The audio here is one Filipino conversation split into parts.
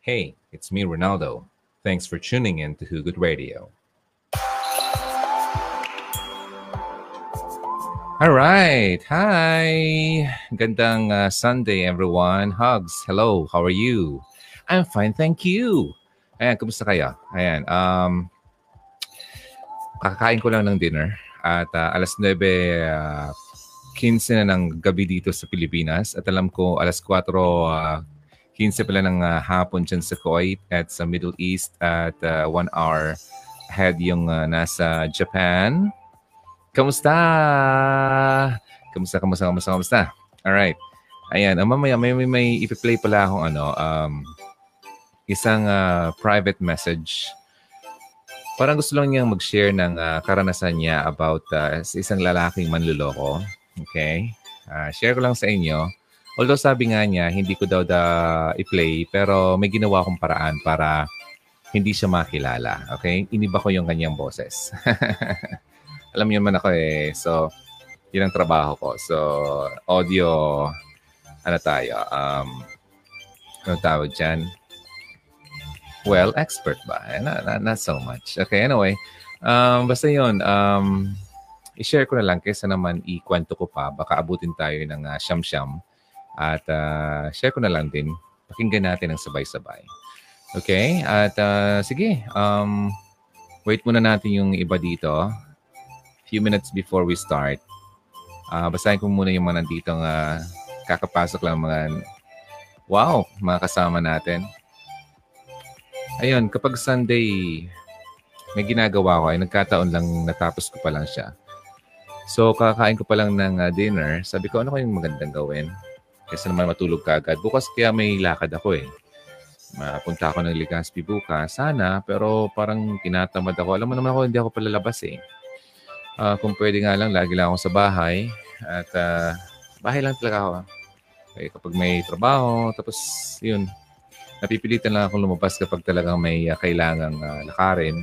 Hey, it's me, Ronaldo. Thanks for tuning in to Hugot Radio. All right. Hi. Gandang uh, Sunday, everyone. Hugs. Hello. How are you? I'm fine. Thank you. Ayan, kumusta kayo? Ayan. Um, kakakain ko lang ng dinner. At uh, alas 9, uh, 15 na ng gabi dito sa Pilipinas. At alam ko, alas 4, uh, 15 pala ng uh, hapon dyan sa Kuwait at sa Middle East. At uh, one hour ahead yung uh, nasa Japan. Kamusta? Kamusta, kamusta, kamusta, kamusta? Alright. Ayan, uh, mamaya may, may, may ipi-play pala akong ano, um, isang uh, private message. Parang gusto lang niyang mag-share ng uh, karanasan niya about uh, isang lalaking manluloko. Okay? Uh, share ko lang sa inyo. Although sabi nga niya, hindi ko daw da i-play, pero may ginawa akong paraan para hindi siya makilala. Okay? Iniba ko yung kanyang boses. alam niyo man ako eh. So, yun ang trabaho ko. So, audio, ano tayo, um, ano tawag dyan? Well, expert ba? Eh, not, not, not so much. Okay, anyway. Um, basta yun, um, i-share ko na lang kaysa naman ikwento ko pa. Baka abutin tayo ng uh, siyam-siyam. At uh, share ko na lang din. Pakinggan natin ng sabay-sabay. Okay? At uh, sige, um, wait muna natin yung iba dito few minutes before we start, uh, basahin ko muna yung mga nandito uh, kakapasok lang mga wow, mga kasama natin. Ayun, kapag Sunday, may ginagawa ko ay nagkataon lang natapos ko pa lang siya. So, kakain ko pa lang ng uh, dinner. Sabi ko, ano kayong magandang gawin? Kasi naman matulog ka. Bukas kaya may lakad ako eh. Mapunta ako ng Legazpi bukas. Sana, pero parang tinatamad ako. Alam mo naman ako, hindi ako palalabas eh. Uh, kung pwede nga lang, lagi lang ako sa bahay. At uh, bahay lang talaga ako. Okay, kapag may trabaho, tapos yun, napipilitan lang akong lumabas kapag talagang may uh, kailangang uh, lakarin.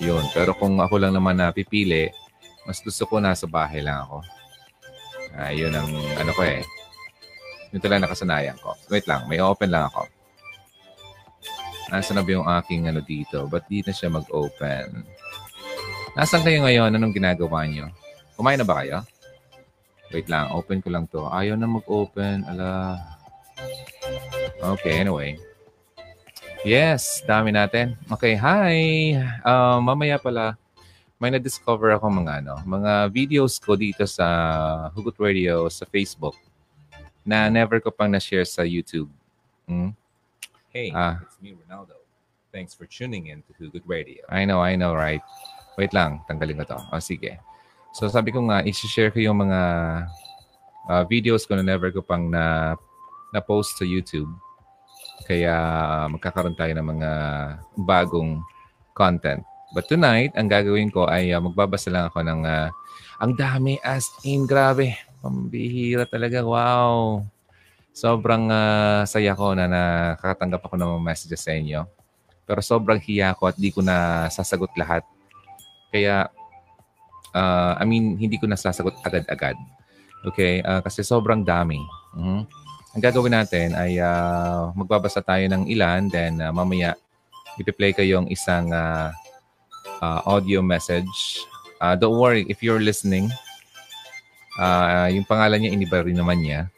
Yun. Pero kung ako lang naman napipili, mas gusto ko nasa bahay lang ako. Uh, yun ang ano ko eh. Yun talaga nakasanayan ko. Wait lang, may open lang ako. Nasaan na ba yung aking ano dito? Ba't di na siya mag-open? Nasaan kayo ngayon? Anong ginagawa nyo? Kumain na ba kayo? Wait lang, open ko lang to. Ayaw na mag-open. Ala. Okay, anyway. Yes, dami natin. Okay, hi. Uh, mamaya pala, may na-discover ako mga ano, mga videos ko dito sa Hugot Radio sa Facebook na never ko pang na-share sa YouTube. Hmm? Hey, uh, it's me, Ronaldo. Thanks for tuning in to Hugot Radio. I know, I know, right? Wait lang, tanggalin ko to. O, oh, sige. So sabi ko nga, i-share ko yung mga uh, videos ko na never ko pang na, na-post sa YouTube. Kaya magkakaroon tayo ng mga bagong content. But tonight, ang gagawin ko ay uh, magbabasa lang ako ng uh, ang dami as in, grabe. Pambihira talaga. Wow. Sobrang uh, saya ko na nakakatanggap ako ng messages sa inyo. Pero sobrang hiya ko at di ko na sasagot lahat kaya, uh, I mean, hindi ko nasasagot agad-agad. Okay? Uh, kasi sobrang dami. Mm-hmm. Ang gagawin natin ay uh, magbabasa tayo ng ilan, then uh, mamaya ipi-play ko yung isang uh, uh, audio message. Uh, don't worry, if you're listening, uh, yung pangalan niya, iniba rin naman niya.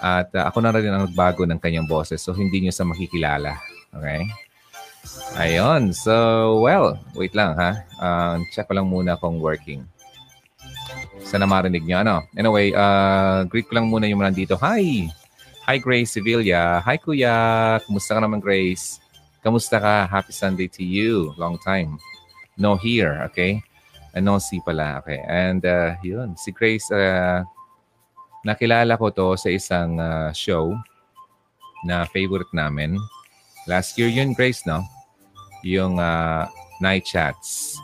At uh, ako na rin ang nagbago ng kanyang boses, so hindi niyo sa makikilala. Okay? Ayun. So, well, wait lang ha. Uh, check ko lang muna kung working. Sana marinig nyo. Ano? Anyway, uh, greet ko lang muna yung mga nandito. Hi! Hi, Grace Sevilla. Hi, Kuya. Kumusta ka naman, Grace? Kamusta ka? Happy Sunday to you. Long time. No here, okay? Uh, no see pala, okay. And uh, yun, si Grace, uh, nakilala ko to sa isang uh, show na favorite namin. Last year yun, Grace, no? yung uh, night chats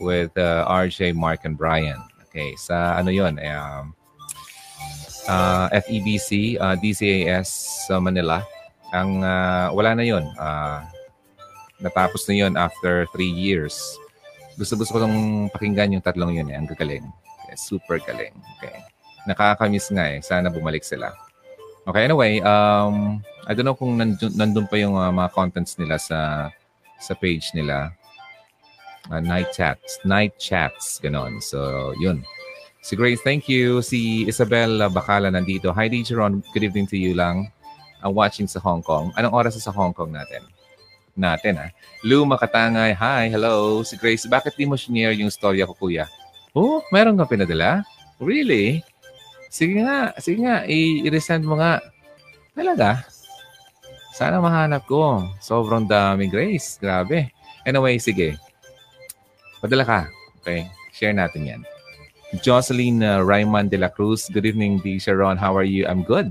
with uh, RJ, Mark, and Brian. Okay, sa ano yun? Um, uh, FEBC, uh, DCAS sa Manila. Ang uh, wala na yun. Uh, natapos na yun after three years. Gusto-gusto ko lang pakinggan yung tatlong yun. Eh. Ang gagaling. Okay, super galing. Okay. Nakakamiss nga eh. Sana bumalik sila. Okay, anyway, um, I don't know kung nandun, nandun pa yung uh, mga contents nila sa sa page nila. Uh, night chats, night chats, ganon. So, yun. Si Grace, thank you. Si Isabel Bacala nandito. Hi, DJ. Good evening to you lang. I'm watching sa Hong Kong. Anong oras sa Hong Kong natin? Natin, ha? Ah. Lou Makatangay. Hi, hello. Si Grace, bakit di mo share yung storya ko, kuya? Oh, meron ka pinadala? Really? Sige nga, sige nga, i-resend mo nga. Talaga? Sana mahanap ko. Sobrang dami, Grace. Grabe. Anyway, sige. Padala ka. Okay? Share natin yan. Jocelyn uh, Raymond de la Cruz. Good evening, D. Sharon. How are you? I'm good.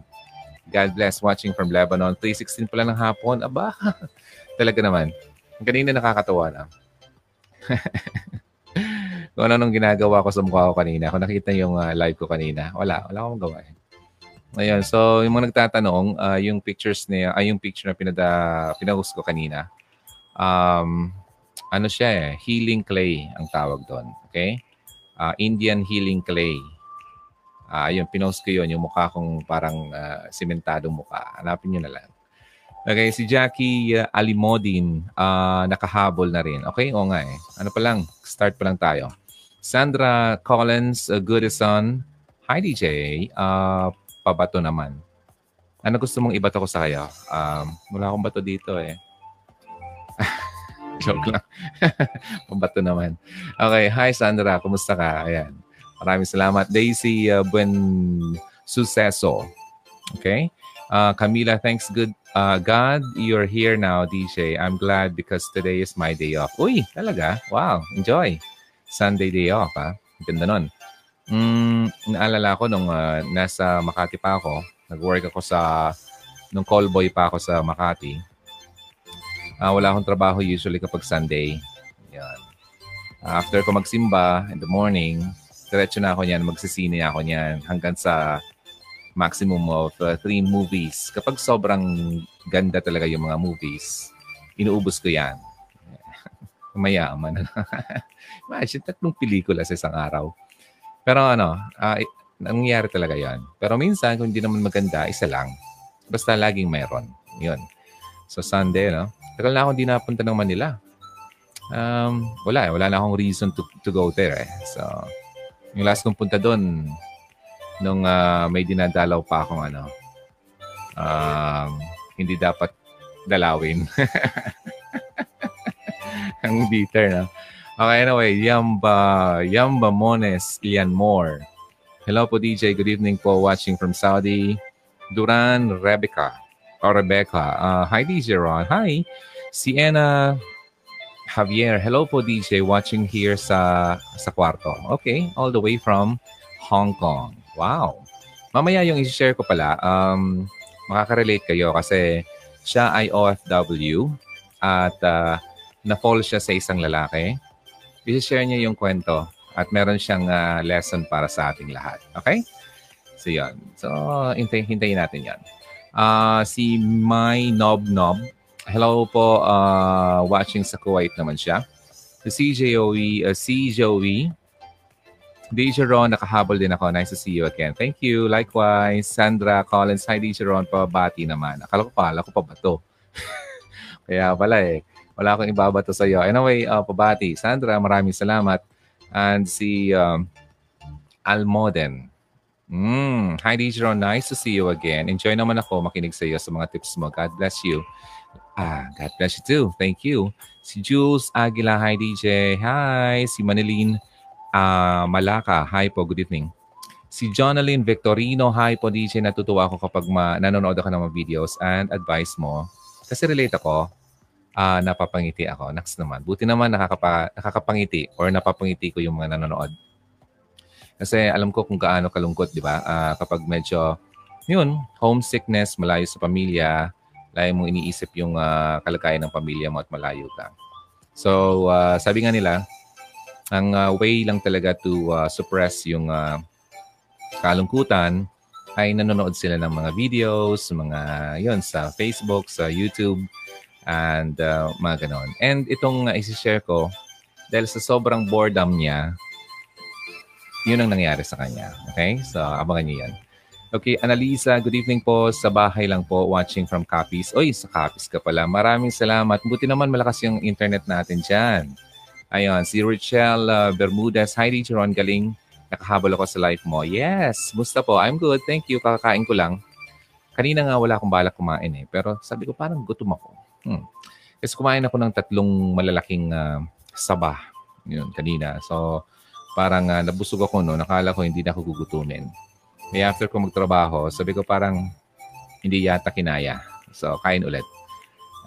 God bless watching from Lebanon. 3.16 pala ng hapon. Aba, talaga naman. Kanina nakakatawa na. kung ano nung ginagawa ko sa mukha ko kanina. Kung nakita yung uh, live ko kanina, wala. Wala akong gawa. Eh. Ayun. So, yung mga nagtatanong, uh, yung pictures niya, ay uh, yung picture na pinada, pinahost ko kanina, um, ano siya eh, healing clay ang tawag doon. Okay? Uh, Indian healing clay. Uh, yun, pinost ko yun, yung mukha kong parang uh, simentadong mukha. Hanapin nyo na lang. Okay, si Jackie uh, Alimodin, uh, nakahabol na rin. Okay, o nga eh. Ano pa lang, start pa lang tayo. Sandra Collins uh, Goodison. Hi DJ, uh, pabato naman. Ano gusto mong ibato ko sa kaya? Um, wala akong bato dito eh. Joke lang. pabato naman. Okay, hi Sandra, kumusta ka? Ayan. Maraming salamat. Daisy uh, Buen Suceso. Okay? Uh, Camila, thanks good uh, God, you're here now, DJ. I'm glad because today is my day off. Uy, talaga? Wow, enjoy. Sunday day off, ha? Ganda nun. Mm, naalala ko nung uh, nasa Makati pa ako, nag-work ako sa, nung callboy pa ako sa Makati. Uh, wala akong trabaho usually kapag Sunday. Yan. after ko magsimba in the morning, diretso na ako niyan, magsisine ako niyan hanggang sa maximum of uh, three movies. Kapag sobrang ganda talaga yung mga movies, inuubos ko yan. Mayaman. Imagine, tatlong pelikula sa isang araw. Pero ano, uh, nangyayari talaga yan. Pero minsan, kung hindi naman maganda, isa lang. Basta laging mayroon. Yun. So, Sunday, no? Tagal na akong hindi napunta ng Manila. Um, wala eh. Wala na akong reason to, to go there eh. So, yung last kong punta doon, nung uh, may dinadalaw pa akong ano, um, hindi dapat dalawin. Ang bitter, no? Okay, anyway, Yamba, Yamba Mones, Ian Moore. Hello po, DJ. Good evening po, watching from Saudi. Duran Rebecca, or Rebecca. Uh, hi, DJ Ron. Hi. Sienna Javier. Hello po, DJ. Watching here sa, sa kwarto. Okay, all the way from Hong Kong. Wow. Mamaya yung i-share ko pala, um, makaka-relate kayo kasi siya ay OFW at uh, na-fall siya sa isang lalaki i-share niya yung kwento at meron siyang uh, lesson para sa ating lahat. Okay? So, yan. So, hintay, hintayin natin yan. Uh, si My Nob Nob. Hello po. Uh, watching sa Kuwait naman siya. Si CJOE, uh, CJOE. DJ Ron, nakahabol din ako. Nice to see you again. Thank you. Likewise, Sandra Collins. Hi, DJ Ron. Pabati naman. Akala ko pa, akala ko pa ba to? Kaya pala eh. Wala akong ibabato sa iyo. Anyway, uh, pabati. Sandra, maraming salamat. And si um, Almoden. Mm. Hi, DJ Ron. Nice to see you again. Enjoy naman ako makinig sa iyo sa mga tips mo. God bless you. Ah, God bless you too. Thank you. Si Jules Aguila. Hi, DJ. Hi. Si Manilin uh, Malaka. Hi po. Good evening. Si Jonalyn Victorino. Hi po, DJ. Natutuwa ako kapag ma- nanonood ako ng mga videos and advice mo. Kasi relate ako uh, napapangiti ako. Next naman. Buti naman nakakapa, nakakapangiti or napapangiti ko yung mga nanonood. Kasi alam ko kung gaano kalungkot, di ba? Uh, kapag medyo, yun, homesickness, malayo sa pamilya, layo mong iniisip yung uh, kalagayan ng pamilya mo at malayo ka. So, uh, sabi nga nila, ang uh, way lang talaga to uh, suppress yung uh, kalungkutan ay nanonood sila ng mga videos, mga yon sa Facebook, sa YouTube, and uh, mga ganon. And itong uh, isi-share ko, dahil sa sobrang boredom niya, yun ang nangyari sa kanya. Okay? So, abangan niyo yan. Okay, Analisa, good evening po. Sa bahay lang po, watching from Capiz. Oy, sa Capiz ka pala. Maraming salamat. Buti naman malakas yung internet natin dyan. Ayun, si Richelle uh, Bermudez. Hi, Teacher Ron. Galing. Nakahabol ako sa life mo. Yes, musta po? I'm good. Thank you. Kakakain ko lang. Kanina nga wala akong balak kumain eh. Pero sabi ko parang gutom ako. Hmm. Kasi kumain ako ng tatlong malalaking uh, saba. Yun, kanina. So, parang uh, nabusog ako no. Nakala ko hindi na ako gugutumin. May after ko magtrabaho, sabi ko parang hindi yata kinaya. So, kain ulit.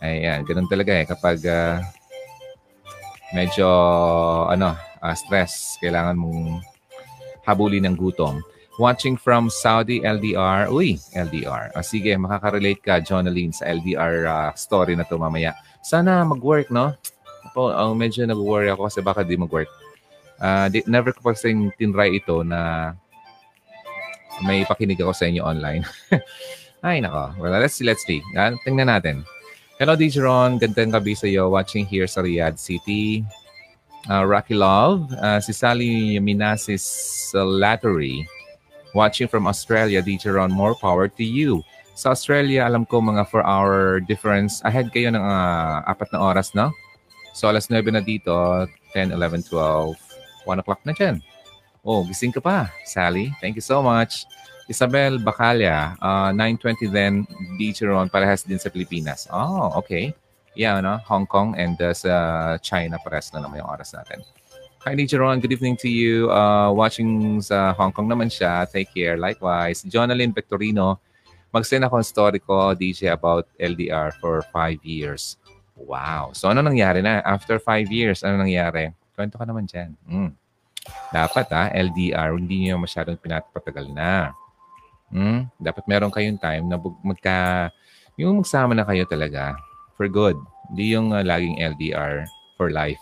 Ayan, ganun talaga eh. Kapag uh, medyo ano, uh, stress, kailangan mong habulin ng gutom. Watching from Saudi LDR. Uy, LDR. Ah, sige, makaka-relate ka, Jonaline, sa LDR uh, story na to mamaya. Sana mag-work, no? Po, uh, medyo nag-worry ako kasi baka di mag-work. Uh, di, never ko pa tinry ito na may pakinig ako sa inyo online. Ay, nako. Well, let's see, let's see. Uh, tingnan natin. Hello, DJ Ron. Gandang gabi sa iyo. Watching here sa Riyadh City. Uh, Rocky Love. Uh, si Sally Minasis uh, Lattery. Watching from Australia, DJ Ron. More power to you. Sa Australia, alam ko mga 4-hour difference. Ahead kayo ng uh, apat na oras, no? So, alas 9 na dito. 10, 11, 12. 1 o'clock na dyan. Oh, gising ka pa, Sally. Thank you so much. Isabel Bacalya, uh, 9.20 then, Beacheron, parehas din sa Pilipinas. Oh, okay. Yeah, no? Hong Kong and uh, sa China, parehas na naman yung oras natin. Hi, Beacheron. Good evening to you. Uh, watching sa Hong Kong naman siya. Take care. Likewise. Jonalyn Victorino, mag-send ako ng story ko, DJ, about LDR for five years. Wow. So, ano nangyari na? After five years, ano nangyari? Kwento ka naman dyan. Mm. Dapat ha, ah, LDR, hindi niyo masyadong pinapatagal na. Hmm? Dapat meron kayong time na magka, yung magsama na kayo talaga for good. Hindi yung uh, laging LDR for life.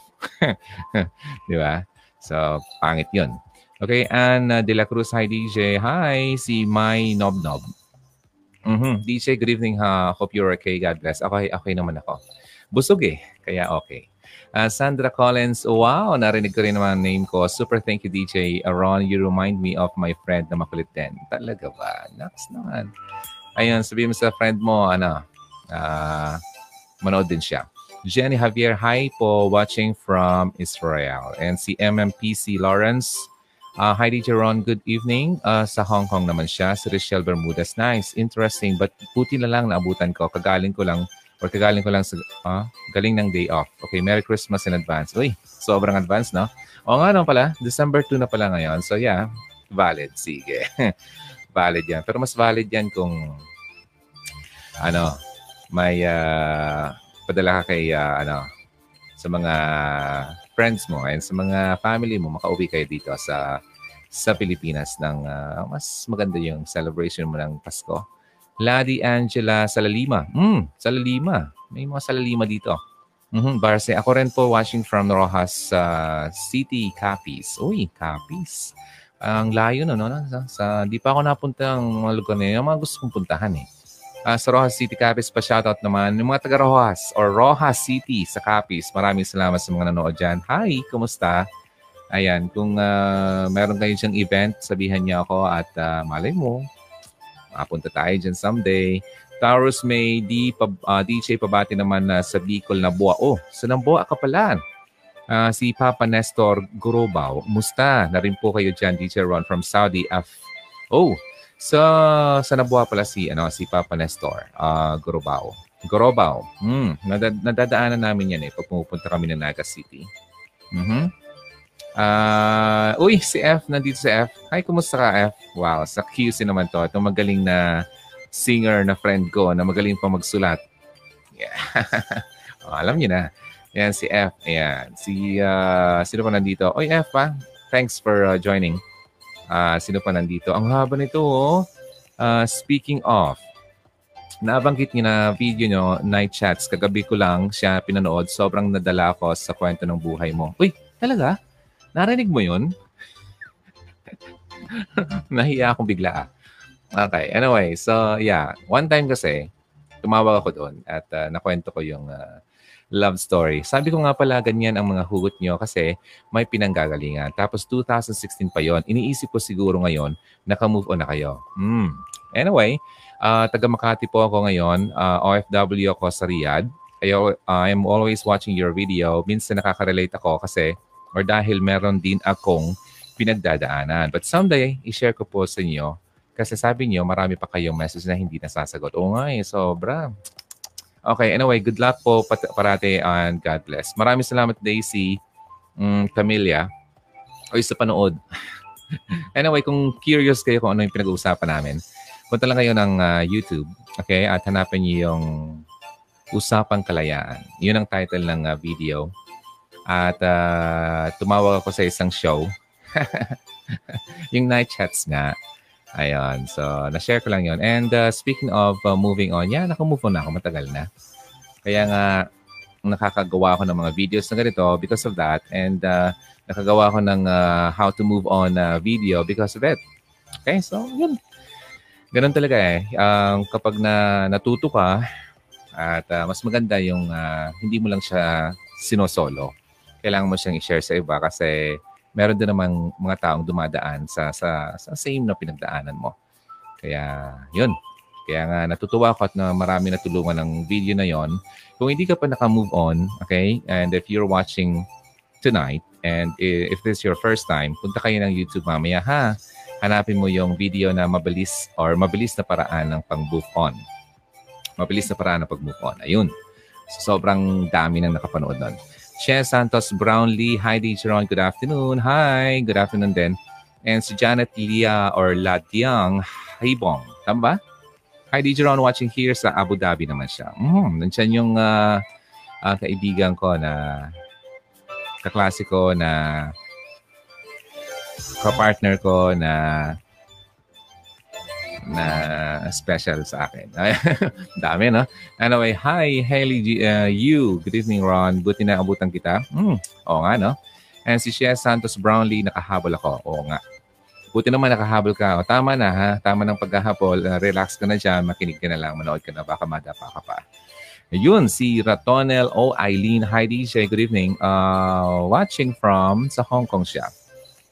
Di ba? So, pangit yun. Okay, and uh, De La Cruz, hi DJ. Hi, si Mai Nob Nob. Mm-hmm. DJ, good evening. Ha. Hope you're okay. God bless. Okay, okay naman ako. Busog eh, kaya okay. Uh, Sandra Collins, wow, narinig ko rin naman name ko. Super thank you, DJ Aaron. You remind me of my friend na makulit din. Talaga ba? Next naman. Ayun, sabihin mo sa friend mo, ano, uh, manood din siya. Jenny Javier, hi po, watching from Israel. And si MMPC Lawrence, uh, hi DJ Ron, good evening. Uh, sa Hong Kong naman siya. Si Richelle Bermudez, nice, interesting. But puti na lang naabutan ko. Kagaling ko lang or kagaling ko lang sa uh, galing ng day off. Okay, Merry Christmas in advance. Uy, sobrang advance, no? O nga naman pala, December 2 na pala ngayon. So yeah, valid. Sige. valid yan. Pero mas valid yan kung ano, may uh, padala ka kay uh, ano, sa mga friends mo and sa mga family mo, makauwi kayo dito sa sa Pilipinas ng uh, mas maganda yung celebration mo ng Pasko Ladi Angela Salalima. Hmm, Salalima. May mga Salalima dito. Mm-hmm, Barce. Ako rin po watching from Rojas uh, City, Capiz. Uy, Capiz. Ang layo no, no? Sa, sa, di pa ako napunta ng mga lugar na yun. Mga gusto kong puntahan eh. Uh, sa Rojas City, Capiz pa shoutout naman. Yung mga taga Rojas or Rojas City sa Capiz. Maraming salamat sa mga nanood dyan. Hi, kumusta? Ayan, kung uh, meron kayo siyang event, sabihan niyo ako at uh, malay mo, Mapunta tayo dyan someday. Taurus may di, pa, uh, DJ pabati naman na sa Bicol na buwa. Oh, sa Namboa ka pala. Uh, si Papa Nestor Gurobaw. Musta? Na rin po kayo dyan, DJ Ron from Saudi Af. Oh, sa sa Nabuha pala si ano si Papa Nestor uh, Gurobaw. Gurobaw. Hmm, nadad, nadadaanan namin yan eh pag pumupunta kami ng Naga City. Mhm. Uh, uy, si F, nandito si F. Hi, kumusta ka, F? Wow, sa QC naman to. Itong magaling na singer na friend ko na magaling pa magsulat. Yeah. oh, alam niyo na. Yan, si F. Ayan. Si, uh, sino pa nandito? Oy, F pa. Thanks for uh, joining. Uh, sino pa nandito? Ang haba nito, oh. Uh, speaking of, nabanggit niyo na video nyo, night chats. Kagabi ko lang siya pinanood. Sobrang nadala ako sa kwento ng buhay mo. Uy, talaga? Narinig mo yun? Nahiya akong bigla. Okay, anyway. So, yeah. One time kasi, tumawag ako doon at uh, nakwento ko yung uh, love story. Sabi ko nga pala, ganyan ang mga hugot nyo kasi may pinanggagalingan. Tapos 2016 pa yon. Iniisip ko siguro ngayon, naka-move on na kayo. Hmm. Anyway, uh, taga Makati po ako ngayon. Uh, OFW ako sa Riyadh. I, uh, I'm always watching your video. Minsan nakaka-relate ako kasi or dahil meron din akong pinagdadaanan. But someday, i-share ko po sa inyo kasi sabi niyo marami pa kayong message na hindi nasasagot. Oo nga eh, sobra. Okay, anyway, good luck po pat- parate and God bless. Maraming salamat Daisy, um, Camilla, o sa panood. anyway, kung curious kayo kung ano yung pinag-uusapan namin, punta lang kayo ng uh, YouTube, okay, at hanapin niyo yung Usapang Kalayaan. Yun ang title ng uh, video. At uh, tumawag ako sa isang show. yung night chats nga. Ayun. So, na-share ko lang yon And uh, speaking of uh, moving on, yeah, naka-move on na ako. Matagal na. Kaya nga, nakakagawa ako ng mga videos na ganito because of that. And uh, nakagawa ako ng uh, how to move on uh, video because of it. Okay? So, yun. Ganun talaga eh. Um, kapag na natuto ka, at uh, mas maganda yung uh, hindi mo lang siya sinosolo. Kailangan mo siyang i-share sa iba kasi meron din namang mga taong dumadaan sa, sa, sa same na pinagdaanan mo. Kaya, yun. Kaya nga natutuwa ako at na marami natulungan ng video na yon. Kung hindi ka pa naka-move on, okay, and if you're watching tonight, and if this is your first time, punta kayo ng YouTube mamaya, ha? Hanapin mo yung video na mabilis or mabilis na paraan ng pang-move on. Mabilis na paraan ng pag-move on. Ayun. So, sobrang dami nang nakapanood nun. Che Santos Brownlee. Hi, Dijeron. Good afternoon. Hi. Good afternoon din. And si Janet Lia or Ladiang Haibong. Tama ba? Hi, Dijeron. Watching here sa Abu Dhabi naman siya. Mm, nandiyan yung uh, uh, kaibigan ko na kaklase ko na kapartner ko na na special sa akin. Dami, no? Anyway, hi, Haley G, uh, you. Good evening, Ron. Buti na abutan kita. Hmm, oo nga, no? And si Shea Santos Brownlee, nakahabol ako. Oo nga. Buti naman nakahabol ka. O, tama na, ha? Tama ng paghahabol. Uh, relax ka na dyan. Makinig ka na lang. Manood ka na. Baka madapa ka pa. Yun, si Ratonel O. Eileen. Hi, DJ. Good evening. Uh, watching from sa Hong Kong siya.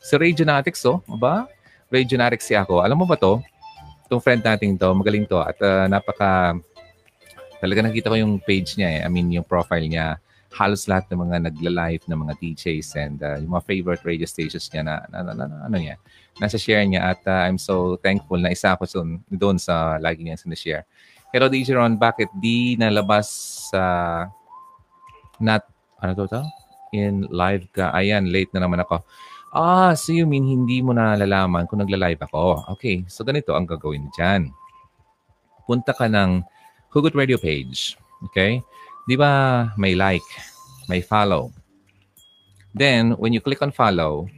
Si Ray Genetics, oh. Aba? Ray Genetics si ako. Alam mo ba to? Itong friend natin to, magaling to at uh, napaka talaga nakita ko yung page niya eh. I mean, yung profile niya. Halos lahat ng mga nagla-live ng mga DJs and uh, yung mga favorite radio stations niya na, na, na, na, na ano niya. Nasa share niya at uh, I'm so thankful na isa ako doon, doon sa lagi niya sinashare. Pero DJ Ron, bakit di nalabas sa uh, not, ano to to? In live ka. Ayan, late na naman ako. Ah, so you mean hindi mo nalalaman kung nagla-live ako. Okay, so ganito ang gagawin dyan. Punta ka ng Hugot Radio page. Okay? Di ba may like, may follow. Then, when you click on follow,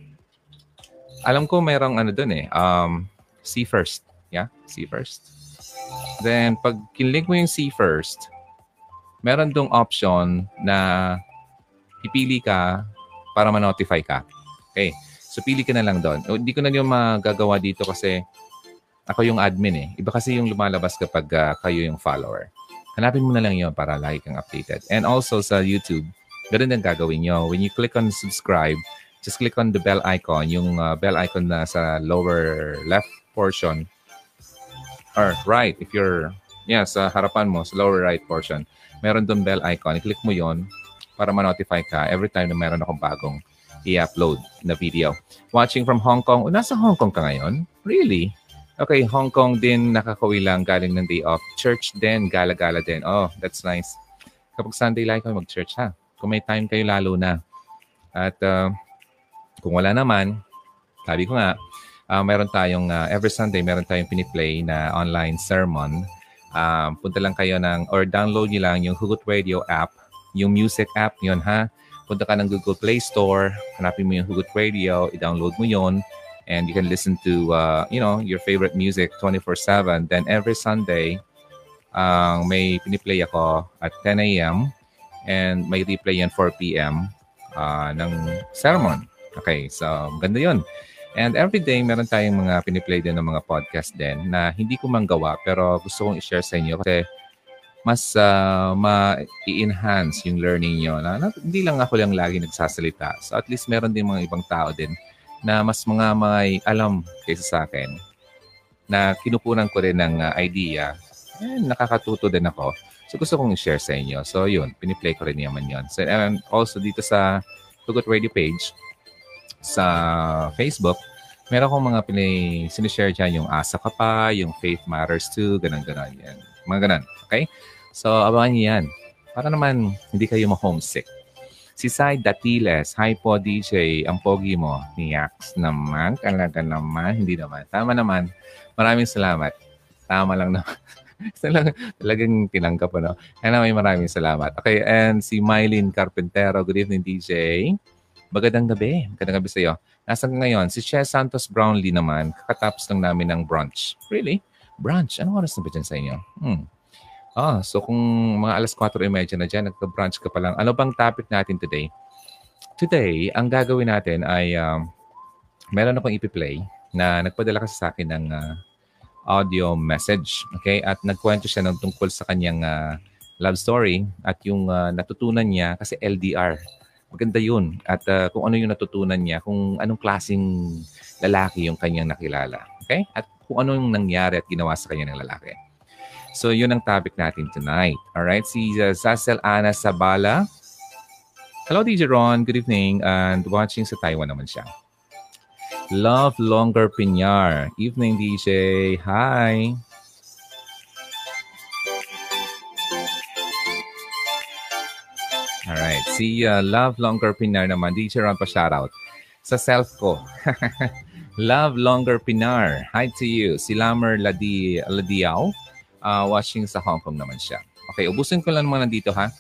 alam ko mayroong ano dun eh, um, see first. Yeah? See first. Then, pag kinlink mo yung see first, meron dong option na pipili ka para ma-notify ka. Okay. So pili ka na lang doon. Hindi ko na yung magagawa dito kasi ako yung admin eh. Iba kasi yung lumalabas kapag uh, kayo yung follower. Hanapin mo na lang yon para lagi kang updated. And also sa YouTube, ganun din gagawin nyo. When you click on subscribe, just click on the bell icon, yung uh, bell icon na sa lower left portion. Or right, if you're, yeah, sa harapan mo, sa lower right portion, meron doon bell icon. I-click mo yon para ma-notify ka every time na meron akong bagong i-upload na video. Watching from Hong Kong. Oh, nasa Hong Kong ka ngayon? Really? Okay, Hong Kong din nakakawi lang galing ng day off. Church din, gala-gala din. Oh, that's nice. Kapag Sunday like kayo mag-church ha. Kung may time kayo lalo na. At uh, kung wala naman, sabi ko nga, uh, meron tayong, uh, every Sunday, meron tayong piniplay na online sermon. Uh, punta lang kayo ng, or download nyo lang yung Hugot Radio app, yung music app yun ha punta ka ng Google Play Store, hanapin mo yung Hugot Radio, i-download mo yon and you can listen to, uh, you know, your favorite music 24-7. Then every Sunday, uh, may piniplay ako at 10 a.m. and may replay yan 4 p.m. Uh, ng sermon. Okay, so ganda yon. And every day, meron tayong mga piniplay din ng mga podcast din na hindi ko manggawa pero gusto kong i-share sa inyo kasi mas uh, ma-enhance yung learning nyo. Na, na, hindi lang ako lang lagi nagsasalita. So at least meron din mga ibang tao din na mas mga may alam kaysa sa akin na kinukunan ko rin ng uh, idea. Eh, nakakatuto din ako. So gusto kong i-share sa inyo. So yun, piniplay ko rin naman yun. So, and also dito sa Tugot Radio page sa Facebook, meron akong mga pinay, sinishare dyan yung Asa Ka Pa, yung Faith Matters Too, ganun-ganun. Yan. Mga ganun. Okay? So, abangan niyo yan. Para naman hindi kayo ma-homesick. Si Sai Datiles, Hi po DJ, ang pogi mo. Niaks naman, talaga naman. Hindi naman. Tama naman. Maraming salamat. Tama lang naman. Talagang tinanggap ano. Anyway, maraming salamat. Okay, and si Mylene Carpentero. Good evening, DJ. Magandang gabi. Magandang gabi sa iyo. Nasaan ngayon? Si Che Santos Brownlee naman, kakatapos lang namin ng brunch. Really? Brunch? Anong oras na ba dyan sa inyo? Hmm. Ah, so kung mga alas 4.30 na dyan, nagka-brunch ka pa lang. Ano bang topic natin today? Today, ang gagawin natin ay um, meron akong ipi-play na nagpadala kasi sa akin ng uh, audio message. Okay? At nagkwento siya ng tungkol sa kanyang uh, love story at yung uh, natutunan niya kasi LDR maganda yun. At uh, kung ano yung natutunan niya, kung anong klaseng lalaki yung kanyang nakilala. Okay? At kung ano yung nangyari at ginawa sa kanya ng lalaki. So, yun ang topic natin tonight. Alright? Si uh, Sasel Ana Sabala. Hello, DJ Ron. Good evening. And watching sa Taiwan naman siya. Love Longer Pinyar. Evening, DJ. Hi. Alright. Si uh, Love Longer Pinar naman. DJ Ron pa shoutout. Sa self ko. Love Longer Pinar. Hi to you. Si Lamer Ladi, Ladiao. Uh, watching sa Hong Kong naman siya. Okay, ubusin ko lang naman dito ha.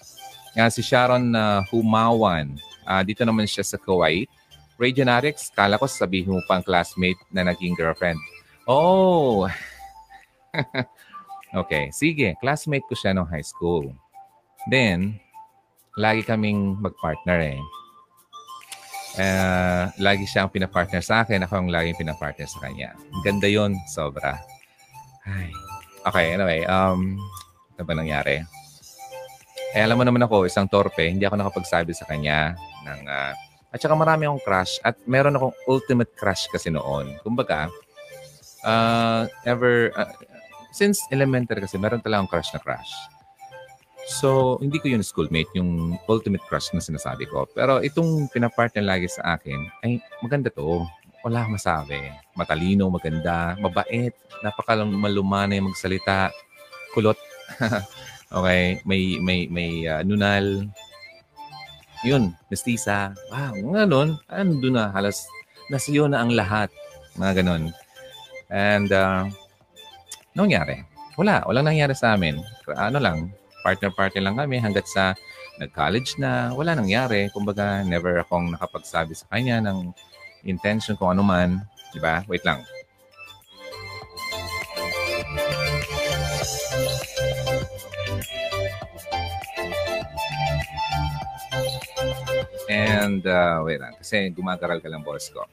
Yan, si Sharon uh, Humawan. Uh, dito naman siya sa Kuwait. Ray Genetics, kala ko sabihin mo pang classmate na naging girlfriend. Oh! okay, sige. Classmate ko siya nung high school. Then, lagi kaming magpartner eh. Uh, lagi siyang pinapartner sa akin, ako ang laging pinapartner sa kanya. Ganda yon sobra. Ay. Okay, anyway, um, ano ba nangyari? Eh, alam mo naman ako, isang torpe, hindi ako nakapagsabi sa kanya ng, uh, at saka marami akong crush at meron akong ultimate crush kasi noon. Kumbaga, uh, ever, uh, since elementary kasi, meron talagang crush na crush. So, hindi ko yun schoolmate, yung ultimate crush na sinasabi ko. Pero itong pinapartner lagi sa akin, ay maganda to. Wala akong masabi. Matalino, maganda, mabait, napakalumanay magsalita, kulot. okay, may may may uh, nunal. Yun, mestiza. Wow, ganun. Ando na, halos nasa iyo na ang lahat. Mga ganun. And, uh, nangyari? Wala, walang nangyari sa amin. Ano lang, partner-partner lang kami hanggat sa nag-college na, wala nangyari. Kumbaga, never akong nakapagsabi sa kanya ng intention kung ano man. Di ba? Wait lang. And, uh, wait lang. Kasi gumagaral ka lang boss ko.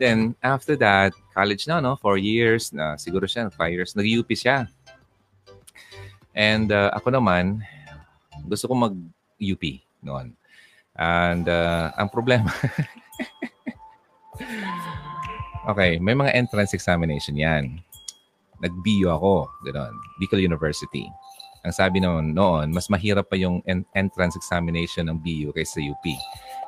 Then, after that, college na, no? Four years, na siguro siya, five years. Nag-UP siya. And uh, ako naman, gusto ko mag-UP noon. And uh, ang problema, okay, may mga entrance examination yan. Nag-BU ako, gano'n. Bicol University. Ang sabi naman noon, mas mahirap pa yung en- entrance examination ng BU kaysa UP.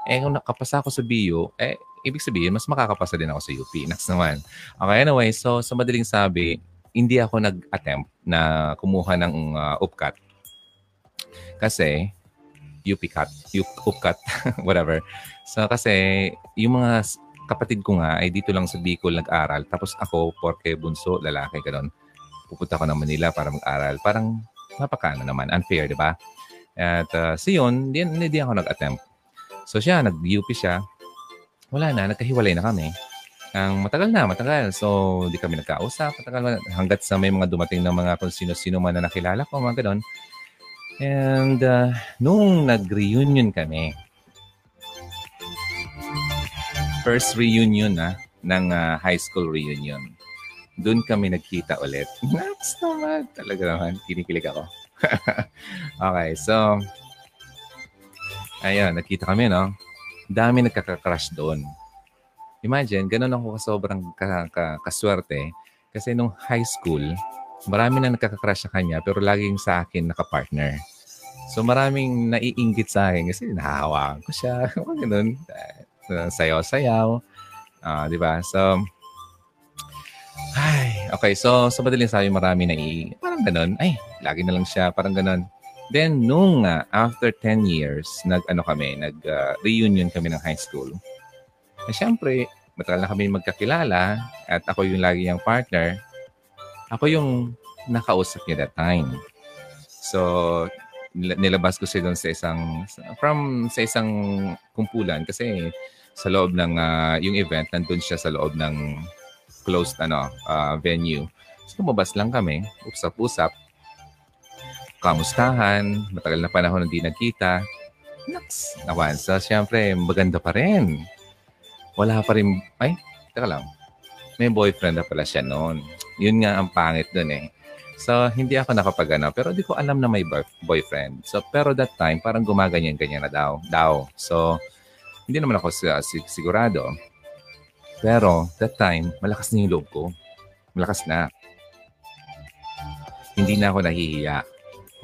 Eh, kung nakapasa ako sa BU, eh, ibig sabihin, mas makakapasa din ako sa UP. Next naman. Okay, anyway, so sa madaling sabi, hindi ako nag-attempt na kumuha ng uh, upcut. Kasi, UPCAT, upcut, whatever. So, kasi, yung mga kapatid ko nga ay dito lang sa Bicol nag-aral. Tapos ako, porke bunso, lalaki, ganun. Pupunta ako ng Manila para mag-aral. Parang napakano naman, unfair, di ba? At uh, so yun, hindi, hindi ako nag-attempt. So siya, nag-UP siya. Wala na, nagkahiwalay na kami ang matagal na, matagal. So, di kami nagkausap. Matagal hanggat sa may mga dumating na mga kung sino-sino man na nakilala ko, mga ganon. And uh, nung nag-reunion kami, first reunion na ng uh, high school reunion. doon kami nagkita ulit. Naps naman. Talaga naman. Kinikilig ako. okay, so, ayun, nagkita kami, no? Dami nagkaka-crush doon. Imagine, ganun ako sobrang ka, ka, kaswerte. Kasi nung high school, marami na nagkaka-crush sa kanya, pero laging sa akin naka-partner. So maraming naiinggit sa akin kasi nahahawaan ko siya. ganun. Sayaw-sayaw. Uh, di ba? So, ay, okay. So, sa madaling sabi, marami na i... Parang ganun. Ay, lagi na lang siya. Parang ganun. Then, nung uh, after 10 years, nag-ano kami, nag-reunion uh, kami ng high school. Eh, syempre, matagal na kami magkakilala at ako yung lagi yung partner. Ako yung nakausap niya that time. So, nilabas ko siya doon sa isang, from sa isang kumpulan kasi sa loob ng, uh, yung event, nandun siya sa loob ng closed ano, uh, venue. So, lumabas lang kami, usap-usap, kamustahan, matagal na panahon hindi nagkita. Naks, nawan. So, syempre, maganda pa rin. Wala pa rin, ay, teka lang. May boyfriend na pala siya noon. Yun nga ang pangit doon eh. So, hindi ako nakapagana, pero di ko alam na may boyfriend. So, pero that time, parang gumaganyan-ganyan na daw. daw. So, hindi naman ako sigurado. Pero that time, malakas na yung loob ko. Malakas na. Hindi na ako nahihiya.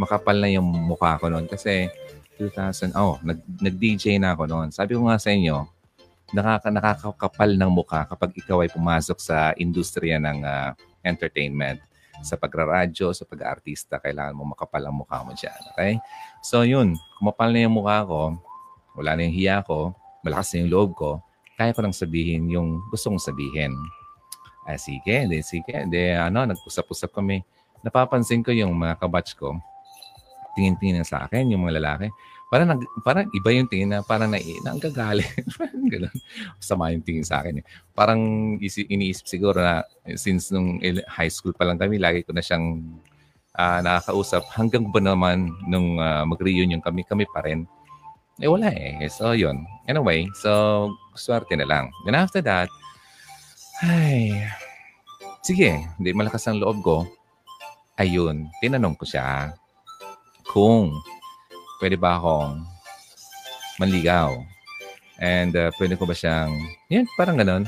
Makapal na yung mukha ko noon kasi 2000, oh, nag, nag-DJ na ako noon. Sabi ko nga sa inyo, nakaka, nakakapal ng mukha kapag ikaw ay pumasok sa industriya ng uh, entertainment. Sa pagraradyo, sa pag-artista, kailangan mo makapal ang mukha mo dyan. Okay? So yun, kumapal na yung mukha ko, wala na yung hiya ko, malakas na yung loob ko, kaya ko lang sabihin yung gusto kong sabihin. Ah, sige, de, sige. De, ano, nag-usap-usap kami. Napapansin ko yung mga kabatch ko, tingin-tingin sa akin, yung mga lalaki. Parang, nag, parang iba yung tingin na parang na, na ang gagali. Ganun. Sama yung tingin sa akin. Eh. Parang isi, iniisip siguro na since nung high school pa lang kami, lagi ko na siyang uh, nakakausap. Hanggang ba naman nung uh, mag-reunion kami, kami pa rin. Eh wala eh. So yun. Anyway, so swerte na lang. Then after that, ay, sige, hindi malakas ang loob ko. Ayun, tinanong ko siya kung pwede ba akong manligaw. And uh, pwede ko ba siyang, yan, parang ganun.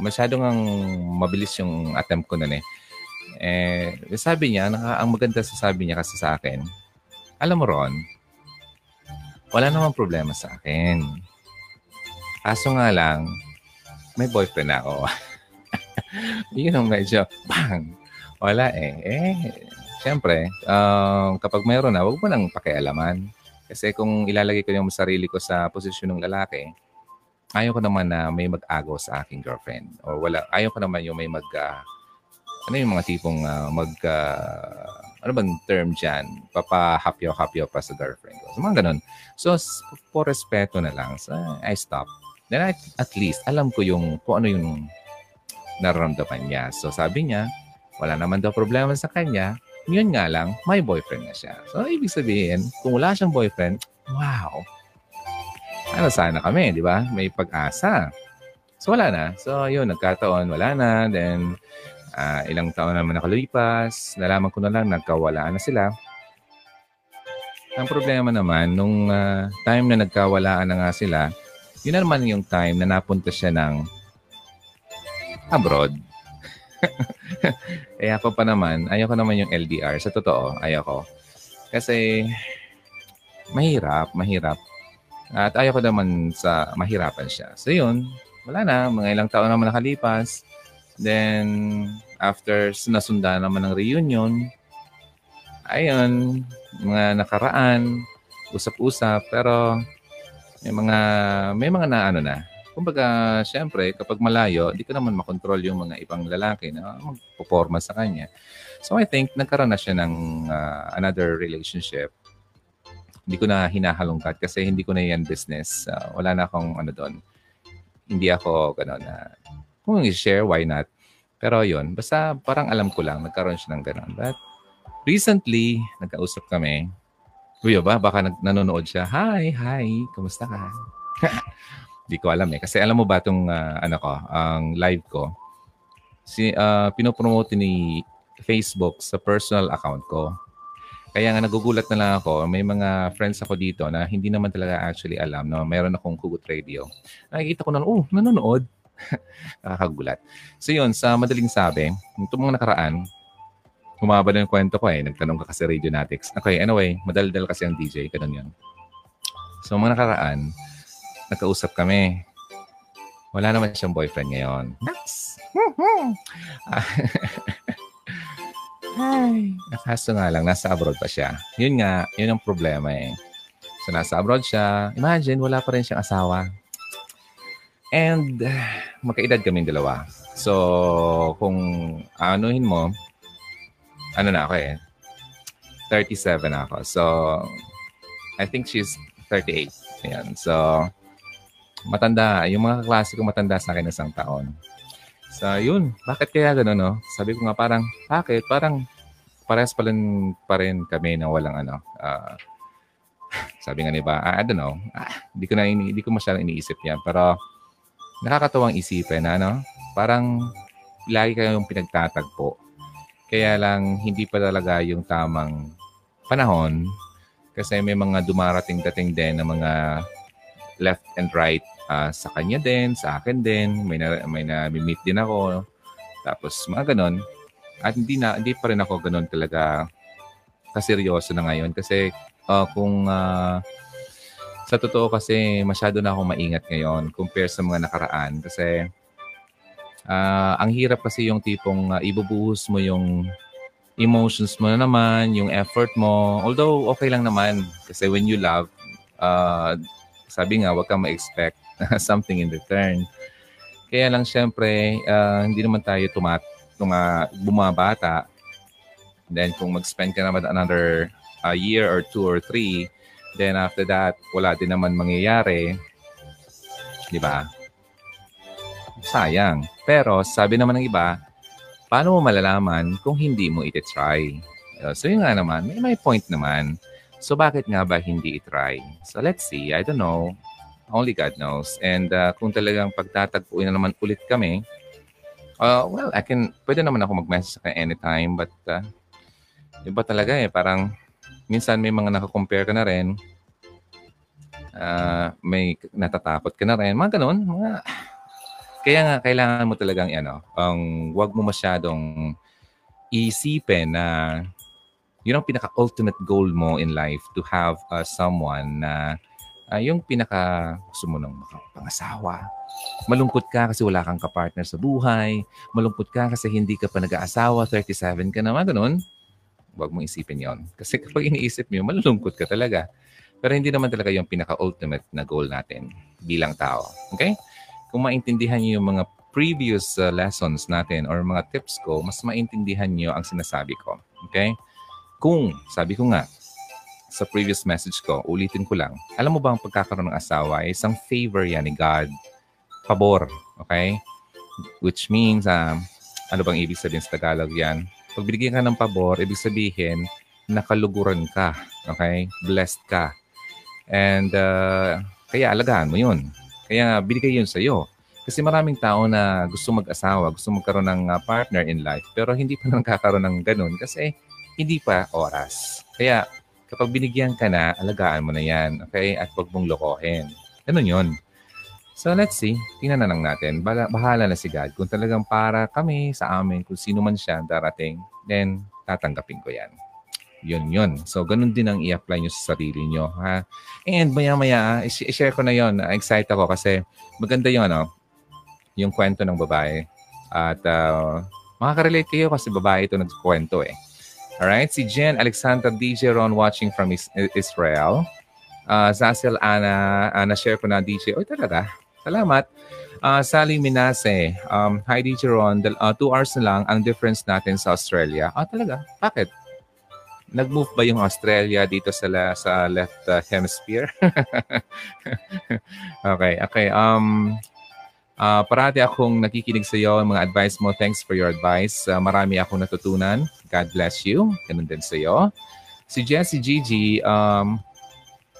Masyadong ang mabilis yung attempt ko nun eh. Eh, sabi niya, naka, ang maganda sa sabi niya kasi sa akin, alam mo Ron, wala namang problema sa akin. Kaso nga lang, may boyfriend ako. Yun ang medyo, bang! Wala eh. Eh, siyempre, um, kapag mayroon na, huwag mo nang pakialaman. Kasi kung ilalagay ko yung sarili ko sa posisyon ng lalaki, ayaw ko naman na may mag-agaw sa aking girlfriend. O wala, ayaw ko naman yung may mag, uh, ano yung mga tipong uh, mag, uh, ano bang term dyan? Papa-hapyaw-hapyaw pa sa girlfriend ko. So, mga ganun. So, po respeto na lang. So, I stop. Then at, at least, alam ko yung kung ano yung nararamdaman niya. So, sabi niya, wala naman daw problema sa kanya. Yun nga lang, may boyfriend na siya. So, ibig sabihin, kung wala siyang boyfriend, wow. Ano sana kami, di ba? May pag-asa. So, wala na. So, yun, nagkataon, wala na. Then, uh, ilang taon naman nakalipas, nalaman ko na lang nagkawalaan na sila. Ang problema naman, nung uh, time na nagkawalaan na nga sila, yun na naman yung time na napunta siya ng abroad. eh ako pa naman, ayoko naman yung LDR. Sa totoo, ayoko. Kasi mahirap, mahirap. At ayoko naman sa mahirapan siya. So yun, wala na. Mga ilang taon naman nakalipas. Then, after nasunda naman ng reunion, ayun, mga nakaraan, usap-usap, pero may mga, may mga na ano na. Kumbaga, syempre, kapag malayo, di ko naman makontrol yung mga ibang lalaki na magpo-forma sa kanya. So I think nagkaroon na siya ng uh, another relationship. Hindi ko na hinahalongkat kasi hindi ko na yan business. Uh, wala na akong ano doon. Hindi ako gano'n na uh, kung i-share, why not? Pero yun, basta parang alam ko lang, nagkaroon siya ng gano'n. But recently, nagkausap kami. Kuya ba? Baka nag- nanonood siya. Hi, hi. Kumusta ka? Hindi ko alam eh. Kasi alam mo ba itong uh, ano ko, ang live ko, si, uh, pinopromote ni Facebook sa personal account ko. Kaya nga nagugulat na lang ako, may mga friends ako dito na hindi naman talaga actually alam na mayroon akong Kugut Radio. Nakikita ko na, oh, nanonood. Nakakagulat. So yun, sa madaling sabi, itong mga nakaraan, humaba na yung kwento ko eh. Nagtanong ka kasi Radionatics. Okay, anyway, madaldal kasi ang DJ. Ganun yun. So mga nakaraan, nagkausap kami. Wala naman siyang boyfriend ngayon. Nice! Hi. Kaso nga lang, nasa abroad pa siya. Yun nga, yun ang problema eh. So, nasa abroad siya. Imagine, wala pa rin siyang asawa. And, magkaedad kaming dalawa. So, kung anuhin mo, ano na ako eh, 37 na ako. So, I think she's 38. Ayan. So, matanda. Yung mga klase ko matanda sa akin isang taon. So, yun. Bakit kaya gano'n, no? Sabi ko nga parang, bakit? Parang parehas pa rin, pa rin kami na walang ano. Uh, sabi nga ni ba, I, don't know. Ah, hindi ko na hindi ko masyadong iniisip yan. Pero nakakatuwang isipin na ano, parang lagi kayong pinagtatagpo. Kaya lang hindi pa talaga yung tamang panahon kasi may mga dumarating dating din na mga left and right uh, sa kanya din, sa akin din, may na, may na meet din ako. Tapos mga ganon. At hindi na hindi pa rin ako ganon talaga kaseryoso na ngayon kasi uh, kung uh, sa totoo kasi masyado na akong maingat ngayon compare sa mga nakaraan kasi uh, ang hirap kasi yung tipong uh, ibubuhos mo yung emotions mo na naman, yung effort mo. Although okay lang naman kasi when you love, uh, sabi nga, wag kang ma-expect something in return. Kaya lang syempre, uh, hindi naman tayo tumat tuma, bumabata. Then kung mag-spend ka naman another uh, year or two or three, then after that, wala din naman mangyayari. Di ba? Sayang. Pero sabi naman ng iba, paano mo malalaman kung hindi mo iti-try? Uh, so yun nga naman, may, may point naman. So bakit nga ba hindi i-try? So let's see. I don't know. Only God knows. And uh, kung talagang pagtatagpuin na naman ulit kami, uh, well, I can, pwede naman ako mag-message sa anytime, but uh, iba talaga eh, parang minsan may mga nakakompare ka na rin, uh, may natatakot ka na rin, mga ganun, mga, kaya nga, kailangan mo talagang, ano, ang wag mo masyadong isipin na yun ang pinaka-ultimate goal mo in life to have uh, someone na uh, yung pinaka gusto mo ng pangasawa. Malungkot ka kasi wala kang kapartner sa buhay. Malungkot ka kasi hindi ka pa nag-aasawa, 37 ka naman, ganun. Huwag mong isipin yon Kasi kapag iniisip mo, malulungkot ka talaga. Pero hindi naman talaga yung pinaka-ultimate na goal natin bilang tao. Okay? Kung maintindihan niyo yung mga previous uh, lessons natin or mga tips ko, mas maintindihan niyo ang sinasabi ko. Okay? Kung, sabi ko nga, sa previous message ko, ulitin ko lang. Alam mo ba ang pagkakaroon ng asawa ay isang favor yan ni God. Pabor. Okay? Which means, um, ano bang ibig sabihin sa Tagalog yan? Pag binigyan ka ng pabor, ibig sabihin, nakaluguran ka. Okay? Blessed ka. And uh, kaya alagaan mo yun. Kaya binigay yun sa'yo. Kasi maraming tao na gusto mag-asawa, gusto magkaroon ng uh, partner in life, pero hindi pa nakakaroon ng ganun kasi hindi pa oras. Kaya Kapag binigyan ka na, alagaan mo na yan. Okay? At huwag mong lokohin. Ganun yun. So let's see. Tingnan na lang natin. Bahala na si God. Kung talagang para kami sa amin, kung sino man siya darating, then tatanggapin ko yan. Yun, yun. So, ganun din ang i-apply nyo sa sarili nyo. Ha? And maya-maya, i-share ko na yon Excited ako kasi maganda yung, ano, yung kwento ng babae. At uh, makaka-relate kayo kasi babae ito nagkwento eh. Alright, si Jen Alexander DJ Ron watching from Israel. Uh, Zazel Ana, uh, na-share ko na DJ. Oy, talaga. Salamat. Uh, Sally Minase. Um, hi DJ Ron. Uh, two hours na lang ang difference natin sa Australia. Ah, talaga? Bakit? Nag-move ba yung Australia dito sa la, sa left uh, hemisphere? okay, okay. Um, Uh, parati akong nakikinig sa iyo, mga advice mo. Thanks for your advice. Uh, marami akong natutunan. God bless you. Ganun din sa iyo. Si Jessie Gigi, um,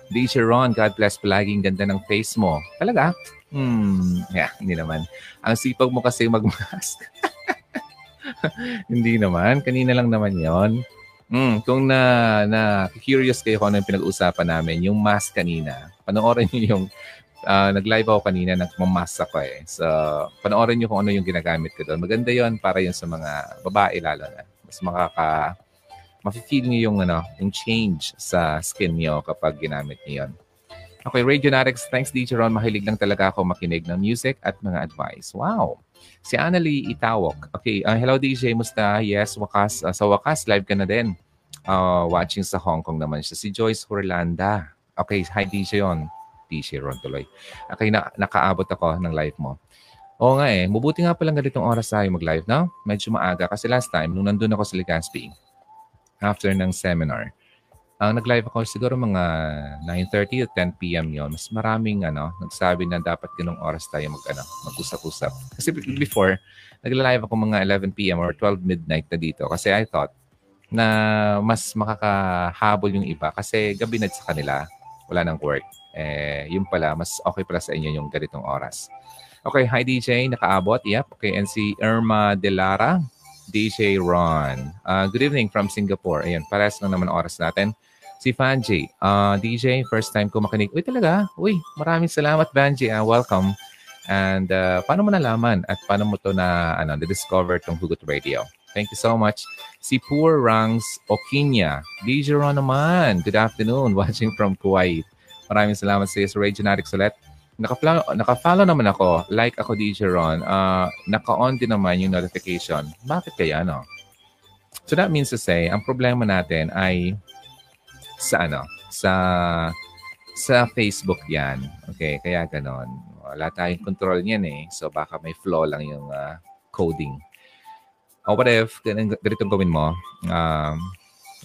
DJ Ron, God bless palaging ganda ng face mo. Talaga? Hmm, yeah, hindi naman. Ang sipag mo kasi mag-mask. Hindi naman. Kanina lang naman yon. Mm, kung na, na curious kayo kung ano yung pinag-uusapan namin, yung mask kanina, panoorin niyo yung uh, nag-live ako kanina, nagmamask ako eh. So, panoorin niyo kung ano yung ginagamit ko doon. Maganda yon para yun sa mga babae lalo na. Mas makaka, mafe-feel niyo yung, ano, yung change sa skin niyo kapag ginamit niyo yon. Okay, Radio Narex, thanks DJ Ron. Mahilig lang talaga ako makinig ng music at mga advice. Wow! Si Annalie Itawok. Okay, uh, hello DJ, musta? Yes, wakas. Uh, sa wakas, live ka na din. Uh, watching sa Hong Kong naman siya. Si Joyce Orlanda. Okay, hi DJ Ron. DJ Ron tuloy. Okay, na, nakaabot ako ng live mo. Oo nga eh, mabuti nga palang ganitong oras tayo mag-live, no? Medyo maaga kasi last time, nung nandun ako sa Legazpi, after ng seminar, ang nag-live ako siguro mga 9.30 to 10 p.m. yon Mas maraming ano, nagsabi na dapat ganong oras tayo mag, ano, mag-usap-usap. Kasi before, nagla-live ako mga 11 p.m. or 12 midnight na dito. Kasi I thought na mas makakahabol yung iba. Kasi gabi na sa kanila, wala nang work. Eh, yun pala, mas okay pala sa inyo yung ganitong oras. Okay, hi DJ, nakaabot. Yep. Okay, and si Irma Delara, DJ Ron. Uh, good evening from Singapore. Ayan, pares lang naman oras natin. Si Fanji, uh, DJ, first time ko makinig. Uy, talaga? Uy, maraming salamat, Fanji. Uh, welcome. And uh, paano mo nalaman at paano mo to na ano, na-discover tong Hugot Radio? Thank you so much. Si Poor Rangs Okinya. DJ Ron naman. Good afternoon. Watching from Kuwait. Maraming salamat sa iyo sa Radio Natic ulit. Naka-follow, naka-follow naman ako. Like ako, DJ Ron. Uh, naka-on din naman yung notification. Bakit kaya, no? So that means to say, ang problema natin ay sa ano, sa sa Facebook 'yan. Okay, kaya ganon. Wala tayong control niyan eh. So baka may flaw lang yung uh, coding. O what if ganitong gawin mo? Um,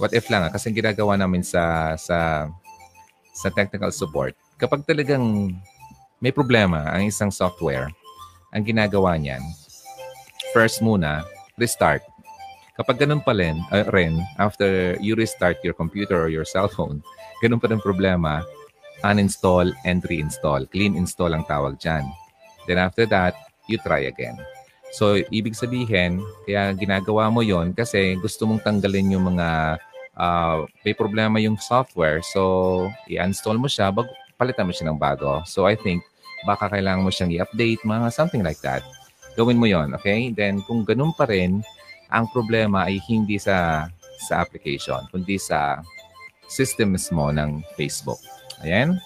what if lang ah, kasi ginagawa namin sa sa sa technical support. Kapag talagang may problema ang isang software, ang ginagawa niyan, first muna, restart. Kapag ganun pa rin, uh, rin, after you restart your computer or your cell phone, ganun pa rin problema, uninstall and reinstall. Clean install ang tawag dyan. Then after that, you try again. So, ibig sabihin, kaya ginagawa mo yon kasi gusto mong tanggalin yung mga uh, may problema yung software. So, i-install mo siya, bag, palitan mo siya ng bago. So, I think, baka kailangan mo siyang i-update, mga something like that. Gawin mo yon okay? Then, kung ganun pa rin, ang problema ay hindi sa sa application, kundi sa system mismo ng Facebook. Ayan.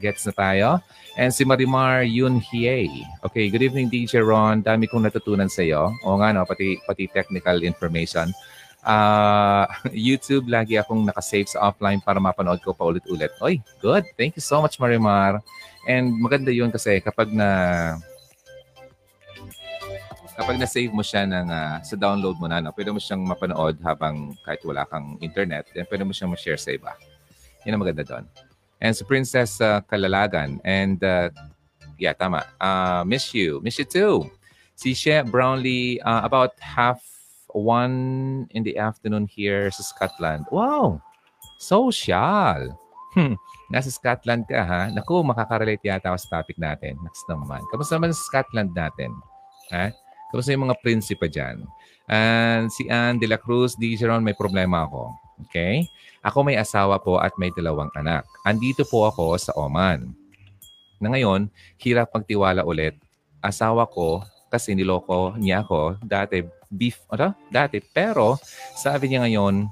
Gets na tayo. And si Marimar Yun Hiei. Okay, good evening DJ Ron. Dami kong natutunan sa iyo. O nga no, pati, pati technical information. Uh, YouTube, lagi akong nakasave sa offline para mapanood ko pa ulit-ulit. Oy, good. Thank you so much, Marimar. And maganda yun kasi kapag na kapag na-save mo siya ng, uh, sa download mo na, no, pwede mo siyang mapanood habang kahit wala kang internet, then pwede mo siyang ma-share sa iba. Yan ang maganda doon. And si Princess uh, Kalalagan. And uh, yeah, tama. Uh, miss you. Miss you too. Si She Brownlee, uh, about half one in the afternoon here sa Scotland. Wow! Social! Hmm. Nasa Scotland ka ha? Naku, makakarelate yata ako sa topic natin. Next naman. Kamusta naman sa Scotland natin? Ha? Kamusta yung mga prinsipa dyan? And si Anne de la Cruz, di Jeron, may problema ako. Okay? Ako may asawa po at may dalawang anak. Andito po ako sa Oman. Na ngayon, hirap magtiwala ulit. Asawa ko kasi niloko niya ako dati beef, ano? Dati. Pero sabi niya ngayon,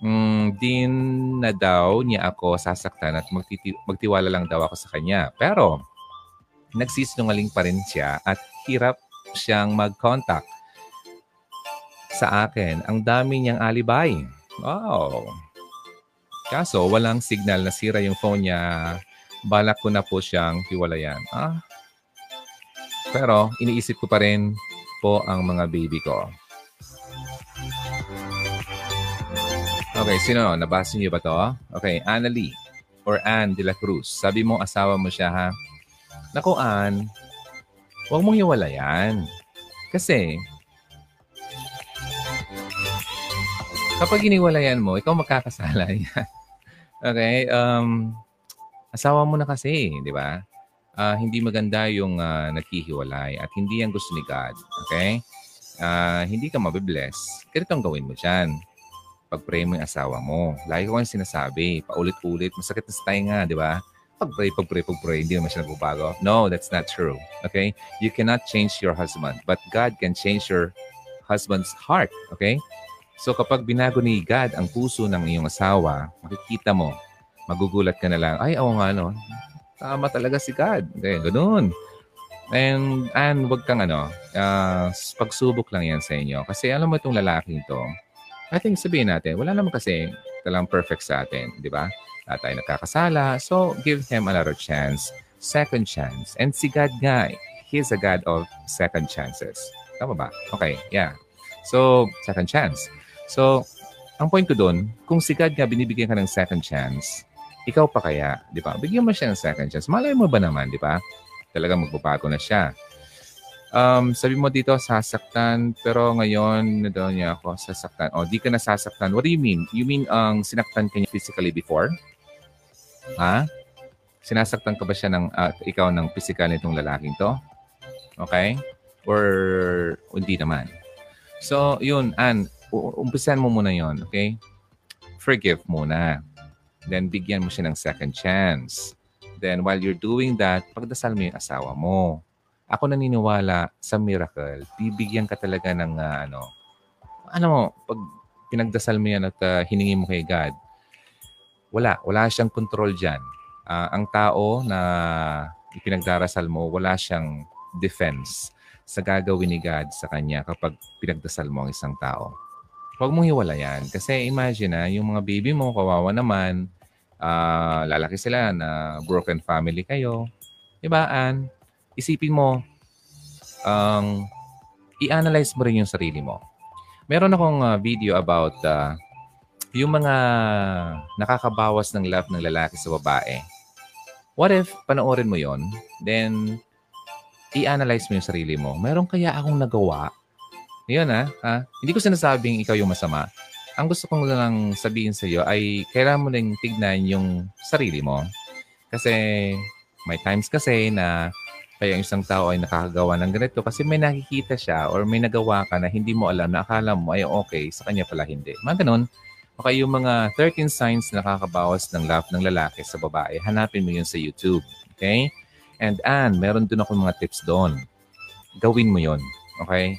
mm, din na daw niya ako sasaktan at magtiti- magtiwala lang daw ako sa kanya. Pero nagsisinungaling pa rin siya at hirap siyang mag-contact sa akin. Ang dami niyang alibay. Wow. Kaso, walang signal na sira yung phone niya. Balak ko na po siyang hiwalayan. Ah. Pero, iniisip ko pa rin po ang mga baby ko. Okay, sino? Nabasa niyo ba to? Okay, Annalie or Anne de la Cruz. Sabi mo asawa mo siya ha? Naku, Anne, Huwag mong hiwalayan. Kasi, kapag iniwalayan mo, ikaw magkakasala yan. okay? Um, asawa mo na kasi, di ba? Uh, hindi maganda yung uh, naghihiwalay at hindi yan gusto ni God. Okay? uh, hindi ka mabibless, ganito ang gawin mo dyan. Pag-pray mo yung asawa mo. Lagi ko yung sinasabi, paulit-ulit, masakit na sa nga, di ba? Pag-pray, pag-pray, pag-pray, hindi naman siya nagbabago. No, that's not true. Okay? You cannot change your husband, but God can change your husband's heart. Okay? So kapag binago ni God ang puso ng iyong asawa, makikita mo, magugulat ka na lang, ay, oo nga, no? Tama talaga si God. Okay, ganun. And, and wag kang ano, uh, pagsubok lang yan sa inyo. Kasi alam mo itong lalaking to, I think sabihin natin, wala naman kasi talang perfect sa atin, di ba? Lahat tayo nagkakasala. So, give him another chance. Second chance. And si God nga, He is a God of second chances. Tama ba? Okay, yeah. So, second chance. So, ang point ko doon, kung si God nga binibigyan ka ng second chance, ikaw pa kaya, di ba? Bigyan mo siya ng second chance. Malay mo ba naman, di ba? Talaga magbabago na siya. Um, sabi mo dito, sasaktan, pero ngayon, na daw niya ako, sasaktan. O, oh, di ka na sasaktan. What do you mean? You mean ang um, sinaktan ka niya physically before? Ha? Sinasaktan ka ba siya ng, uh, ikaw ng physical nitong lalaking to? Okay? Or hindi naman? So, yun, Ann, umpisan mo muna yon okay? Forgive muna. Then, bigyan mo siya ng second chance. Then, while you're doing that, pagdasal mo yung asawa mo. Ako naniniwala sa miracle, bibigyan ka talaga ng uh, ano, ano mo, pag pinagdasal mo yan at uh, hiningi mo kay God, wala. Wala siyang control dyan. Uh, ang tao na ipinagdarasal mo, wala siyang defense sa gagawin ni God sa kanya kapag pinagdasal mo ang isang tao. Huwag mong hiwalayan. Kasi imagine na, yung mga baby mo, kawawa naman, uh, lalaki sila na broken family kayo. Diba, Ann? Isipin mo, um, i-analyze mo rin yung sarili mo. Meron akong uh, video about uh, yung mga nakakabawas ng love ng lalaki sa babae, what if panoorin mo yon then i-analyze mo yung sarili mo. Meron kaya akong nagawa? Yun ha, ha? Hindi ko sinasabing ikaw yung masama. Ang gusto kong lang sabihin sa iyo ay kailangan mo rin tignan yung sarili mo. Kasi may times kasi na kaya yung isang tao ay nakakagawa ng ganito kasi may nakikita siya or may nagawa ka na hindi mo alam na akala mo ay okay, sa kanya pala hindi. Mga ganun. Okay, yung mga 13 signs na nakakabawas ng love ng lalaki sa babae, hanapin mo yun sa YouTube. Okay? And Ann, meron din ako mga tips doon. Gawin mo yun. Okay?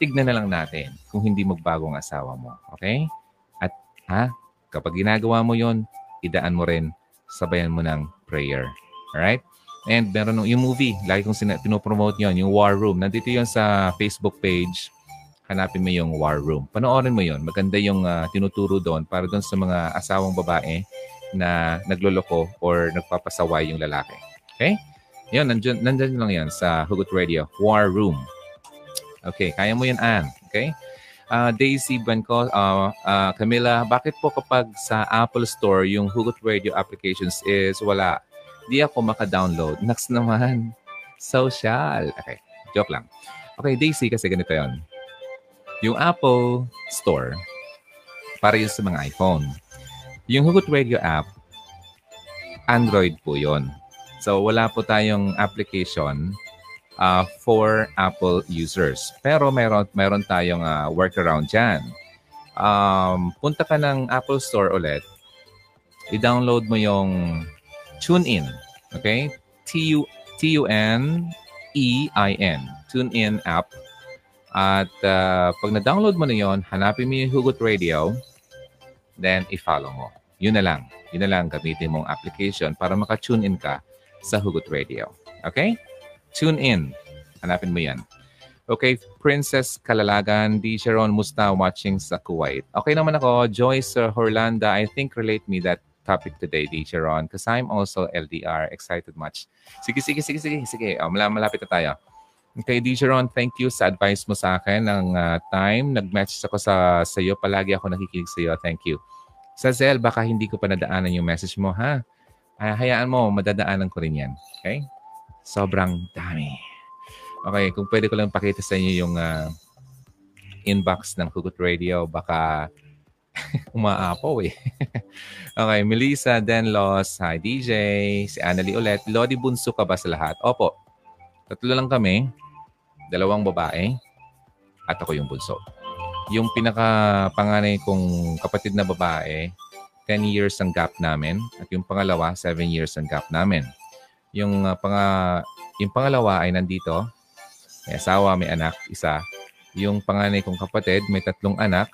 Tignan na lang natin kung hindi magbago ang asawa mo. Okay? At ha? Kapag ginagawa mo yon, idaan mo rin, sabayan mo ng prayer. Alright? And meron yung movie, lagi kong sin- pinopromote yon yung War Room. Nandito yon sa Facebook page hanapin mo yung war room. Panoorin mo yon. Maganda yung uh, tinuturo doon para doon sa mga asawang babae na nagloloko or nagpapasaway yung lalaki. Okay? Yun, nandyan, nandyan lang yan sa Hugot Radio. War Room. Okay, kaya mo yan, Ann. Okay? Uh, Daisy Banco, uh, uh, Camila, bakit po kapag sa Apple Store yung Hugot Radio applications is wala? Di ako maka-download. Next naman. Social. Okay, joke lang. Okay, Daisy, kasi ganito yon yung Apple Store, para yun sa mga iPhone. Yung Hugot Radio app, Android po yon. So wala po tayong application uh, for Apple users. Pero meron, meron tayong uh, workaround dyan. Um, punta ka ng Apple Store ulit, i-download mo yung TuneIn. Okay? T-U-N-E-I-N. TuneIn app at uh, pag na-download mo na yon, hanapin mo yung Hugot Radio, then i-follow mo. Yun na lang. Yun na lang gamitin mong application para maka-tune in ka sa Hugot Radio. Okay? Tune in. Hanapin mo yan. Okay, Princess Kalalagan, D. Sharon Musta watching sa Kuwait. Okay naman ako. Joyce Horlanda, I think relate me that topic today, D. Sharon, because I'm also LDR. Excited much. Sige, sige, sige, sige. sige. Oh, malapit na tayo. Okay, Dijeron, thank you sa advice mo sa akin ng uh, time. Nag-match ako sa sa iyo. Palagi ako nakikinig sa iyo. Thank you. Sa Zel, baka hindi ko pa nadaanan yung message mo, ha? Uh, hayaan mo, madadaanan ko rin yan. Okay? Sobrang dami. Okay, kung pwede ko lang pakita sa inyo yung uh, inbox ng Hugot Radio, baka umaapaw eh. okay, Melissa Denlos, hi DJ, si Annalie ulit. Lodi Bunso ka ba sa lahat? Opo, tatlo lang kami dalawang babae. at ako yung bunso. Yung pinaka-panganay kong kapatid na babae, 10 years ang gap namin. At yung pangalawa, 7 years ang gap namin. Yung, uh, panga, yung pangalawa ay nandito. May asawa, may anak, isa. Yung panganay kong kapatid, may tatlong anak.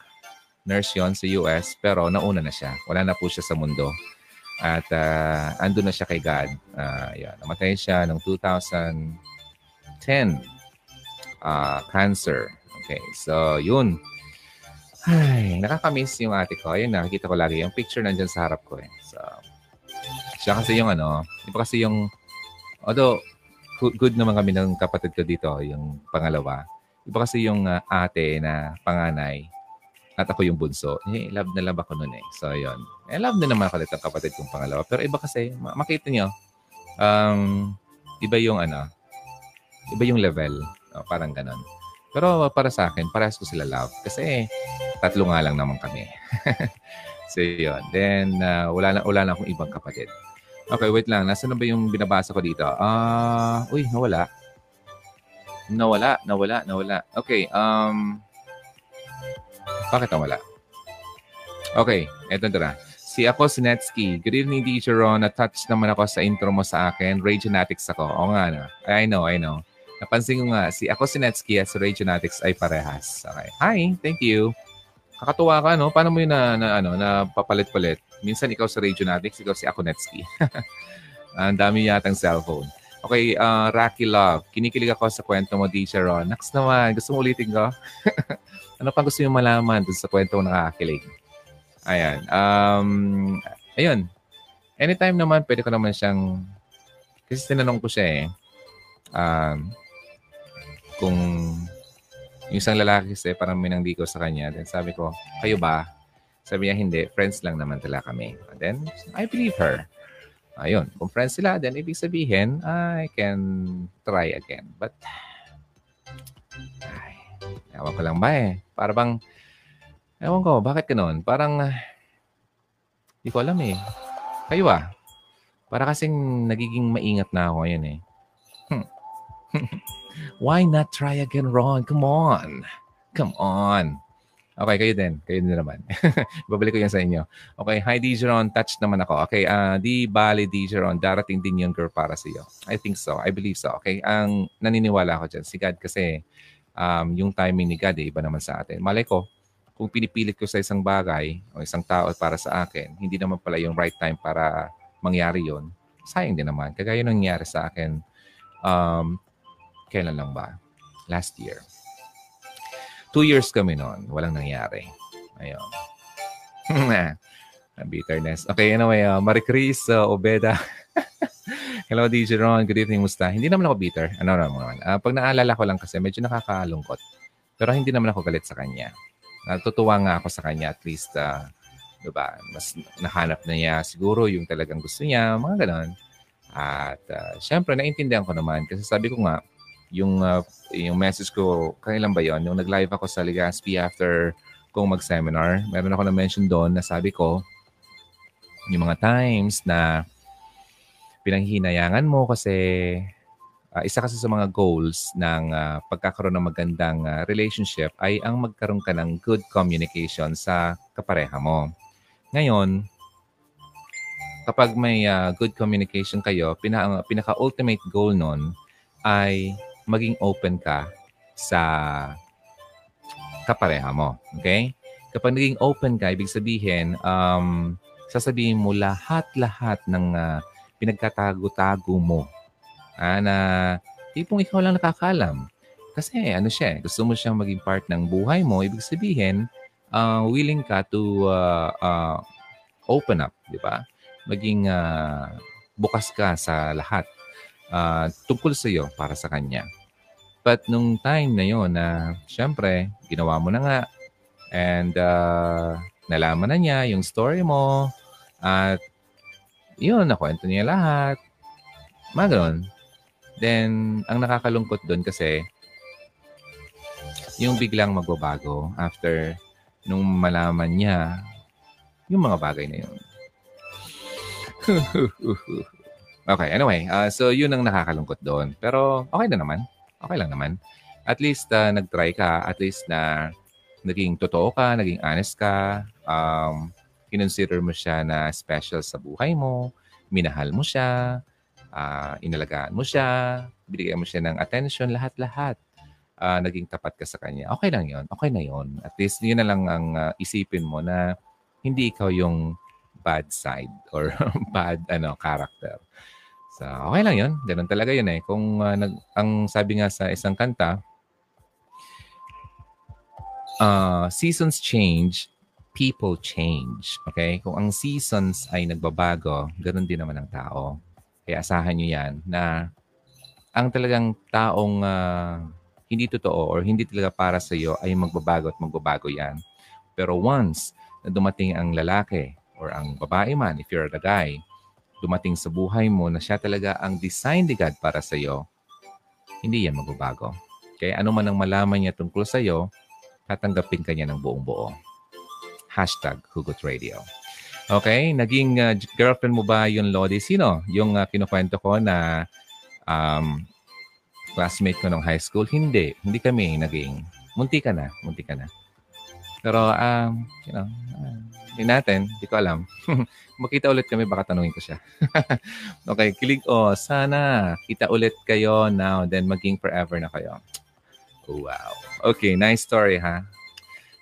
Nurse yon sa US, pero nauna na siya. Wala na po siya sa mundo. At uh, andun na siya kay God. Uh, yeah, namatay siya noong 2010. Uh, cancer. Okay, so yun. Ay, nakakamiss yung ate ko. Ayun, nakikita ko lagi. Yung picture nandyan sa harap ko eh. So, siya kasi yung ano, iba kasi yung, although, good naman kami ng kapatid ko dito, yung pangalawa. Iba kasi yung uh, ate na panganay at ako yung bunso. Eh, love na love ako noon eh. So, yun. Eh, love na naman ako ng kapatid kong pangalawa. Pero iba kasi, makita nyo, um, iba yung ano, iba yung level. Oh, parang ganon. Pero para sa akin, parehas ko sila love. Kasi tatlo nga lang naman kami. so yun. Then, uh, wala, na, wala na akong ibang kapatid. Okay, wait lang. Nasaan na ba yung binabasa ko dito? Ah, uh, uy, nawala. Nawala, nawala, nawala. Okay, um, bakit nawala? Okay, eto na. Si ako, si Netsky. Good evening, Teacher Ron. Na-touch naman ako sa intro mo sa akin. Radionatics ako. Oo nga na. I know, I know. Napansin ko nga, si ako si Netsky at si Regionatics ay parehas. Okay. Hi, thank you. Kakatuwa ka, no? Paano mo yun na, na, ano, na papalit-palit? Minsan ikaw sa Regionatics, ikaw si ako Netsky. Ang dami yatang cellphone. Okay, uh, Rocky Love. Kinikilig ako sa kwento mo, DJ Ron. Next naman, gusto mo ulitin ko? ano pa gusto mo malaman dun sa kwento mo nakakakilig? Ayan. Um, ayun. Anytime naman, pwede ko naman siyang... Kasi tinanong ko siya eh. Um, kung yung isang lalaki kasi parang minangdi ko sa kanya. Then sabi ko, kayo ba? Sabi niya, hindi. Friends lang naman talaga kami. And then, I believe her. Ayun. Kung friends sila, then ibig sabihin, I can try again. But, ay, ewan ko lang ba eh. Para bang, ewan ko, bakit ganun? Parang, hindi ko alam eh. Kayo ah. Para kasing nagiging maingat na ako ngayon eh. Hmm. Why not try again, Ron? Come on. Come on. Okay, kayo din. Kayo din naman. Babalik ko yan sa inyo. Okay, hi Dijeron. Touch naman ako. Okay, uh, di bali Dijeron. Darating din yung girl para sa iyo. I think so. I believe so. Okay, ang naniniwala ako dyan. Si God kasi um, yung timing ni God eh, iba naman sa atin. Malay ko, kung pinipilit ko sa isang bagay o isang tao para sa akin, hindi naman pala yung right time para mangyari yon sayang din naman. Kagaya nangyari sa akin um, Kailan lang ba? Last year. Two years kami noon. Walang nangyari. Ayun. Bitterness. Okay, anyway, uh, Marie Chris uh, Obeda. Hello, DJ Ron. Good evening, musta? Hindi naman ako bitter. Ano naman? Uh, pag naalala ko lang kasi, medyo nakakalungkot. Pero hindi naman ako galit sa kanya. Natutuwa nga ako sa kanya at least, uh, diba, mas nahanap na niya siguro yung talagang gusto niya, mga ganon. At uh, syempre, naintindihan ko naman kasi sabi ko nga, yung uh, yung message ko, kailan ba yon Yung nag-live ako sa Legazpi after kong mag-seminar, meron ako na-mention doon na sabi ko, yung mga times na pinanghinayangan mo kasi uh, isa kasi sa mga goals ng uh, pagkakaroon ng magandang uh, relationship ay ang magkaroon ka ng good communication sa kapareha mo. Ngayon, kapag may uh, good communication kayo, pina, pinaka-ultimate goal nun ay maging open ka sa kapareha mo. Okay? Kapag naging open ka, ibig sabihin, um, sasabihin mo lahat-lahat ng uh, pinagkatago-tago mo. Ah, na tipong ikaw lang nakakalam. Kasi ano siya, eh, gusto mo siyang maging part ng buhay mo. Ibig sabihin, uh, willing ka to uh, uh, open up, di ba? Maging uh, bukas ka sa lahat uh, tungkol sa iyo para sa kanya. But nung time na yon na syempre, ginawa mo na nga and uh, nalaman na niya yung story mo at yun, nakwento niya lahat. Mga ganun. Then, ang nakakalungkot doon kasi yung biglang magbabago after nung malaman niya yung mga bagay na yun. okay, anyway. Uh, so, yun ang nakakalungkot doon. Pero, okay na naman okay lang naman. at least uh, nag-try ka, at least na naging totoo ka, naging honest ka, um, kinonsider mo siya na special sa buhay mo, minahal mo siya, uh, inalagaan mo siya, binigyan mo siya ng attention, lahat-lahat. Uh, naging tapat ka sa kanya. Okay lang yon Okay na yon At least yun na lang ang uh, isipin mo na hindi ikaw yung bad side or bad ano character. So, okay lang yun. Ganun talaga yun eh. Kung uh, nag, ang sabi nga sa isang kanta, uh, seasons change, people change. Okay? Kung ang seasons ay nagbabago, ganoon din naman ang tao. Kaya asahan nyo yan na ang talagang taong uh, hindi totoo or hindi talaga para sa iyo ay magbabago at magbabago yan. Pero once na dumating ang lalaki or ang babae man, if you're the guy, dumating sa buhay mo na siya talaga ang design ni God para sa iyo, hindi yan magbabago. Kaya ano man ang malaman niya tungkol sa iyo, tatanggapin ka niya ng buong buo. Hashtag Hugot Radio. Okay, naging uh, girlfriend mo ba yung Lodi? Sino? Yung uh, kinukwento ko na um, classmate ko nung high school? Hindi. Hindi kami naging. Munti ka na. Munti ka na. Pero, um, you know, uh, hindi natin. Hindi ko alam. Makita ulit kami, baka tanungin ko siya. okay, kilig. Oh, sana kita ulit kayo now, then maging forever na kayo. Wow. Okay, nice story ha.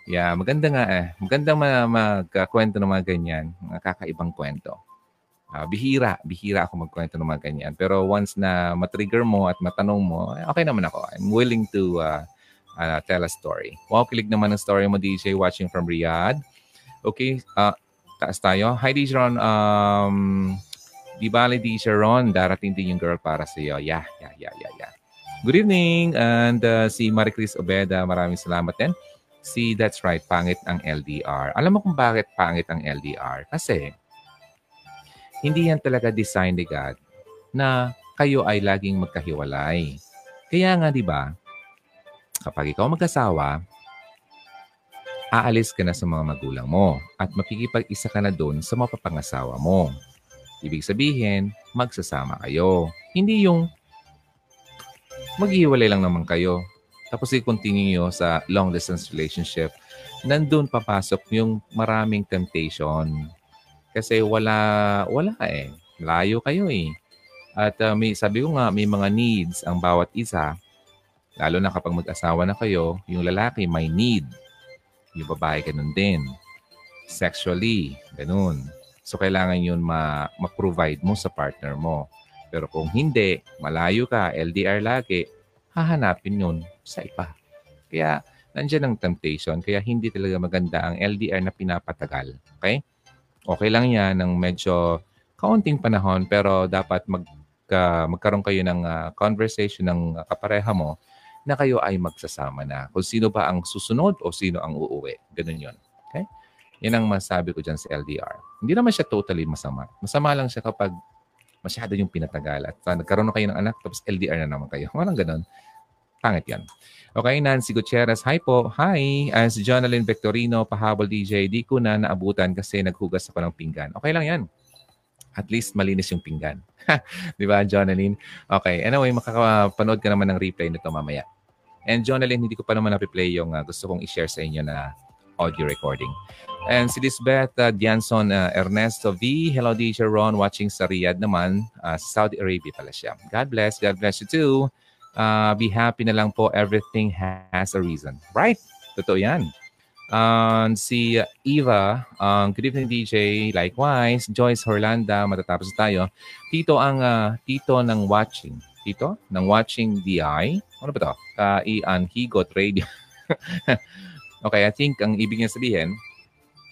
Yeah, maganda nga eh. Maganda magkwento ng mga ganyan. Mga kakaibang kwento. Uh, bihira, bihira ako magkwento ng mga ganyan. Pero once na matrigger mo at matanong mo, eh, okay naman ako. I'm willing to uh, uh, tell a story. Wow, kilig naman ang story mo, DJ, watching from Riyadh. Okay, uh, taas tayo. Hi, DJ Ron. Um, di bali, DJ Ron, darating din yung girl para sa iyo. Yeah, yeah, yeah, yeah, yeah. Good evening. And uh, si Marie Chris Obeda, maraming salamat din. Si That's Right, pangit ang LDR. Alam mo kung bakit pangit ang LDR? Kasi hindi yan talaga design ni God na kayo ay laging magkahiwalay. Kaya nga, di ba, kapag ikaw mag-asawa, aalis ka na sa mga magulang mo at makikipag-isa ka na doon sa mapapangasawa mo. Ibig sabihin, magsasama kayo. Hindi yung maghihiwalay lang naman kayo. Tapos i-continue nyo sa long distance relationship. Nandun papasok yung maraming temptation. Kasi wala, wala eh. Layo kayo eh. At uh, may, sabi ko nga, may mga needs ang bawat isa. Lalo na kapag mag-asawa na kayo, yung lalaki may need. Yung babae ganun din. Sexually, ganun. So, kailangan yun ma- ma-provide mo sa partner mo. Pero kung hindi, malayo ka, LDR lagi, hahanapin yun sa iba. Kaya nandiyan ang temptation. Kaya hindi talaga maganda ang LDR na pinapatagal. Okay? Okay lang yan ng medyo kaunting panahon pero dapat mag, uh, magkaroon kayo ng uh, conversation ng kapareha mo na kayo ay magsasama na. Kung sino ba ang susunod o sino ang uuwi. Ganun yun. Okay? Yan ang masabi ko dyan sa LDR. Hindi naman siya totally masama. Masama lang siya kapag masyado yung pinatagal. At uh, nagkaroon na kayo ng anak, tapos LDR na naman kayo. Walang ganun. Pangit yan. Okay, Nancy Gutierrez. Hi po. Hi. As Jonalyn Victorino, pahabol DJ, di ko na naabutan kasi naghugas ako ng pinggan. Okay lang yan. At least malinis yung pinggan. di ba, Jonalyn? Okay. Anyway, makakapanood ka naman ng replay nito mamaya. And Jonalyn, hindi ko pa naman na-play yung uh, gusto kong i-share sa inyo na audio recording. And si Lisbeth uh, Dianson uh, Ernesto V. Hello, DJ Ron. Watching sa Riyadh naman. Uh, Saudi Arabia pala siya. God bless. God bless you too. Uh, be happy na lang po. Everything has a reason. Right? Totoo yan. Um, si Eva, um, good evening DJ, likewise. Joyce Horlanda, matatapos tayo. Tito ang uh, tito ng watching. Tito? Ng watching DI? Ano ba to? Uh, Ian Higot Radio. okay, I think ang ibig niya sabihin,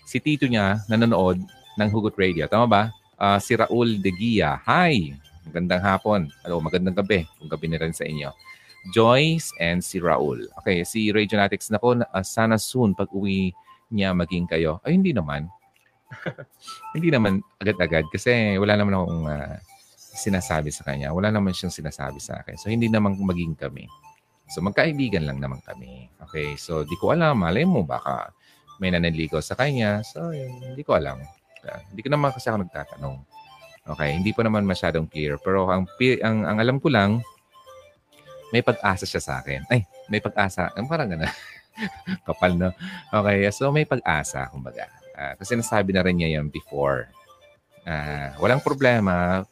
si Tito niya nanonood ng Hugot Radio. Tama ba? Uh, si Raul De Gia. Hi! Magandang hapon. Hello, magandang gabi. Kung gabi na rin sa inyo. Joyce and si Raul. Okay, si Radionatics na ko, uh, sana soon pag uwi niya maging kayo. Ay, hindi naman. hindi naman agad-agad kasi wala naman akong uh, sinasabi sa kanya. Wala naman siyang sinasabi sa akin. So, hindi naman maging kami. So, magkaibigan lang naman kami. Okay, so di ko alam. Malay mo, baka may naniligaw sa kanya. So, yun, hindi ko alam. Uh, hindi ko naman kasi ako nagtatanong. Okay, hindi pa naman masyadong clear. Pero ang, ang, ang alam ko lang, may pag-asa siya sa akin. Ay, may pag-asa. Parang gano'n. Kapal, no? Okay, so may pag-asa, kumbaga. Uh, kasi nasabi na rin niya yan before. Uh, walang problema.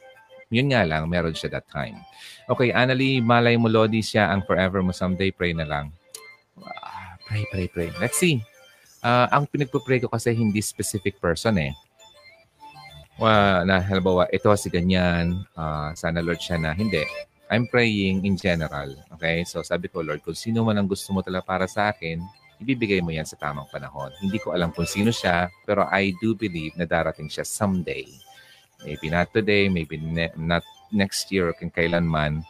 Yun nga lang, meron siya that time. Okay, Annalie, malay mo, Lodi siya ang forever mo someday. Pray na lang. Uh, pray, pray, pray. Let's see. Uh, ang pinagpo-pray ko kasi hindi specific person eh. Well, na halimbawa, ito si ganyan, uh, sana Lord siya na. Hindi. I'm praying in general. Okay? So sabi ko, Lord, kung sino man ang gusto mo talaga para sa akin, ibibigay mo yan sa tamang panahon. Hindi ko alam kung sino siya, pero I do believe na darating siya someday. Maybe not today, maybe ne- not next year, kung kailanman.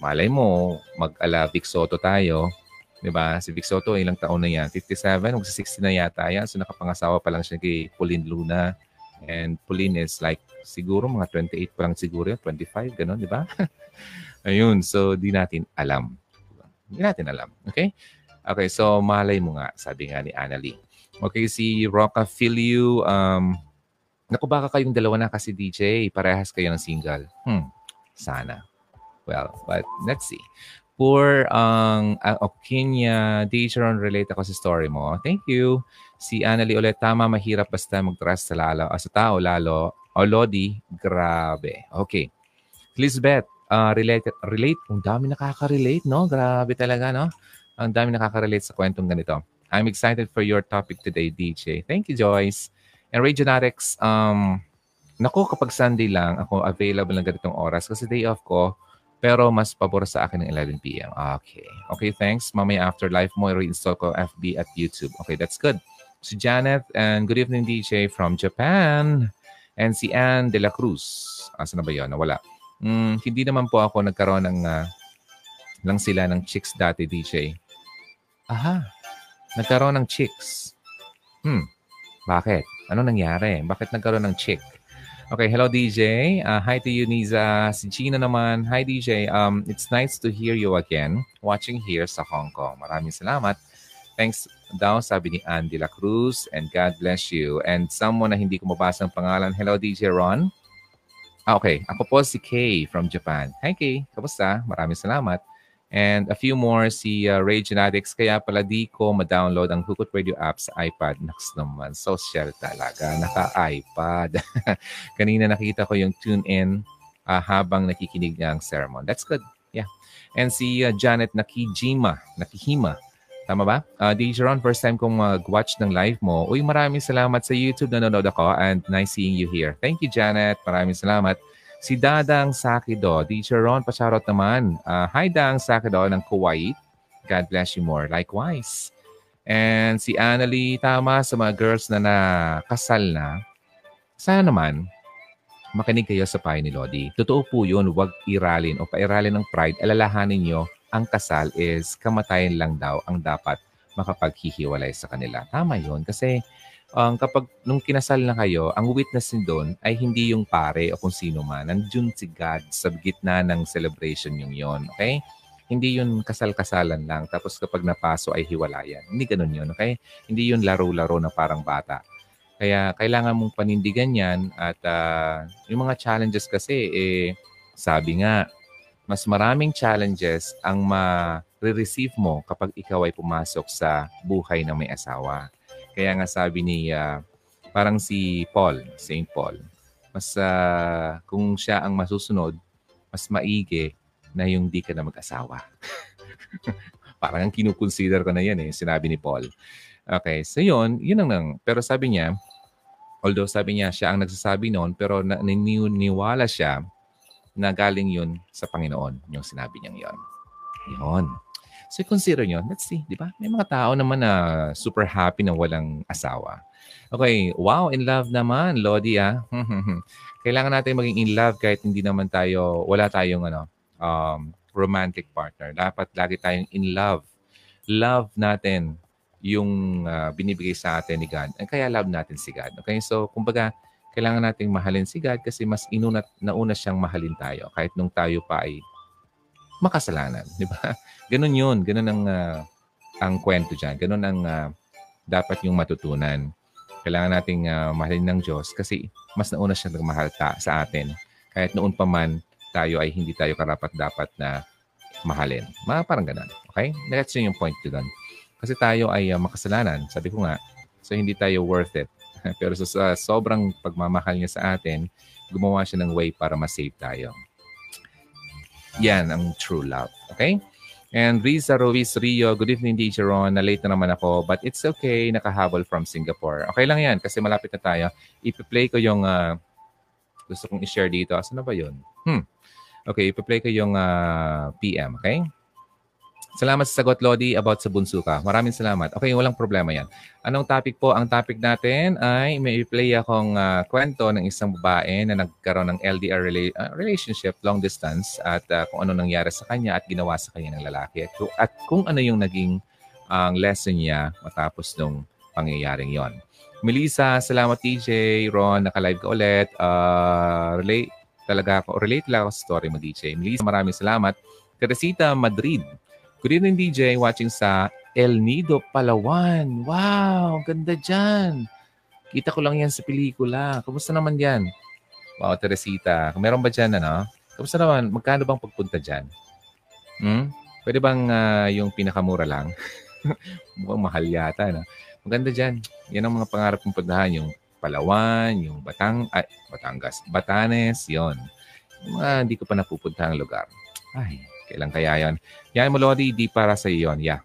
Malay mo, mag-ala Vic Soto tayo. 'di ba? Si Vic Soto, ilang taon na yan? 57, magsa 60 na yata yan. So nakapangasawa pa lang siya kay Pauline Luna. And Pauline is like, siguro mga 28 pa lang siguro, 25, gano'n, di ba? Ayun, so di natin alam. Di natin alam. Okay? Okay, so malay mo nga, sabi nga ni Annalie. Okay, si Roca Filiu, um, naku baka kayong dalawa na kasi DJ, parehas kayo ng single. Hmm, sana. Well, but let's see. For ang um, Okinya, DJ Ron, relate ako sa story mo. Thank you. Si Annalie ulit, tama, mahirap basta mag-trust sa, lalo, uh, sa tao lalo. O Lodi, grabe. Okay. Lisbeth, uh, relate, relate. Ang dami nakaka-relate, no? Grabe talaga, no? Ang dami nakaka-relate sa kwentong ganito. I'm excited for your topic today, DJ. Thank you, Joyce. And Ray Genetics, um, naku, kapag Sunday lang, ako available ng ganitong oras kasi day off ko, pero mas pabor sa akin ng 11 p.m. Okay. Okay, thanks. Mamaya afterlife mo, reinstall ko FB at YouTube. Okay, that's good. Si Janet, and good evening, DJ from Japan. And si Anne De La Cruz. Asa na ba yun? Nawala. Mm, hindi naman po ako nagkaroon ng uh, lang sila ng chicks dati, DJ. Aha. Nagkaroon ng chicks. Hmm. Bakit? Ano nangyari? Bakit nagkaroon ng chick? Okay, hello DJ. Uh, hi to you, Niza. Si Gina naman. Hi DJ. Um, it's nice to hear you again watching here sa Hong Kong. Maraming salamat. Thanks daw, sabi ni Andy La Cruz. And God bless you. And someone na hindi ko mabasa ang pangalan. Hello DJ Ron. Ah, okay. Ako po si Kay from Japan. Hi Kay. Kamusta? Maraming salamat. And a few more si uh, Ray Genetics. Kaya pala di ko ma-download ang Hukot Radio app sa iPad. Naks naman. Social talaga. Naka-iPad. Kanina nakita ko yung tune in uh, habang nakikinig ng sermon. That's good. Yeah. And si uh, Janet Nakijima. Nakihima Tama ba? Uh, DJ Ron, first time kong mag-watch ng live mo. Uy, maraming salamat sa YouTube. Nanonood ako and nice seeing you here. Thank you, Janet. Maraming salamat. Si Dadang Sakido. DJ Ron, pasarot naman. Uh, hi, Dang Sakido ng Kuwait. God bless you more. Likewise. And si Annalie, tama sa mga girls na nakasal na. Sana naman, makinig kayo sa payo ni Lodi. Totoo po yun, huwag iralin o pairalin ng pride. Alalahanin nyo ang kasal is kamatayan lang daw ang dapat makapaghihiwalay sa kanila. Tama yun. Kasi um, kapag nung kinasal na kayo, ang witness doon ay hindi yung pare o kung sino man. Nandiyon si God sa gitna ng celebration yung yon. Okay? Hindi yun kasal-kasalan lang. Tapos kapag napaso ay hiwalayan. Hindi ganun yun. Okay? Hindi yun laro-laro na parang bata. Kaya kailangan mong panindigan yan at uh, yung mga challenges kasi eh sabi nga mas maraming challenges ang ma-receive mo kapag ikaw ay pumasok sa buhay ng may asawa. Kaya nga sabi ni, uh, parang si Paul, St. Paul, mas uh, kung siya ang masusunod, mas maigi na yung di ka na mag-asawa. parang ang kinukonsider ko na yan eh, sinabi ni Paul. Okay, so yun, yun ang nang. Pero sabi niya, although sabi niya siya ang nagsasabi noon, pero naniniwala siya na galing yun sa Panginoon, yung sinabi niyang yon. Yun. So consider nyo, let's see, di ba? May mga tao naman na super happy na walang asawa. Okay, wow, in love naman, Lodi ah. Kailangan natin maging in love kahit hindi naman tayo, wala tayong ano, um, romantic partner. Dapat lagi tayong in love. Love natin yung uh, binibigay sa atin ni God. Kaya love natin si God. Okay, so kumbaga, kailangan nating mahalin si God kasi mas inuna, nauna siyang mahalin tayo kahit nung tayo pa ay makasalanan. Di ba? Ganun yun. Ganun ang, uh, ang kwento dyan. Ganun ang uh, dapat yung matutunan. Kailangan nating uh, mahalin ng Diyos kasi mas nauna siya nagmahal ta sa atin. Kahit noon pa man tayo ay hindi tayo karapat dapat na mahalin. Mga parang ganun. Okay? That's yung point ko doon. Kasi tayo ay uh, makasalanan. Sabi ko nga, so hindi tayo worth it. Pero sa, sa sobrang pagmamahal niya sa atin, gumawa siya ng way para ma-save tayo. Yan ang true love. Okay? And Riza Ruiz Rio, good evening DJ Ron. Na-late na naman ako but it's okay. Nakahabol from Singapore. Okay lang yan kasi malapit na tayo. Ipi-play ko yung uh, gusto kong i-share dito. Asa na ba yun? Hmm. Okay, ipi-play ko yung uh, PM. Okay? Salamat sa sagot, Lodi, about sa bunso ka. Maraming salamat. Okay, walang problema yan. Anong topic po? Ang topic natin ay may play akong uh, kwento ng isang babae na nagkaroon ng LDR rela- uh, relationship, long distance, at uh, kung ano nangyari sa kanya at ginawa sa kanya ng lalaki. At, at kung ano yung naging ang uh, lesson niya matapos nung pangyayaring yon. Melissa, salamat DJ. Ron, naka-live ka ulit. Uh, relate talaga ako. Relate lang ako sa story mo, DJ. Melissa, maraming salamat. Teresita Madrid, Good evening, DJ. Watching sa El Nido, Palawan. Wow, ganda dyan. Kita ko lang yan sa pelikula. Kamusta naman yan? Wow, Teresita. Meron ba dyan, ano? Kamusta naman? Magkano bang pagpunta dyan? Hmm? Pwede bang uh, yung pinakamura lang? Mukhang mahal yata, no? Maganda dyan. Yan ang mga pangarap kong puntahan. Yung Palawan, yung Batang, ay, Batangas, Batanes, yon. Yung mga hindi ko pa napupuntahang lugar. Ay, Kailan kaya yon? Yan mo, Lodi, di para sa yon. Yeah.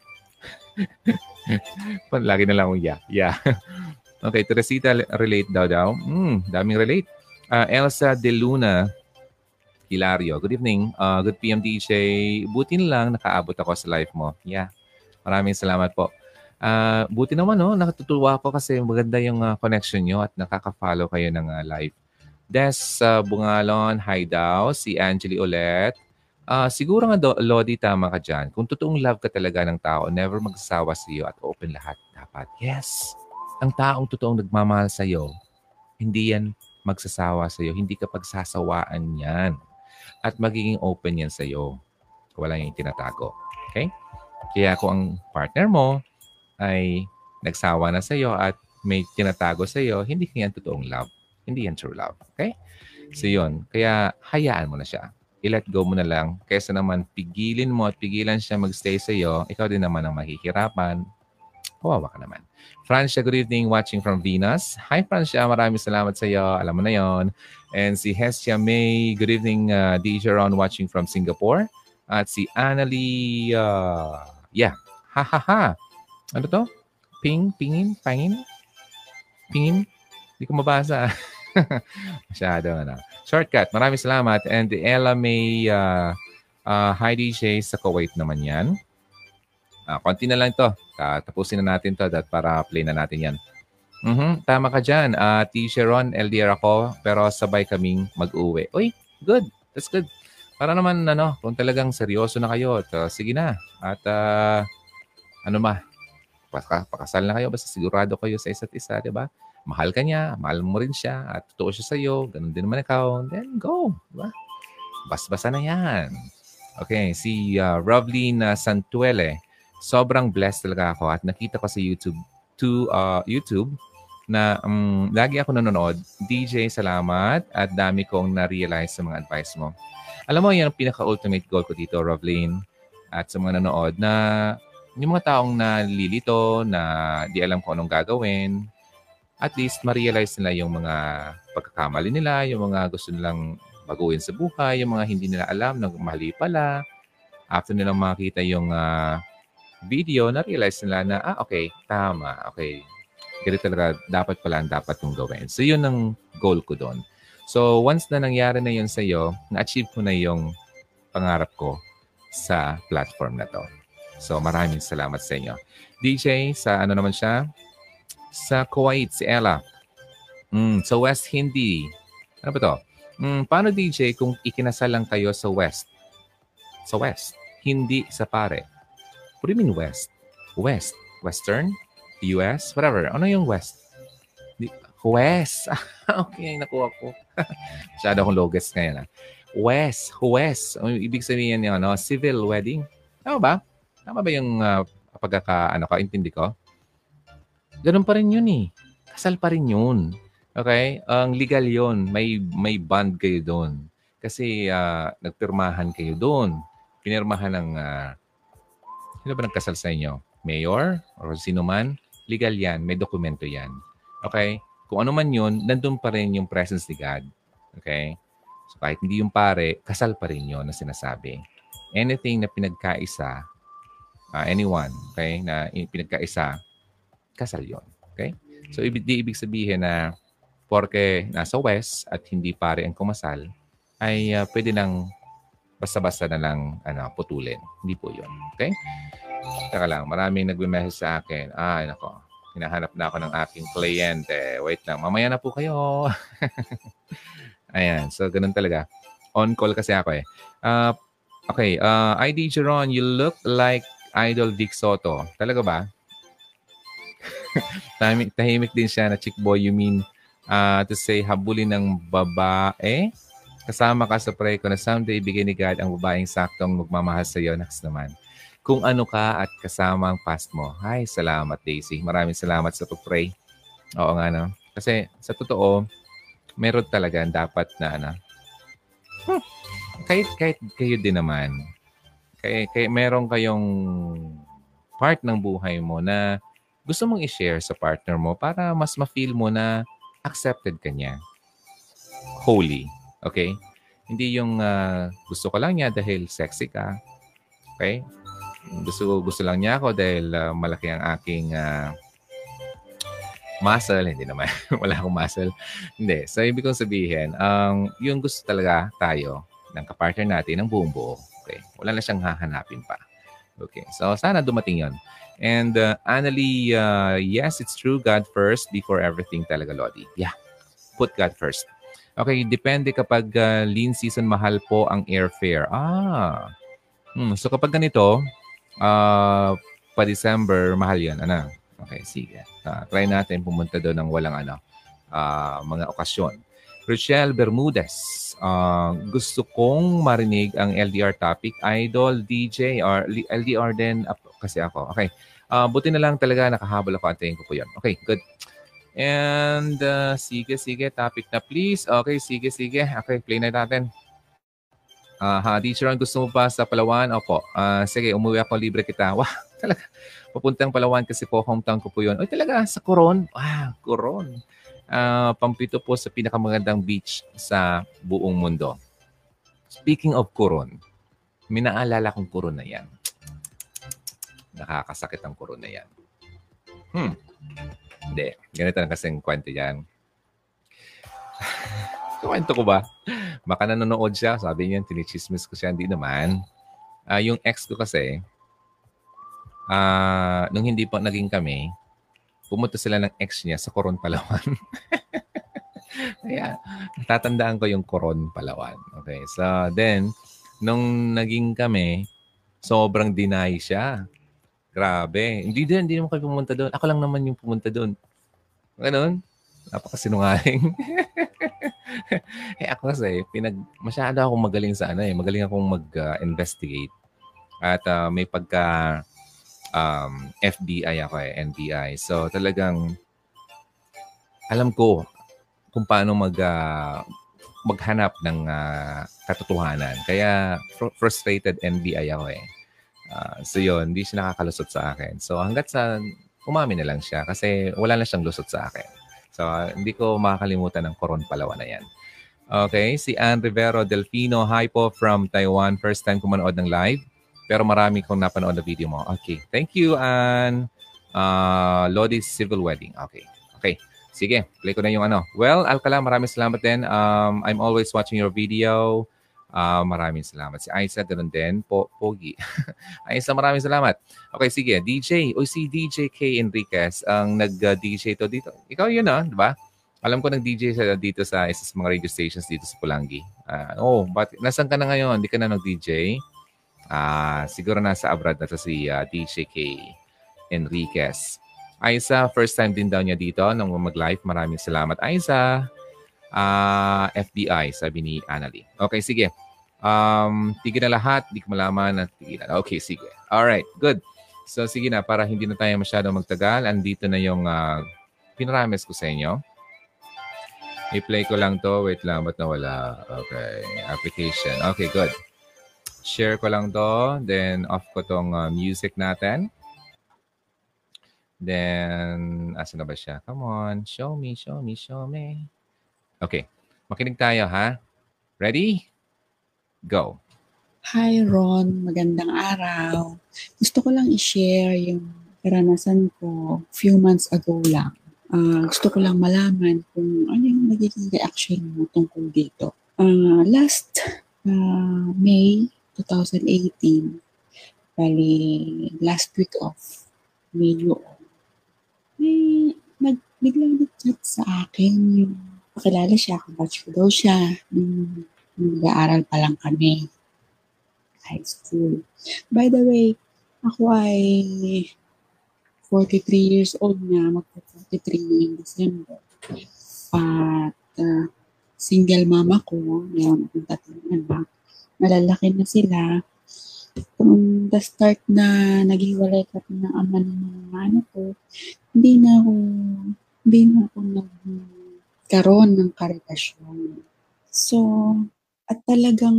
Lagi na lang akong yeah. Yeah. okay, Teresita, relate daw daw. Hmm, daming relate. Uh, Elsa De Luna, Hilario. Good evening. Uh, good PM DJ. Buti na lang nakaabot ako sa live mo. Yeah. Maraming salamat po. Uh, buti naman, no? Nakatutuwa ako kasi maganda yung uh, connection nyo at nakaka-follow kayo ng uh, live. Des uh, Bungalon, hi daw. Si Angeli ulit. Uh, siguro nga, Do- Lodi, tama ka dyan. Kung totoong love ka talaga ng tao, never magsasawa sa iyo at open lahat dapat. Yes, ang taong totoong nagmamahal sa iyo, hindi yan magsasawa sa iyo. Hindi ka pagsasawaan yan. At magiging open yan sa iyo. Wala yung tinatago. Okay? Kaya kung ang partner mo ay nagsawa na sa iyo at may tinatago sa iyo, hindi yan totoong love. Hindi yan true love. Okay? So yun. Kaya hayaan mo na siya i-let go mo na lang. Kaysa naman pigilin mo at pigilan siya magstay sa iyo, ikaw din naman ang mahihirapan. Kawawa ka naman. Francia, good evening. Watching from Venus. Hi, Francia. Maraming salamat sa iyo. Alam mo na yon. And si Hestia May, good evening. Uh, DJ Ron watching from Singapore. At si Annalie, uh, yeah. Ha, ha, ha. Ano to? Ping, pingin, pangin? Pingin? Hindi ko mabasa. Masyado, ano. Shortcut, maraming salamat. And Ella May uh, uh, hi DJ sa Kuwait naman yan. Uh, konti na lang to. Uh, tapusin na natin to that para play na natin yan. Mm-hmm, tama ka dyan. Uh, T-shirt Ron, LDR ako, pero sabay kaming mag-uwi. Uy, good. That's good. Para naman, ano, kung talagang seryoso na kayo, to, sige na. At, uh, ano ma, pakasal na kayo, basta sigurado kayo sa isa't isa, di ba? Mahal ka niya, mahal mo rin siya, at totoo siya sa iyo, ganun din naman ikaw, then go. Diba? Bas-basa na yan. Okay, si uh, Rovlin uh, Santuele, sobrang blessed talaga ako at nakita ko sa YouTube, to uh, YouTube, na um, lagi ako nanonood. DJ, salamat at dami kong na-realize sa mga advice mo. Alam mo, yan ang pinaka-ultimate goal ko dito, Rovlin, at sa mga nanonood na yung mga taong nalilito, na di alam kung anong gagawin, at least ma-realize nila yung mga pagkakamali nila, yung mga gusto nilang baguhin sa buhay, yung mga hindi nila alam na mali pala. After nilang makita yung uh, video, na-realize nila na, ah, okay, tama, okay. Ganito talaga, dapat pala ang dapat kong gawin. So, yun ang goal ko doon. So, once na nangyari na yun sa iyo, na-achieve ko na yung pangarap ko sa platform na to. So, maraming salamat sa inyo. DJ, sa ano naman siya? Sa Kuwait, si Ella. Mm, sa West Hindi. Ano ba to? Mm, paano DJ kung ikinasal lang kayo sa West? Sa West. Hindi sa pare. What do you mean West? West. Western? US? Whatever. Ano yung West? West. okay, nakuha ko. Masyado akong logos ngayon. Ah. West. West. Ibig sabihin niya, ano? Civil wedding. Tama ba? Tama ba yung uh, pagkaka, ano ka, intindi ko? Ganun pa rin yun eh. Kasal pa rin yun. Okay? Ang legal yon May, may bond kayo doon. Kasi uh, nagpirmahan kayo doon. pinirmahan ng, uh, sino ba nagkasal sa inyo? Mayor or sino man? Legal yan. May dokumento yan. Okay? Kung ano man yun, nandun pa rin yung presence ni God. Okay? So kahit hindi yung pare, kasal pa rin yun na sinasabi. Anything na pinagkaisa, uh, anyone, okay, na pinagkaisa, kasal yon Okay? So ibig, di ibig sabihin na porke nasa west at hindi pare ang kumasal, ay uh, pwede nang basta-basta na lang ano, putulin. Hindi po yun. Okay? Teka lang, maraming nagme-message sa akin. Ay, nako. Hinahanap na ako ng aking kliyente. Wait lang, mamaya na po kayo. Ayan, so ganun talaga. On call kasi ako eh. Uh, okay, uh, ID Jeron, you look like Idol Dick Soto. Talaga ba? tahimik, tahimik din siya na chick boy. You mean uh, to say habulin ng babae? Kasama ka sa pray ko na someday bigay ni God ang babaeng saktong magmamahal sa iyo. Next naman. Kung ano ka at kasama ang past mo. Ay, salamat Daisy. Maraming salamat sa pag-pray. Oo nga no. Kasi sa totoo, meron talaga dapat na ano. Hmm, kahit, kahit kayo din naman, kaya, kaya meron kayong part ng buhay mo na gusto mong i-share sa partner mo para mas ma-feel mo na accepted ka niya. Holy. Okay? Hindi yung uh, gusto ko lang niya dahil sexy ka. Okay? Gusto gusto lang niya ako dahil uh, malaki ang aking uh, muscle, hindi naman. Wala akong muscle. Hindi. So, ibig kong sabihin, um, yung gusto talaga tayo ng kapartner natin ng buong buo. Okay. Wala na siyang hahanapin pa. Okay. So, sana dumating yon. And uh, Annalie, uh, yes, it's true. God first before everything talaga, Lodi. Yeah. Put God first. Okay, depende kapag uh, lean season, mahal po ang airfare. Ah. Hmm. So kapag ganito, uh, pa December, mahal yan. Ano? Okay, sige. Uh, try natin pumunta doon ng walang ano, uh, mga okasyon. Rochelle Bermudez, uh, gusto kong marinig ang LDR topic. Idol, DJ, or LDR din kasi ako. Okay. Uh, buti na lang talaga nakahabol ako. Antayin ko po yan. Okay, good. And uh, sige, sige. Topic na please. Okay, sige, sige. Okay, play na natin. Uh, ha, teacher, gusto mo pa sa Palawan? Opo. Uh, sige, umuwi ako, libre kita. Wah, talaga. Papuntang Palawan kasi po, hometown ko po yun. Ay, talaga, sa Coron. Wow, Coron. Uh, pampito po sa pinakamagandang beach sa buong mundo. Speaking of Coron, may naalala kong Coron na yan. Nakakasakit ang Coron na yan. Hmm. Hindi. Ganito na kasing kwento yan. Kwento ko ba? Baka nanonood siya. Sabi niya, tinichismis ko siya. Hindi naman. Uh, yung ex ko kasi, uh, nung hindi pa naging kami, pumunta sila ng ex niya sa Coron, Palawan. Kaya, tatandaan ko yung Coron, Palawan. Okay. So, then, nung naging kami, sobrang deny siya. Grabe. Hindi din, hindi naman kayo pumunta doon. Ako lang naman yung pumunta doon. Ganon. Napakasinungaling. eh ako kasi, pinag, masyado akong magaling sa ano eh. Magaling akong mag-investigate. Uh, At uh, may pagka um, FBI ako eh, NBI. So talagang alam ko kung paano mag uh, maghanap ng uh, katotohanan. Kaya fr- frustrated NBI ako eh. Uh, so yun, hindi siya nakakalusot sa akin. So hanggat sa umamin na lang siya kasi wala na siyang lusot sa akin. So uh, hindi ko makakalimutan ng Coron Palawan na yan. Okay, si Ann Rivero Delfino. Hi po from Taiwan. First time ko manood ng live. Pero marami kong napanood na video mo. Okay. Thank you, and uh, Lodi's Civil Wedding. Okay. Okay. Sige, play ko na yung ano. Well, Alcala, maraming salamat din. Um, I'm always watching your video. Uh, maraming salamat. Si Aisa, ganun din. Po, Pogi. Aisa, maraming salamat. Okay, sige. DJ. O si DJ K. Enriquez ang nag-DJ to dito. Ikaw yun, ah, di ba? Alam ko nag-DJ sa dito sa isa sa mga radio stations dito sa Pulangi. Uh, oh, but nasan ka na ngayon? Hindi ka na nag-DJ? Uh, siguro nasa abroad na to si uh, ah, DJK Enriquez. Aiza, first time din daw niya dito nung mag-live. Maraming salamat, Aiza. Uh, ah, FBI, sabi ni Annalie. Okay, sige. Um, tigil na lahat. Di ko malaman na tigil na. Okay, sige. Alright, good. So, sige na. Para hindi na tayo masyadong magtagal. Andito na yung uh, pinarames ko sa inyo. I-play ko lang to. Wait lang. Ba't nawala? Okay. Application. Okay, good. share ko lang to. Then, off ko tong uh, music natin. Then, asa na ba siya? Come on, show me, show me, show me. Okay, makinig tayo ha. Ready? Go. Hi Ron, magandang araw. Gusto ko lang i-share yung karanasan ko few months ago lang. Uh, gusto ko lang malaman kung ano yung nagiging reaction mo tungkol dito. Uh, last uh, May 2018, bali last week of May may nag, biglang nag-chat sa akin yung pakilala siya, kabatch ko daw siya nung nag-aaral pa lang kami high school. By the way, ako ay 43 years old na, magpa-43 ngayong December. At uh, single mama ko, meron akong tatlong anak. Malalaki na sila. From the start na naghiwalay kami ng ama ng mga anak ko, hindi na ako, hindi na ako nagkaroon ng karelasyon. So, at talagang,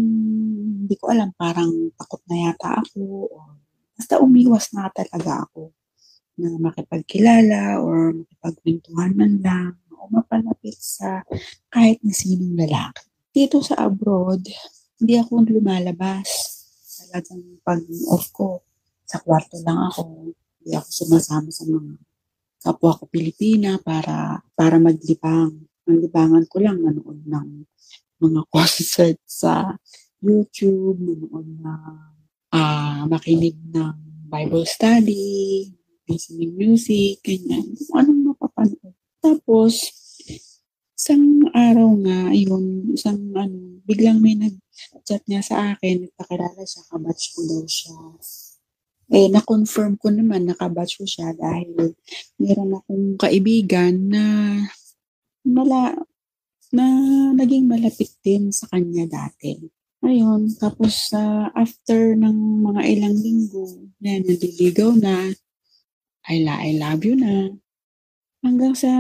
hindi ko alam, parang takot na yata ako, or basta umiwas na talaga ako na makipagkilala or makipagkwentuhan man lang o mapalapit sa kahit na sinong lalaki. Dito sa abroad, hindi ako lumalabas. Talagang pag off ko, sa kwarto lang ako. Hindi ako sumasama sa mga kapwa ko Pilipina para para maglibang. Ang libangan ko lang manood ng mga concert sa YouTube, manood na uh, makinig ng Bible study, listening music, ganyan. Kung anong mapapanood. Tapos, isang araw nga, yun, isang ano, biglang may nag-chat niya sa akin, nagpakilala siya, kabatch ko daw siya eh, na-confirm ko naman, nakabatch ko siya dahil meron akong kaibigan na mala, na naging malapit din sa kanya dati. Ayun, tapos uh, after ng mga ilang linggo, na naliligaw na, I, la, I love you na. Hanggang sa,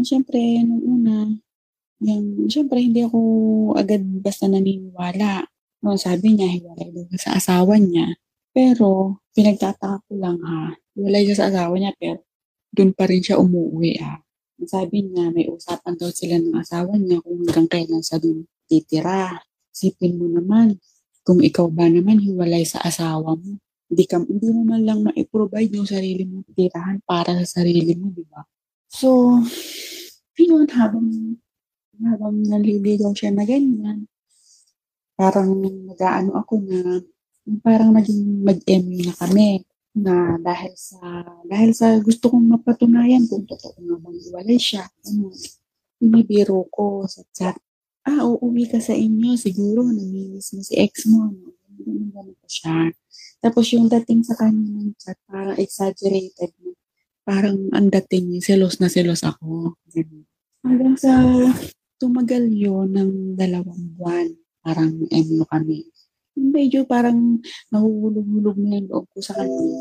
syempre, nung una, yung, syempre, hindi ako agad basta naniniwala. No, sabi niya, hiwalay daw sa asawa niya. Pero, pinagtataka ko lang ha, wala siya sa asawa niya, pero doon pa rin siya umuwi ha. Sabi niya, may usapan daw sila ng asawa niya kung hanggang kailan sa doon titira. Sipin mo naman, kung ikaw ba naman hiwalay sa asawa mo, hindi, ka, hindi mo man lang ma-provide yung sarili mo tirahan para sa sarili mo, di ba? So, yun, habang, habang naliligaw siya na ganyan, parang nag-ano ako na parang naging mag-MU na kami na dahil sa dahil sa gusto kong mapatunayan kung totoo nga bang iwalay siya. Ano, binibiro ko sa chat. Ah, uuwi ka sa inyo. Siguro, namimiss mo si ex mo. No? Ganun, ganun pa siya. Tapos yung dating sa kanya ng chat, parang exaggerated. Parang ang dating niya, selos na selos ako. Hanggang sa tumagal yun ng dalawang buwan. Parang MU kami medyo parang nahuhulog-hulog na yung loob ko sa kanya.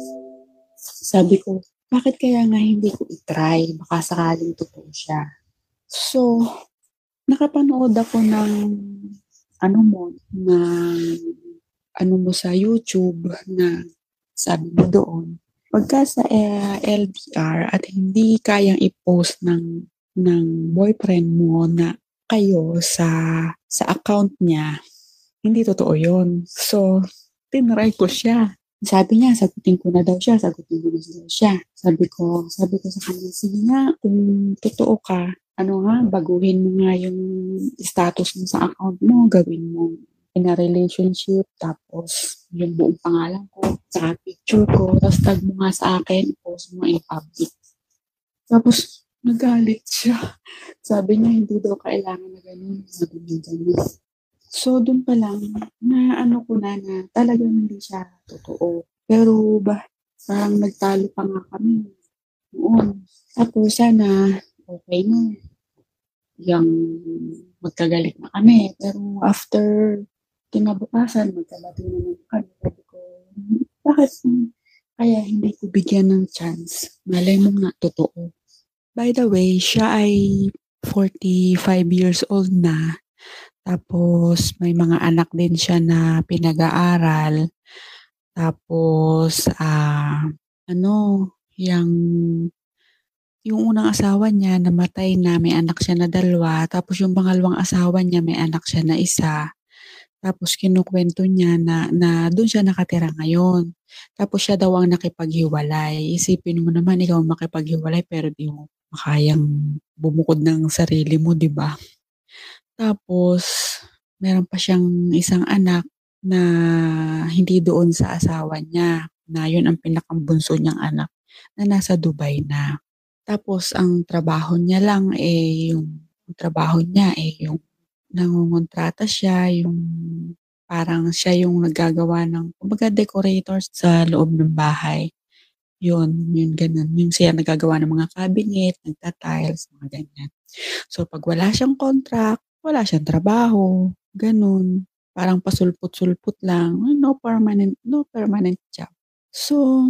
Sabi ko, bakit kaya nga hindi ko itry? Baka sakaling totoo siya. So, nakapanood ako ng ano mo, ng ano mo sa YouTube na sabi mo doon, pagka sa uh, eh, LDR at hindi kayang i-post ng ng boyfriend mo na kayo sa sa account niya, hindi totoo yon So, tinry ko siya. Sabi niya, sagutin ko na daw siya, sagutin ko na daw siya. Sabi ko, sabi ko sa kanya, sige nga, kung totoo ka, ano nga, baguhin mo nga yung status mo sa account mo, gawin mo in a relationship, tapos yung buong pangalan ko, sa picture ko, tapos tag mo nga sa akin, post mo in public. Tapos, nagalit siya. Sabi niya, hindi daw kailangan na ganun, sabi niya ganun. So, doon pa lang, na ano ko na na talagang hindi siya totoo. Pero ba, parang nagtalo pa nga kami noon. Tapos sana, okay na. Yung magkagalit na kami. Pero after kinabukasan, magkabati naman kami. Sabi ko, bakit kaya hindi ko bigyan ng chance? Malay mo nga, totoo. By the way, siya ay 45 years old na Tapos may mga anak din siya na pinag-aaral. Tapos, ah, ano, yang yung unang asawa niya namatay na, may anak siya na dalawa. Tapos yung pangalawang asawa niya, may anak siya na isa. Tapos kinukwento niya na, na doon siya nakatira ngayon. Tapos siya daw ang nakipaghiwalay. Isipin mo naman, ikaw makipaghiwalay pero di mo makayang bumukod ng sarili mo, di ba? Tapos, meron pa siyang isang anak na hindi doon sa asawa niya, na yun ang pinakambunso niyang anak, na nasa Dubai na. Tapos, ang trabaho niya lang eh, yung trabaho niya eh, yung nangungontrata siya, yung parang siya yung naggagawa ng, kumbaga decorator sa loob ng bahay. Yun, yun ganun. Yung siya nagagawa ng mga cabinet, nagta-tiles, mga ganyan. So, pag wala siyang contract, wala siyang trabaho, ganun. Parang pasulput-sulput lang. No permanent, no permanent job. So,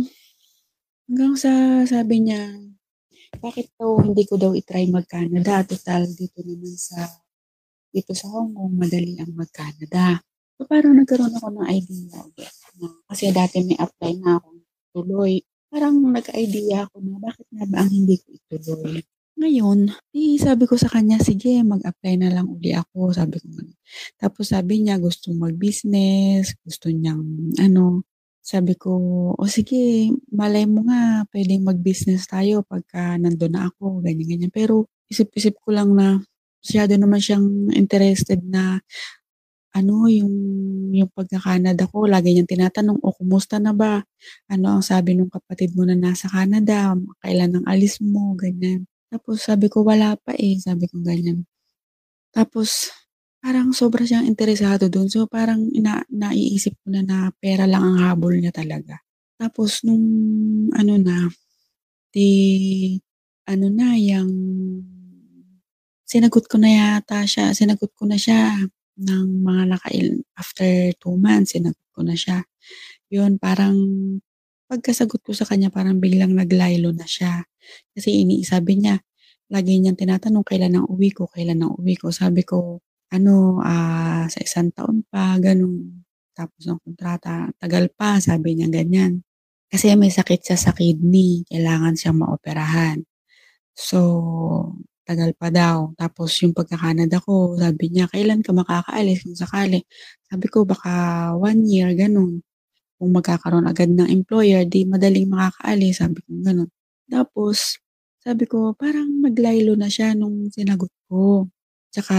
hanggang sa sabi niya, bakit daw hindi ko daw itry mag-Canada? Total, dito naman sa, dito sa Hong Kong, madali ang mag-Canada. So, parang nagkaroon ako ng idea ulit. Na, kasi dati may apply na ako tuloy. Parang nag-idea ako na bakit nga ba ang hindi ko ituloy. Ngayon, di sabi ko sa kanya, sige, mag-apply na lang uli ako. Sabi ko ganun. Tapos sabi niya, gusto mag-business, gusto niyang, ano, sabi ko, o sige, malay mo nga, pwedeng mag-business tayo pagka nandun na ako, ganyan-ganyan. Pero isip-isip ko lang na, masyado naman siyang interested na, ano, yung, yung pagka-Canada ko, lagi niyang tinatanong, o kumusta na ba? Ano ang sabi ng kapatid mo na nasa Canada? Kailan ang alis mo? Ganyan. Tapos sabi ko, wala pa eh. Sabi ko ganyan. Tapos, parang sobra siyang interesado dun. So, parang ina, naiisip ko na na pera lang ang habol niya talaga. Tapos, nung ano na, di, ano na, yung, sinagot ko na yata siya, sinagot ko na siya ng mga nakail, after two months, sinagot ko na siya. Yun, parang, pagkasagot ko sa kanya, parang biglang naglaylo na siya. Kasi iniisabi niya, lagi niyang tinatanong kailan ang uwi ko, kailan ang uwi ko. Sabi ko, ano, ah, sa isang taon pa, ganun. Tapos ang kontrata, tagal pa, sabi niya ganyan. Kasi may sakit siya sa kidney, kailangan siyang maoperahan. So, tagal pa daw. Tapos yung pagka-Canada ko, sabi niya, kailan ka makakaalis kung sakali? Sabi ko, baka one year, ganun. Kung magkakaroon agad ng employer, di madaling makakaalis, sabi ko ganun. Tapos, sabi ko, parang naglaylo na siya nung sinagot ko. Tsaka,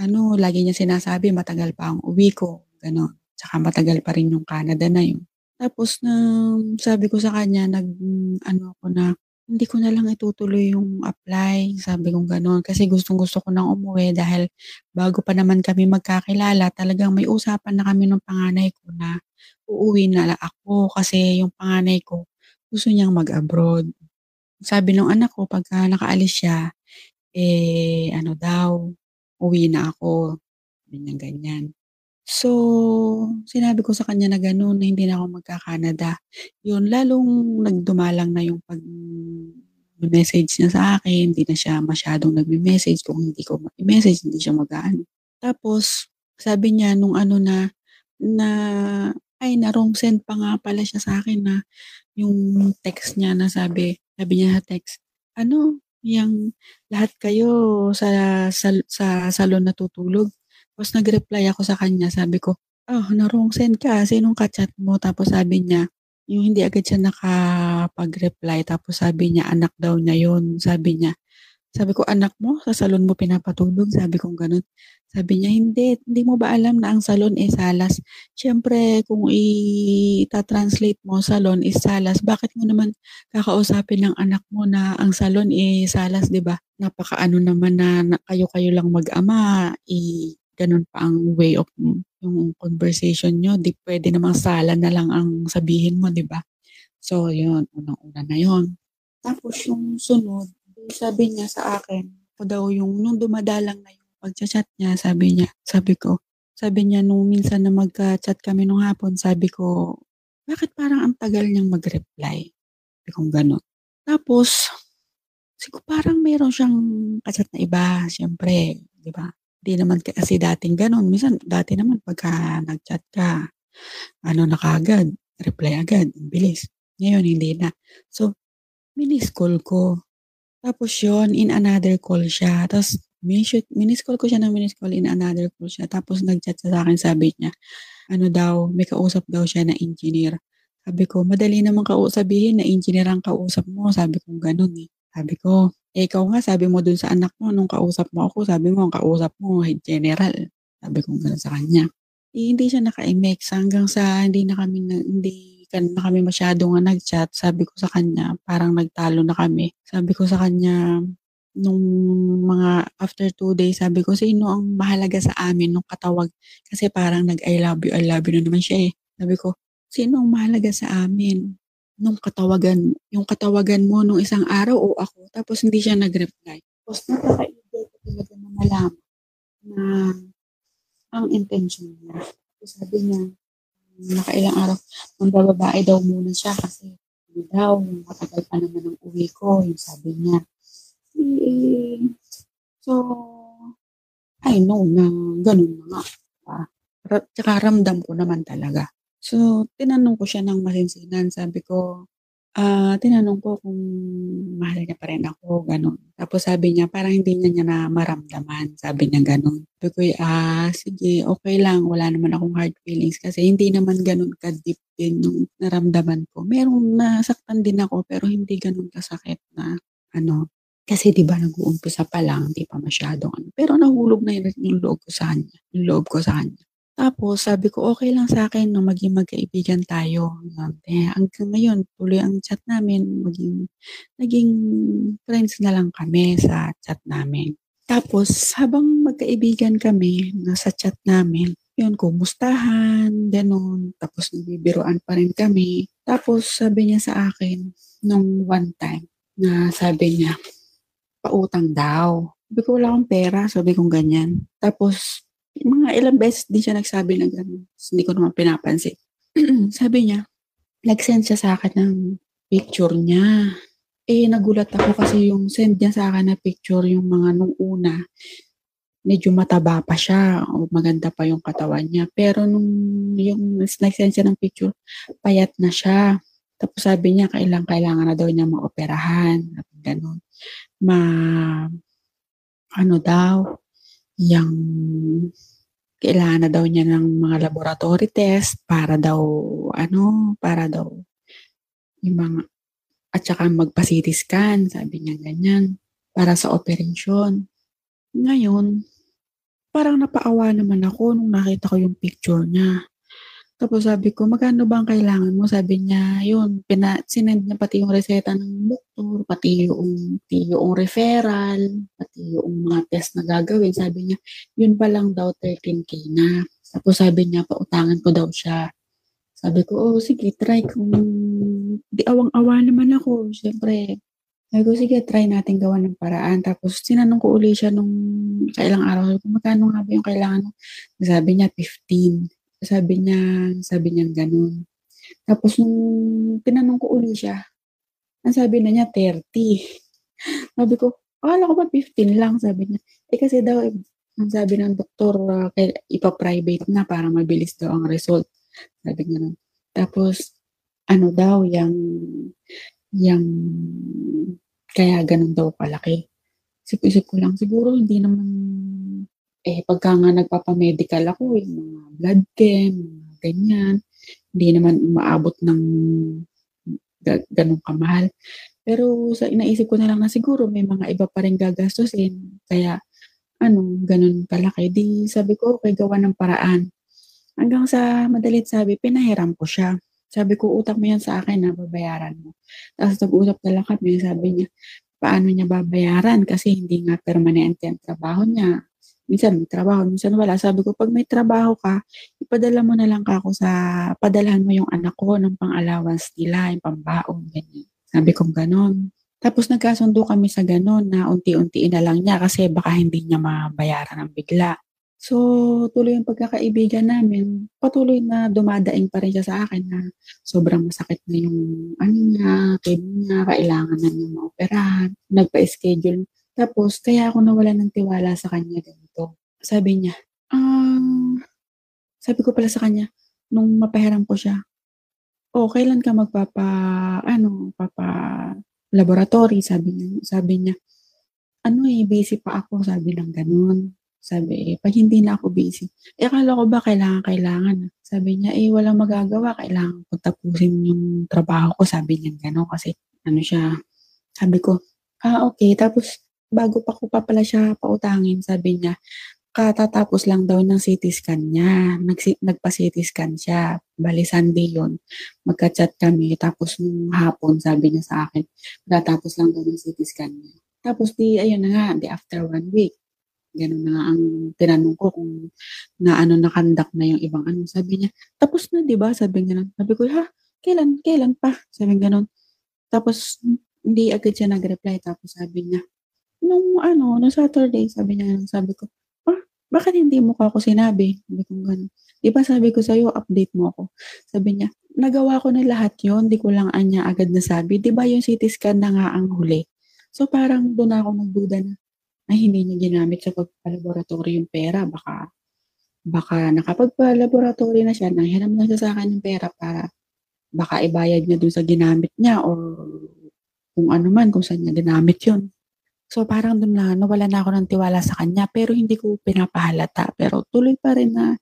ano, lagi niya sinasabi, matagal pa ang uwi ko, gano'n. Tsaka matagal pa rin yung Canada na yun. Tapos, nang sabi ko sa kanya, nag, ano ako na, hindi ko na lang itutuloy yung apply, sabi kong gano'n. Kasi gustong-gusto ko nang umuwi dahil bago pa naman kami magkakilala, talagang may usapan na kami ng panganay ko na uuwi na ako kasi yung panganay ko gusto niyang mag-abroad. Sabi nung anak ko pagka nakaalis siya, eh, ano daw, uwi na ako, ganyan-ganyan. So, sinabi ko sa kanya na gano'n, na hindi na ako magka-Canada. Yun, lalong nagdumalang na yung pag-message niya sa akin, hindi na siya masyadong nagme-message. Kung hindi ko ma-message, hindi siya mag-aano. Tapos, sabi niya nung ano na, na, ay, na wrong send pa nga pala siya sa akin na yung text niya na sabi, sabi niya sa text, ano, yung lahat kayo sa, sa, sa salon natutulog. Tapos nag-reply ako sa kanya, sabi ko, oh, na-wrong send ka, sinong ka-chat mo? Tapos sabi niya, yung hindi agad siya nakapag-reply, tapos sabi niya, anak daw niya yun. Sabi niya, sabi ko, anak mo, sa salon mo pinapatulog? Sabi ko ganun. Sabi niya, hindi, hindi mo ba alam na ang salon is salas? Siyempre, kung i-translate mo, salon is salas, bakit mo naman kakausapin ng anak mo na ang salon is salas, di ba? Napakaano naman na, na kayo-kayo lang mag-ama, i ganun pa ang way of yung conversation nyo, di pwede namang sala na lang ang sabihin mo, di ba? So, yun, unang-una na yun. Tapos yung sunod, sabi niya sa akin, ko daw yung, nung dumadalang na yung pagchat niya, sabi niya, sabi ko, sabi niya nung minsan na magka-chat kami nung hapon, sabi ko, bakit parang ang tagal niyang mag-reply? Sabi kong gano'n. Tapos, siguro parang meron siyang kachat na iba, siyempre, di ba? Hindi naman kasi dating gano'n. Minsan dati naman pagka nag-chat ka, ano na kaagad, reply agad, bilis. Ngayon hindi na. So, minis call ko. Tapos yun, in another call siya. Tapos minis, minis call ko siya ng minis call, in another call siya. Tapos nag-chat siya sa akin, sabi niya, ano daw, may kausap daw siya na engineer. Sabi ko, madali naman kausabihin na engineer ang kausap mo. Sabi ko, ganun eh. Sabi ko, eh, ikaw nga, sabi mo dun sa anak mo, nung kausap mo ako, sabi mo, ang kausap mo, head general. Sabi ko ganun sa kanya. Eh, hindi siya naka-MX hanggang sa hindi na kami, na, hindi na kami masyado nga nag-chat. Sabi ko sa kanya, parang nagtalo na kami. Sabi ko sa kanya, nung mga after two days, sabi ko, sino ang mahalaga sa amin nung katawag? Kasi parang nag-I love you, I love you na naman siya eh. Sabi ko, sino ang mahalaga sa amin? Nung katawagan, yung katawagan mo nung isang araw o ako, tapos hindi siya nag-reply. Tapos napaka-eager ko talaga na malaman na ang intention niya. Tapos sabi niya, nakailang araw, magbababae daw muna siya kasi hindi daw, matagal pa naman ang uwi ko, yung sabi niya. Eh, so, I know na ganun na nga. Ah, tsaka ramdam ko naman talaga. So, tinanong ko siya ng masinsinan. Sabi ko, ah, tinanong ko kung mahal niya pa rin ako, ganun. Tapos sabi niya, parang hindi niya niya na maramdaman. Sabi niya ganun. Sabi ko, ah, sige, okay lang. Wala naman akong hard feelings kasi hindi naman ganun ka-deep din yung naramdaman ko. Merong nasaktan din ako pero hindi ganun kasakit na ano. Kasi di ba nag-uumpisa pa lang, di pa masyadong ano. Pero nahulog na yun yung loob ko sa kanya. Yung loob ko sa kanya. Tapos sabi ko, okay lang sa akin no, maging magkaibigan tayo. Eh, hanggang ngayon, tuloy ang chat namin, maging, naging friends na lang kami sa chat namin. Tapos, habang magkaibigan kami, nasa chat namin, yun, kumustahan, ganun. Tapos, nagbibiroan pa rin kami. Tapos, sabi niya sa akin, nung one time, na sabi niya, pautang daw. Sabi ko, wala akong pera. Sabi kong ganyan. Tapos, mga ilang beses din siya nagsabi na gano'n. Hindi ko naman pinapansin. sabi niya, nag-send siya sa akin ng picture niya. Eh, nagulat ako kasi yung send niya sa akin na picture yung mga nung una, medyo mataba pa siya o maganda pa yung katawan niya. Pero nung yung nag-send siya ng picture, payat na siya. Tapos sabi niya, kailang kailangan na daw niya maoperahan. Ganun. Ma, ano daw, yung kailangan na daw niya ng mga laboratory test para daw, ano, para daw yung mga, at saka magpa-CT scan, sabi niya ganyan, para sa operation. Ngayon, parang napaawa naman ako nung nakita ko yung picture niya. Tapos sabi ko, magkano ba ang kailangan mo? Sabi niya, yun, pina, sinend niya pati yung reseta ng doktor, pati yung, pati yung referral, pati yung mga test na gagawin. Sabi niya, yun pa lang daw 13K na. Tapos sabi niya, pautangan ko daw siya. Sabi ko, oh, sige, try kung, di awang-awa naman ako. Siyempre, sabi ko, sige, try natin gawa ng paraan. Tapos, sinanong ko uli siya nung kailang araw. Sabi ko, magkano nga ba yung kailangan? Sabi niya, 15. Sabi niya, sabi niya ganun. Tapos nung tinanong ko uli siya, ang sabi na niya 30. Sabi ko, akala ko ba 15 lang? Sabi niya, eh kasi daw, ang sabi ng doktor, uh, ipa-private na para mabilis daw ang result. Sabi niya Tapos, ano daw, yung, yung, kaya ganun daw palaki. Isip-isip ko lang, siguro hindi naman eh, pagka nga nagpapamedical ako, yung mga blood chem, mga ganyan, hindi naman umaabot ng ga- ganong kamahal. Pero sa inaisip ko na lang na siguro may mga iba pa rin gagastusin. Kaya, ano, ganun kalaki. Di sabi ko, okay, gawa ng paraan. Hanggang sa madalit sabi, pinahiram ko siya. Sabi ko, utang mo yan sa akin na babayaran mo. Tapos nag-usap na lang kami, sabi niya, paano niya babayaran kasi hindi nga permanente ang trabaho niya minsan may trabaho, minsan wala. Sabi ko, pag may trabaho ka, ipadala mo na lang ka ako sa, padalhan mo yung anak ko ng pang-allowance nila, yung pambaon, ganyan. Sabi ko ganon. Tapos nagkasundo kami sa ganon na unti-untiin na lang niya kasi baka hindi niya mabayaran ng bigla. So, tuloy yung pagkakaibigan namin. Patuloy na dumadaing pa rin siya sa akin na sobrang masakit na yung ano niya, kidney niya, kailangan na niya maoperahan. Nagpa-schedule tapos, kaya ako nawala ng tiwala sa kanya ganito. Sabi niya, ah, sabi ko pala sa kanya, nung mapahiram ko siya, oh, kailan ka magpapa, ano, papa laboratory, sabi niya, sabi niya, ano eh, busy pa ako, sabi ng ganun. Sabi, eh, pag hindi na ako busy, eh, akala ko ba kailangan, kailangan. Sabi niya, eh, walang magagawa, kailangan ko tapusin yung trabaho ko, sabi niya gano'n, kasi, ano siya, sabi ko, ah, okay, tapos, bago pa ko pa pala siya pautangin, sabi niya, katatapos lang daw ng CT scan niya. Nag, nagpa-CT scan siya. Bali, Sunday yun. Magka-chat kami. Tapos, nung hapon, sabi niya sa akin, katatapos lang daw ng CT scan niya. Tapos, di, ayun na nga, di after one week, Ganun na nga ang tinanong ko kung na ano nakandak na yung ibang ano. Sabi niya, tapos na, di ba? Sabi niya Sabi ko, ha? Kailan? Kailan pa? Sabi ganun. Tapos, hindi agad siya nag-reply. Tapos sabi niya, nung ano, nung Saturday, sabi niya, sabi ko, bakit hindi mo ako sinabi? Sabi ko ganun. Di ba sabi ko sa'yo, update mo ako. Sabi niya, nagawa ko na lahat yon di ko lang anya agad nasabi. Di ba yung CT scan na nga ang huli? So parang doon ako nagduda na, ay hindi niya ginamit sa pagpalaboratory yung pera. Baka, baka nakapagpalaboratory na siya, nanghiram lang siya sa akin ng pera para baka ibayad niya dun sa ginamit niya or kung ano man, kung saan niya ginamit yun. So parang doon na nawala na ako ng tiwala sa kanya pero hindi ko pinapahalata. Pero tuloy pa rin na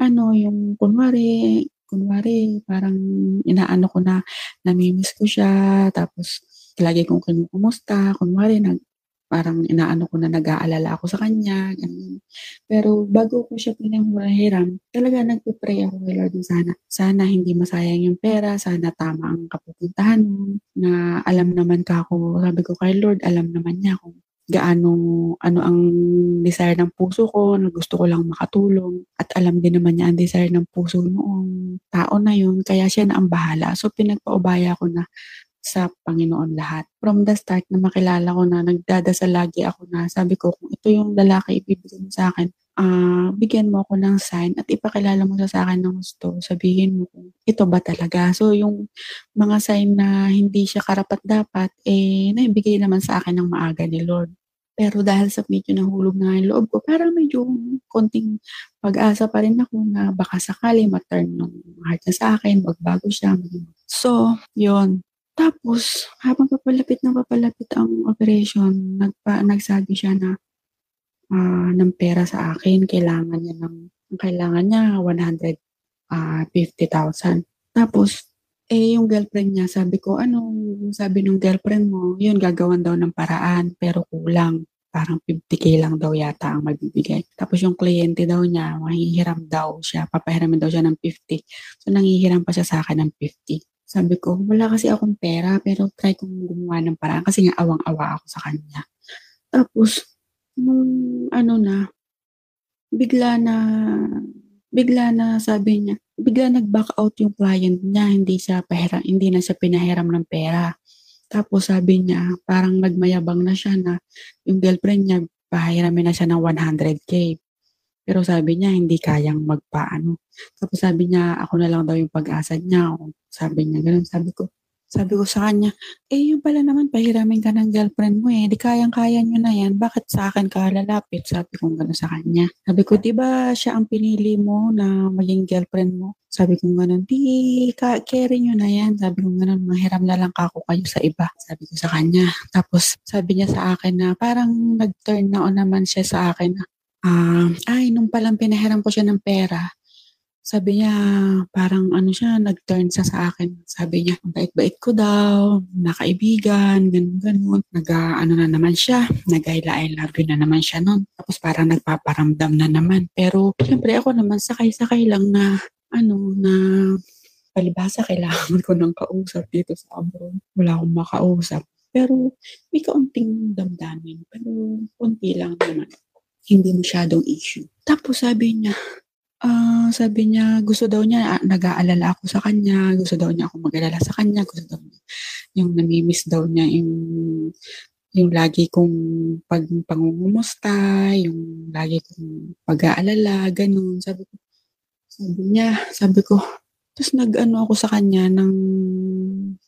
ano yung kunwari, kunwari parang inaano ko na namimiss ko siya tapos lagi kong kinukumusta. Kunwari nag parang inaano ko na nag-aalala ako sa kanya, ganun. Pero bago ko siya pinanghiram, talaga nagpe-pray ako kay Lord sana. Sana hindi masayang yung pera, sana tama ang kapupuntahan mo, na alam naman ka ako, sabi ko kay Lord, alam naman niya kung gaano ano ang desire ng puso ko, na gusto ko lang makatulong at alam din naman niya ang desire ng puso noong tao na yun, kaya siya na ang bahala. So pinagpaubaya ko na sa Panginoon lahat. From the start na makilala ko na nagdadasal lagi ako na sabi ko kung ito yung lalaki ibibigay mo sa akin, uh, bigyan mo ako ng sign at ipakilala mo sa akin ng gusto. Sabihin mo kung ito ba talaga. So yung mga sign na hindi siya karapat dapat, eh naibigay naman sa akin ng maaga ni Lord. Pero dahil sa medyo nahulog na yung loob ko, parang medyo konting pag-asa pa rin ako na baka sakali ma-turn ng heart niya sa akin, magbago siya. So, yon tapos, habang papalapit na papalapit ang operation, nagpa, nagsabi siya na uh, ng pera sa akin. Kailangan niya ng, kailangan niya 150,000. Ah, Tapos, eh, yung girlfriend niya, sabi ko, anong sabi ng girlfriend mo? Yun, gagawan daw ng paraan, pero kulang. Parang 50k lang daw yata ang magbibigay. Tapos yung kliyente daw niya, mahihiram daw siya, papahiramin daw siya ng 50. So, nangihiram pa siya sa akin ng 50. Sabi ko, wala kasi akong pera, pero try kong gumawa ng paraan kasi nga awang-awa ako sa kanya. Tapos, nung ano na, bigla na, bigla na sabi niya, bigla nag-back out yung client niya, hindi siya pahiram, hindi na siya pinahiram ng pera. Tapos sabi niya, parang nagmayabang na siya na yung girlfriend niya, pahiramin na siya ng 100k. Pero sabi niya, hindi kayang magpaano. Tapos sabi niya, ako na lang daw yung pag-asa niya. Sabi niya, ganun. Sabi ko, sabi ko sa kanya, eh yung pala naman, pahiramin ka ng girlfriend mo eh. Di kayang-kaya nyo na yan. Bakit sa akin ka lalapit? Sabi ko gano'n sa kanya. Sabi ko, di ba siya ang pinili mo na maging girlfriend mo? Sabi ko gano'n, di, ka, carry nyo na yan. Sabi ko gano'n, mahiram na lang kako kayo sa iba. Sabi ko sa kanya. Tapos sabi niya sa akin na parang nag-turn na on naman siya sa akin na Ah, ay nung palang pinahiram ko siya ng pera, sabi niya parang ano siya, nag-turn siya sa akin. Sabi niya, ang bait-bait ko daw, nakaibigan, ganun ganun. Nag-ano na naman siya, nag-I love you na naman siya nun. Tapos parang nagpaparamdam na naman. Pero syempre ako naman sakay-sakay lang na ano na palibasa kailangan ko ng kausap dito sa abroad. Wala akong makausap. Pero may kaunting damdamin. Pero kunti lang naman hindi masyadong issue. Tapos sabi niya, uh, sabi niya, gusto daw niya, uh, nag-aalala ako sa kanya, gusto daw niya ako mag-alala sa kanya, gusto daw niya, yung namimiss daw niya yung yung lagi kong pag pangungumusta, yung lagi kong pag-aalala, ganun. Sabi ko, sabi niya, sabi ko, tapos nag-ano ako sa kanya ng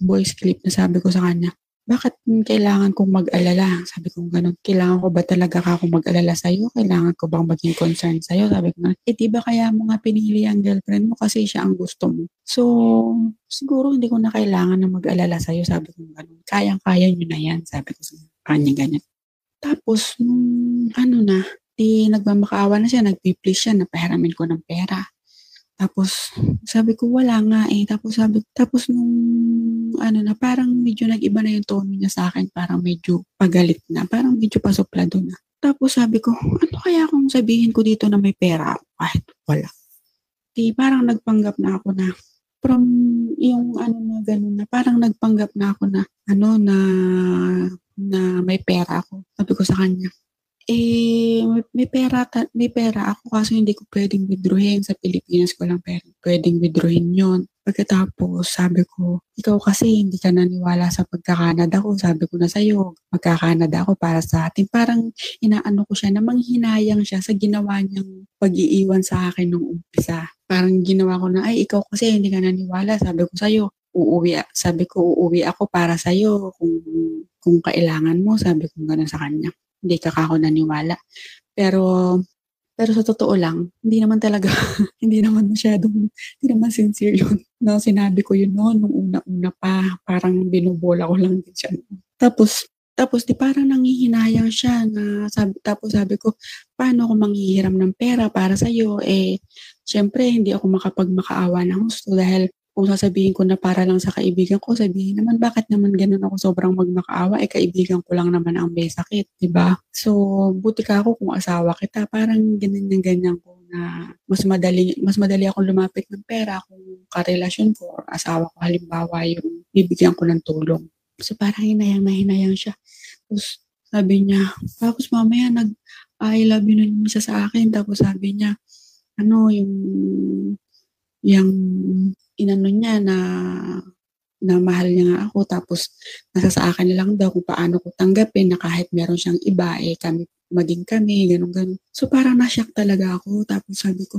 voice clip na sabi ko sa kanya, bakit kailangan kong mag-alala? Sabi ko ganun, kailangan ko ba talaga ako mag-alala sa'yo? Kailangan ko bang maging concerned sa'yo? Sabi ko eh di ba kaya mo nga pinili ang girlfriend mo kasi siya ang gusto mo. So, siguro hindi ko na kailangan na mag-alala sa'yo. Sabi ko ganun, kayang-kaya nyo na yan. Sabi ko sa kanya ganyan. Tapos, nung ano na, di nagmamakaawa na siya, nagpiplease siya, napahiramin ko ng pera. Tapos, sabi ko, wala nga eh. Tapos sabi, tapos nung, ano na, parang medyo nag-iba na yung tono niya sa akin. Parang medyo pagalit na. Parang medyo pasuplado na. Tapos sabi ko, ano kaya kung sabihin ko dito na may pera ako kahit wala? Di, parang nagpanggap na ako na, from yung ano na gano'n na, parang nagpanggap na ako na, ano, na, na may pera ako. Sabi ko sa kanya, eh, may pera, may pera ako kaso hindi ko pwedeng withdrawin. Sa Pilipinas ko lang pwedeng, pwedeng withdrawin yon Pagkatapos, sabi ko, ikaw kasi hindi ka naniwala sa pagkakanada ko. Sabi ko na sa'yo, magkakanada ako para sa atin. Parang inaano ko siya na manghinayang siya sa ginawa niyang pag-iiwan sa akin nung umpisa. Parang ginawa ko na, ay, ikaw kasi hindi ka naniwala. Sabi ko sa'yo, uuwi, sabi ko, uuwi ako para sa'yo kung, kung kailangan mo. Sabi ko gano'n sa kanya. Hindi ka ako naniwala. Pero pero sa totoo lang, hindi naman talaga, hindi naman masyadong, hindi naman sincere yun. No, sinabi ko yun noon, nung una-una pa, parang binubola ko lang din siya. Tapos, tapos di parang nangihinayang siya na sabi, tapos sabi ko, paano ako manghihiram ng pera para sa iyo? Eh, syempre, hindi ako makapagmakaawa ng gusto dahil kung sasabihin ko na para lang sa kaibigan ko, sabihin naman, bakit naman ganun ako sobrang magmakaawa? Eh, kaibigan ko lang naman ang may sakit, di ba? So, buti ka ako kung asawa kita. Parang ganyan-ganyan ko na mas madali, mas madali akong lumapit ng pera kung karelasyon ko or asawa ko halimbawa yung bibigyan ko ng tulong. So, parang hinayang na hinayang siya. Tapos, sabi niya, tapos mamaya nag, I love you na siya sa akin. Tapos sabi niya, ano, yung, yung inano niya na na mahal niya nga ako tapos nasa sa akin na lang daw kung paano ko tanggapin na kahit meron siyang iba eh kami maging kami ganun ganun. So parang na-shock talaga ako. Tapos sabi ko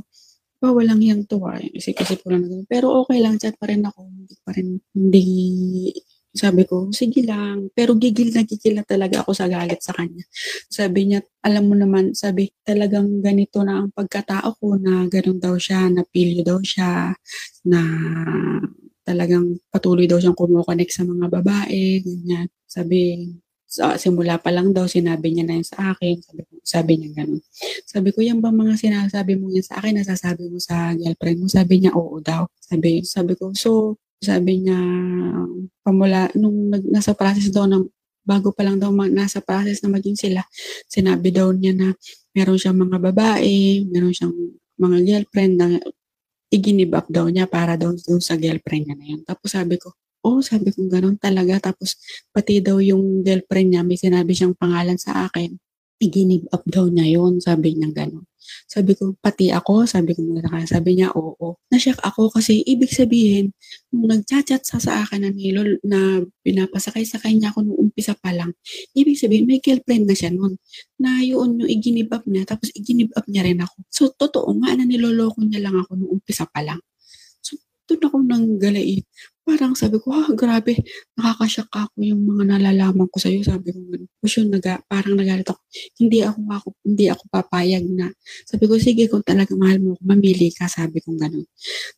ba walang yang tuwa. Kasi kasi po lang pero okay lang chat pa rin ako. Hindi pa rin hindi sabi ko, sige lang. Pero gigil na gigil na talaga ako sa galit sa kanya. Sabi niya, alam mo naman, sabi, talagang ganito na ang pagkatao ko na ganun daw siya, na pilyo daw siya, na talagang patuloy daw siyang kumukonek sa mga babae, ganyan. Sabi, sa simula pa lang daw, sinabi niya na yun sa akin. Sabi, sabi niya ganun. Sabi ko, yan ba mga sinasabi mo yan sa akin, nasasabi mo sa girlfriend mo? Sabi niya, oo daw. Sabi, sabi ko, so, sabi niya, pamula, nung nag, nasa process daw ng, bago pa lang daw ma, nasa process na maging sila, sinabi daw niya na meron siyang mga babae, meron siyang mga girlfriend na iginib up daw niya para daw doon sa girlfriend niya na yun. Tapos sabi ko, oh, sabi ko ganun talaga. Tapos pati daw yung girlfriend niya, may sinabi siyang pangalan sa akin, iginib up daw niya yun, sabi niya ganun. Sabi ko, pati ako, sabi ko muna kanya, sabi niya, oo. Nasyak ako kasi ibig sabihin, nung nagchat-chat sa sa akin na nilol na pinapasakay sa kanya ako nung umpisa pa lang, ibig sabihin, may girlfriend na siya noon. Na yun yung iginib up niya, tapos iginib up niya rin ako. So, totoo nga na niloloko niya lang ako nung umpisa pa lang. So, doon ako nang galait parang sabi ko, ah, grabe, nakakashock ako yung mga nalalaman ko sa'yo. Sabi ko, tapos yun, naga, parang nagalit ako. Hindi ako, ako, hindi ako papayag na. Sabi ko, sige, kung talaga mahal mo ako, mamili ka. Sabi ko ganun.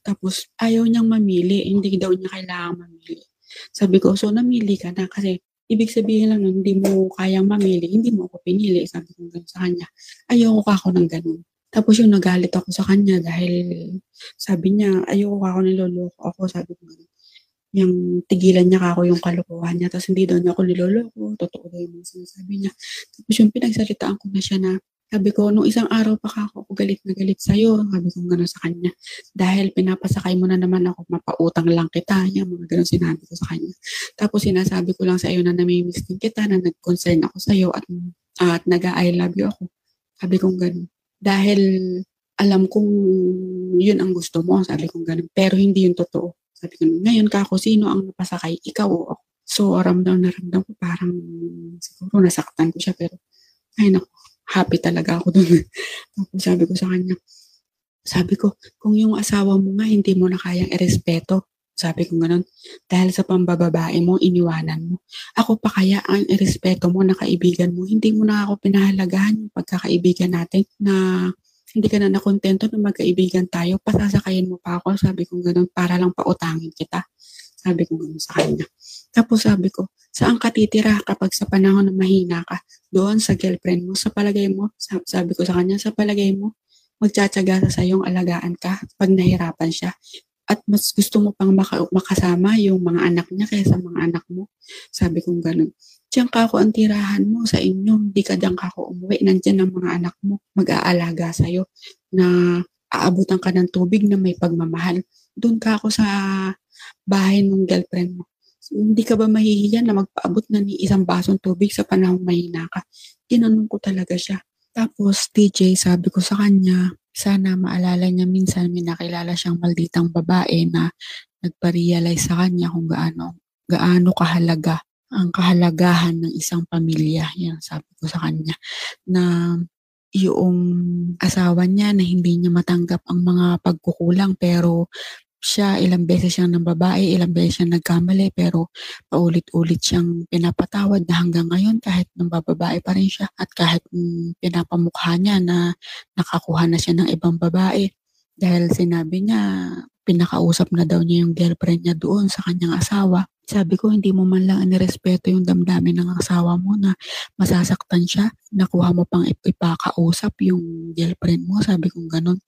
Tapos, ayaw niyang mamili. Hindi daw niya kailangan mamili. Sabi ko, so namili ka na kasi ibig sabihin lang nun, hindi mo kayang mamili, hindi mo ako pinili. Sabi ko ganun sa kanya. Ayaw ko ako ng ganun. Tapos yung nagalit ako sa kanya dahil sabi niya, ayoko ako niloloko ako. Sabi ko ganun yung tigilan niya ako yung kalokohan niya. Tapos hindi daw niya ako niloloko. Totoo daw yung sinasabi niya. Tapos yung pinagsalitaan ko na siya na sabi ko, nung isang araw pa ako, ako galit na galit sa'yo. Sabi ko gano'n sa kanya. Dahil pinapasakay mo na naman ako, mapautang lang kita. Yan, mga gano'n sinabi ko sa kanya. Tapos sinasabi ko lang sa iyo na namimiss din kita, na nag-concern ako sa iyo at, at nag-I love you ako. Sabi ko gano'n. Dahil alam kong yun ang gusto mo, sabi ko gano'n. Pero hindi yung totoo. Sabi ko, ngayon ka ako, sino ang napasakay? Ikaw o ako. So, ramdam na ko, parang siguro nasaktan ko siya, pero ay naku, happy talaga ako dun. Tapos sabi ko sa kanya, sabi ko, kung yung asawa mo nga hindi mo na kayang irespeto, Sabi ko ganun, dahil sa pambababae mo, iniwanan mo. Ako pa kaya ang irespeto mo na kaibigan mo, hindi mo na ako pinahalagahan yung pagkakaibigan natin na hindi ka na nakontento na magkaibigan tayo, pasasakayin mo pa ako. Sabi ko ganun, para lang pautangin kita. Sabi ko ganun sa kanya. Tapos sabi ko, saan ka titira kapag sa panahon na mahina ka? Doon sa girlfriend mo, sa palagay mo, sabi ko sa kanya, sa palagay mo, magtsatsaga sa sayong alagaan ka pag nahirapan siya at mas gusto mo pang maka- makasama yung mga anak niya kaysa mga anak mo. Sabi kong ganun. Diyan ka ako ang tirahan mo sa inyo. Hindi ka diyan ka ako umuwi. Nandiyan ang mga anak mo. Mag-aalaga sa'yo na aabutan ka ng tubig na may pagmamahal. Doon ka ako sa bahay ng girlfriend mo. So, hindi ka ba mahihiya na magpaabot na ni isang basong tubig sa panahong mahina ka? Tinanong ko talaga siya. Tapos, DJ, sabi ko sa kanya, sana maalala niya minsan may nakilala siyang malditang babae na nagpa-realize sa kanya kung gaano, gaano kahalaga ang kahalagahan ng isang pamilya. Yan, sabi ko sa kanya. Na yung asawa niya na hindi niya matanggap ang mga pagkukulang pero siya, ilang beses siyang ng babae, ilang beses siyang nagkamali, pero paulit-ulit siyang pinapatawad na hanggang ngayon kahit ng bababae pa rin siya at kahit pinapamukha niya na nakakuha na siya ng ibang babae dahil sinabi niya pinakausap na daw niya yung girlfriend niya doon sa kanyang asawa. Sabi ko, hindi mo man lang inirespeto yung damdamin ng asawa mo na masasaktan siya. Nakuha mo pang ipakausap yung girlfriend mo. Sabi ko ganun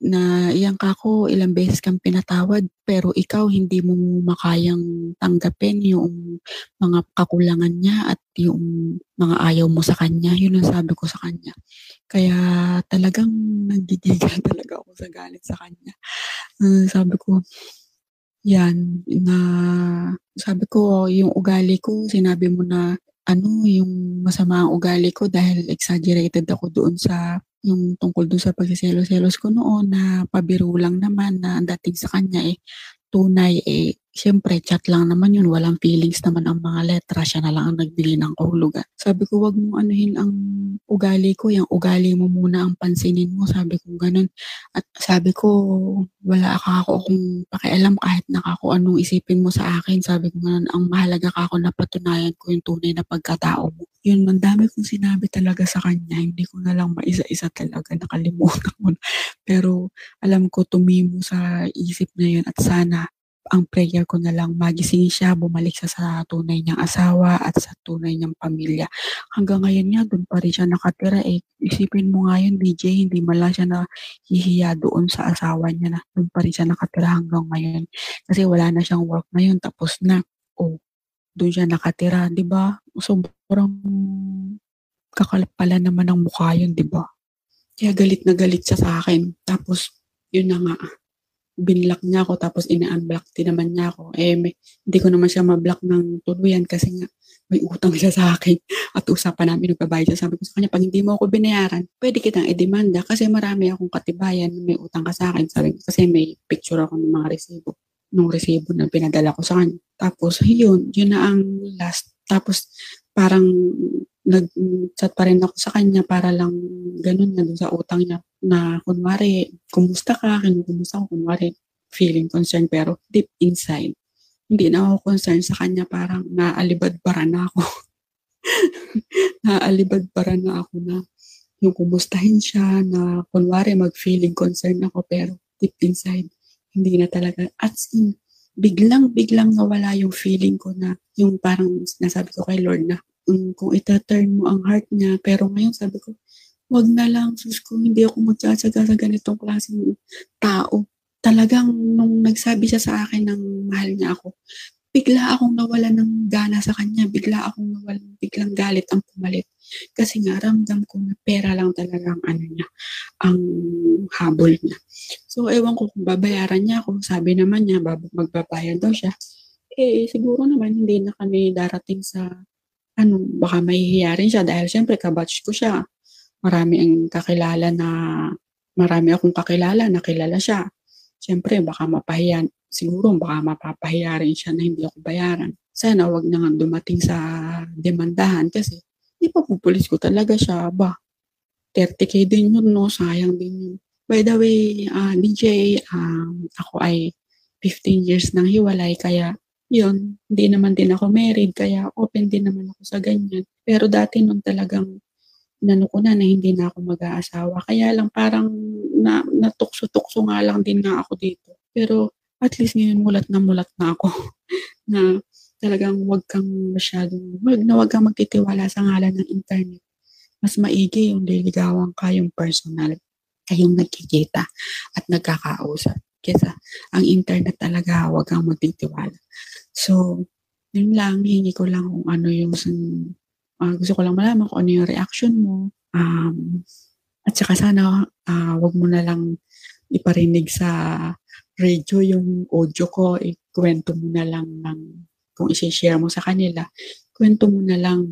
na iyang kako ilang beses kang pinatawad pero ikaw hindi mo makayang tanggapin yung mga kakulangan niya at yung mga ayaw mo sa kanya. Yun ang sabi ko sa kanya. Kaya talagang naggigigan talaga ako sa galit sa kanya. Uh, sabi ko, yan, na sabi ko, yung ugali ko, sinabi mo na ano, yung masama ang ugali ko dahil exaggerated ako doon sa yung tungkol doon sa pagsiselos-selos ko noon na pabiro lang naman na dating sa kanya eh tunay eh Siyempre, chat lang naman yun. Walang feelings naman ang mga letra. Siya na lang ang nagbili ng kahulugan. Sabi ko, wag mo anuhin ang ugali ko. Yung ugali mo muna ang pansinin mo. Sabi ko, ganun. At sabi ko, wala ka ako kung pakialam kahit nakako anong isipin mo sa akin. Sabi ko, ganun, ang mahalaga ka ako na patunayan ko yung tunay na pagkatao mo. Yun, ang dami kong sinabi talaga sa kanya. Hindi ko na lang maisa-isa talaga. Nakalimutan ko. Pero alam ko tumimo sa isip na yun at sana ang prayer ko na lang magising siya, bumalik siya sa tunay niyang asawa at sa tunay niyang pamilya. Hanggang ngayon nga, doon pa rin siya nakatira. Eh, isipin mo nga yun, DJ, hindi mala siya na hihiya doon sa asawa niya na doon pa rin siya nakatira hanggang ngayon. Kasi wala na siyang work ngayon, tapos na. Oh, doon siya nakatira, di ba? Sobrang kakalap pala naman ng mukha yun, di ba? Kaya galit na galit siya sa akin. Tapos, yun na nga, binlock niya ako tapos ina-unblock din naman niya ako. Eh, may, hindi ko naman siya ma-block ng tuluyan kasi nga may utang siya sa akin at usapan namin nagbabayad siya. Sabi ko sa kanya, pag hindi mo ako binayaran, pwede kitang i-demanda kasi marami akong katibayan may utang ka sa akin. Sabi ko, kasi may picture ako ng mga resibo nung resibo na pinadala ko sa kanya. Tapos, yun, yun na ang last. Tapos, parang nag-chat pa rin ako sa kanya para lang ganun na sa utang niya na kunwari, kumusta ka, kinukumusta ko, kunwari, feeling concerned pero deep inside, hindi na ako concerned sa kanya, parang naalibad-bara na ako. naalibad-bara na ako na yung kumustahin siya, na kunwari mag-feeling concerned ako, pero deep inside, hindi na talaga. At in, biglang-biglang nawala yung feeling ko na, yung parang nasabi ko kay Lord na, um, kung ita-turn mo ang heart niya, pero ngayon sabi ko, wag na lang, sus ko, hindi ako magtsatsaga sa ganitong klaseng tao. Talagang nung nagsabi siya sa akin ng mahal niya ako, bigla akong nawala ng gana sa kanya, bigla akong nawala, biglang galit ang pumalit. Kasi nga, ramdam ko na pera lang talaga ang ano niya, ang habol niya. So, ewan ko kung babayaran niya ako. Sabi naman niya, magbabayad daw siya. Eh, siguro naman hindi na kami darating sa, ano, baka mahihiya rin siya dahil syempre kabatch ko siya marami ang kakilala na, marami akong kakilala na kilala siya. Siyempre, baka mapahiyan, siguro baka mapapahiya rin siya na hindi ako bayaran. Sana wag na nga dumating sa demandahan kasi ipapupulis ko talaga siya. Ba, 30k din yun, no? Sayang din yun. By the way, uh, ah, DJ, um, ako ay 15 years nang hiwalay kaya yun, hindi naman din ako married kaya open din naman ako sa ganyan. Pero dati nung talagang inano na na hindi na ako mag-aasawa. Kaya lang parang na, natukso-tukso nga lang din nga ako dito. Pero at least ngayon mulat na mulat na ako na talagang wag kang masyadong, wag na wag kang magtitiwala sa ngalan ng internet. Mas maigi yung liligawan ka, yung personal, kayong nagkikita at nagkakausap. Kesa ang internet talaga, wag kang magtitiwala. So, yun lang, hingi ko lang kung ano yung uh, gusto ko lang malaman kung ano yung reaction mo. Um, at saka sana uh, wag mo na lang iparinig sa radio yung audio ko, ikwento mo na lang ng, kung isi-share mo sa kanila, kwento mo na lang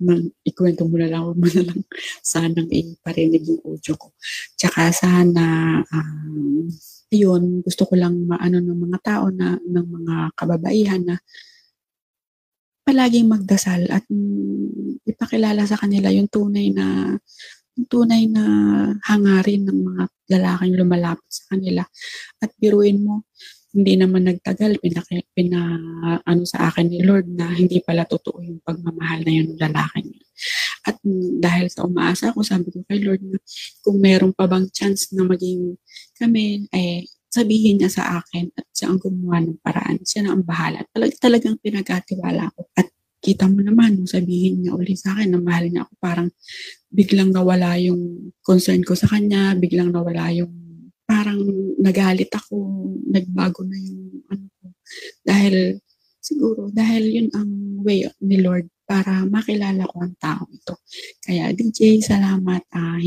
man, ikwento mo na lang, mo na lang sanang iparinig yung audio ko. Tsaka sana, um, yun, gusto ko lang maano ng mga tao na, ng mga kababaihan na palaging magdasal at mm, ipakilala sa kanila yung tunay na yung tunay na hangarin ng mga lalaking lumalapit sa kanila. At biruin mo, hindi naman nagtagal, pinaka, pina, ano sa akin ni Lord na hindi pala totoo yung pagmamahal na yun ng lalaki niya. At dahil sa umaasa ko, sabi ko kay Lord na kung meron pa bang chance na maging kami, eh, sabihin niya sa akin at siya ang gumawa ng paraan. Siya na ang bahala. Talag, talagang pinagkatiwala ko. At kita mo naman, nung sabihin niya uli sa akin na mahal niya ako, parang biglang nawala yung concern ko sa kanya, biglang nawala yung parang nagalit ako, nagbago na yung ano ko. Dahil, siguro, dahil yun ang way ni Lord para makilala ko ang tao ito. Kaya DJ, salamat. Uh,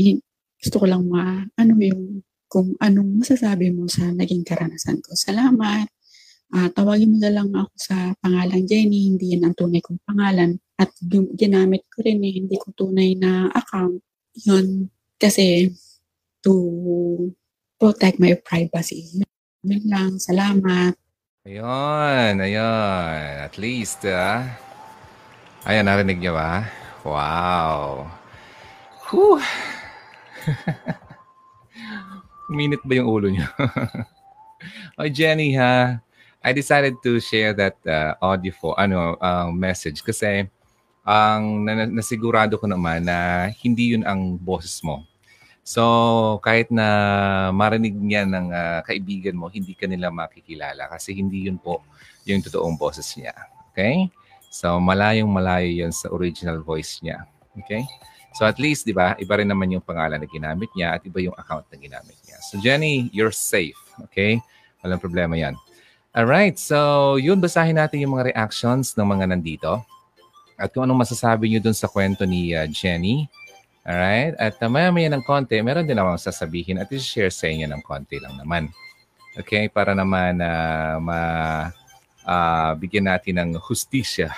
gusto ko lang ma, ano yung kung anong masasabi mo sa naging karanasan ko. Salamat. Uh, tawagin mo na lang ako sa pangalan Jenny, hindi yan ang tunay kong pangalan. At ginamit ko rin eh, hindi ko tunay na account. Yun, kasi to protect my privacy. Yun lang, salamat. Ayun, ayun. At least, ah. Uh, ayan, narinig niyo ba? Wow. Whew. Minute ba yung ulo niyo? oh, Jenny, ha? I decided to share that uh, audio for, ano, uh, message kasi ang na, nasigurado ko naman na hindi yun ang boses mo. So, kahit na marinig niya ng uh, kaibigan mo, hindi ka nila makikilala kasi hindi yun po yung totoong boses niya. Okay? So, malayong malayo yun sa original voice niya. Okay? So at least, di ba, iba rin naman yung pangalan na ginamit niya at iba yung account na ginamit niya. So Jenny, you're safe. Okay? Walang problema yan. Alright, so yun, basahin natin yung mga reactions ng mga nandito. At kung anong masasabi niyo dun sa kwento ni uh, Jenny. Alright? At uh, maya-maya ng konti, meron din akong sasabihin at i-share sa inyo ng konti lang naman. Okay? Para naman uh, ma, uh, bigyan natin ng hustisya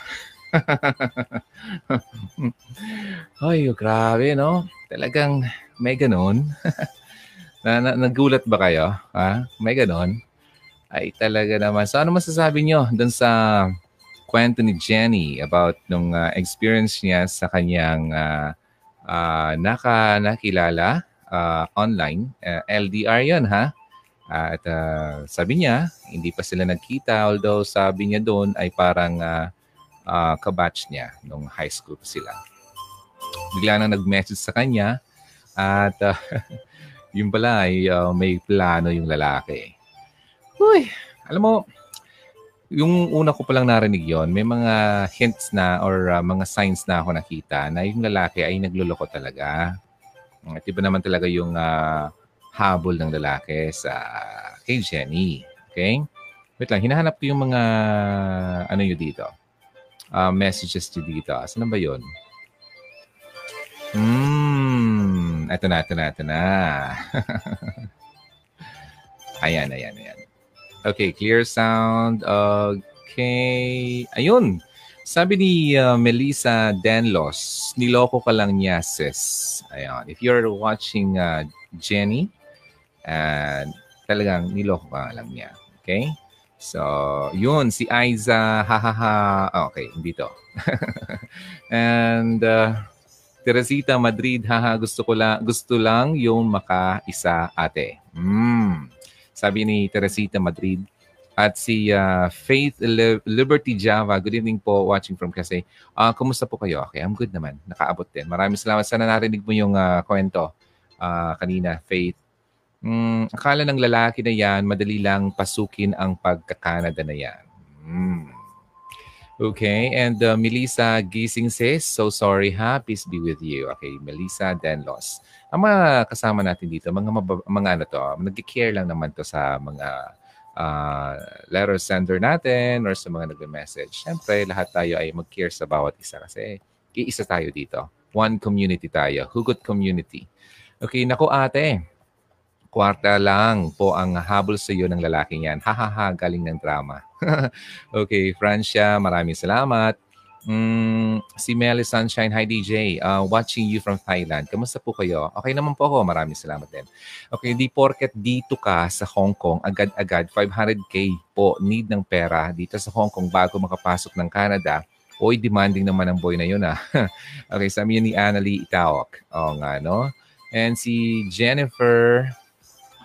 Ay, grabe, no? Talagang may ganun. na, na, nagulat ba kayo? Ha? May ganun? Ay, talaga naman. So, ano masasabi nyo dun sa kwento ni Jenny about nung uh, experience niya sa kanyang uh, uh, naka, nakilala uh, online? Uh, LDR yon ha? At uh, sabi niya, hindi pa sila nagkita. Although sabi niya doon ay parang uh, uh, kabatch niya nung high school sila. Bigla nang nag-message sa kanya at uh, yung pala ay uh, may plano yung lalaki. Uy, alam mo, yung una ko palang narinig yon may mga hints na or uh, mga signs na ako nakita na yung lalaki ay nagluloko talaga. At iba naman talaga yung uh, habol ng lalaki sa kay Jenny. Okay? Wait lang, hinahanap ko yung mga ano yun dito uh, messages to dito. Saan ba yun? Hmm, ito na, ito na, ito na. ayan, ayan, ayan. Okay, clear sound. Okay. Ayun. Sabi ni uh, Melissa Denlos, niloko ka lang niya, sis. Ayan. If you're watching uh, Jenny, and talagang niloko ka lang niya. Okay? So, yun, si Aiza, hahaha, oh, okay, dito. And uh, Teresita Madrid, haha, gusto ko lang, gusto lang yung maka-isa ate. Mm. Sabi ni Teresita Madrid. At si uh, Faith Liberty Java, good evening po, watching from kasi. Uh, kumusta po kayo? Okay, I'm good naman. Nakaabot din. Maraming salamat. Sana narinig mo yung uh, kwento uh, kanina, Faith. Mm, akala ng lalaki na yan, madali lang pasukin ang pagkakanada na yan. Mm. Okay, and uh, Melissa Gising says, so sorry ha, peace be with you. Okay, Melissa Denlos. Ang mga kasama natin dito, mga, mabab- mga ano to, nag-care lang naman to sa mga uh, letter sender natin or sa mga nagme-message. Siyempre, lahat tayo ay mag-care sa bawat isa kasi iisa tayo dito. One community tayo. Hugot community. Okay, nako ate. Kwarta lang po ang habol sa iyo ng lalaking yan. Hahaha, galing ng drama. okay, Francia, maraming salamat. Mm, si Melly Sunshine, hi DJ. Uh, watching you from Thailand. Kamusta po kayo? Okay naman po ako. Maraming salamat din. Okay, di porket dito ka sa Hong Kong, agad-agad 500k po need ng pera dito sa Hong Kong bago makapasok ng Canada. Oy, demanding naman ang boy na yun ah. okay, sabi ni Annalie Itawak. Oo nga, no? And si Jennifer,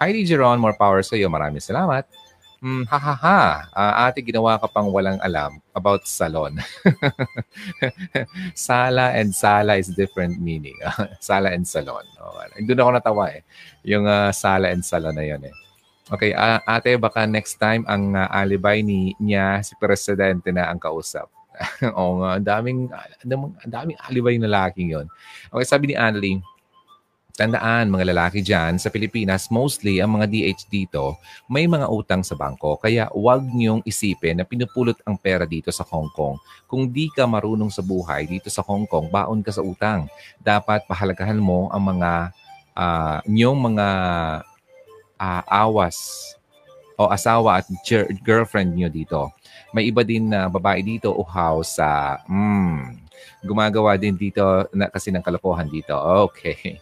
Hi DJ Ron, more power sa iyo. Maraming salamat. Hmm, ha ha ha. Uh, ate, ginawa ka pang walang alam about salon. sala and sala is different meaning. sala and salon. Oh, doon ako natawa eh. Yung uh, sala and salon na yun eh. Okay, uh, ate, baka next time ang uh, alibay ni niya si presidente na ang kausap. Oo nga, ang daming, ang daming alibay na lalaking yon. Okay, sabi ni Annalie, Tandaan mga lalaki dyan sa Pilipinas, mostly ang mga DH dito, may mga utang sa bangko. Kaya huwag niyong isipin na pinupulot ang pera dito sa Hong Kong. Kung di ka marunong sa buhay dito sa Hong Kong, baon ka sa utang. Dapat pahalagahan mo ang mga uh, niyong mga uh, awas o asawa at girlfriend niyo dito. May iba din na babae dito uhaw sa mm, gumagawa din dito na, kasi ng kalokohan dito. Okay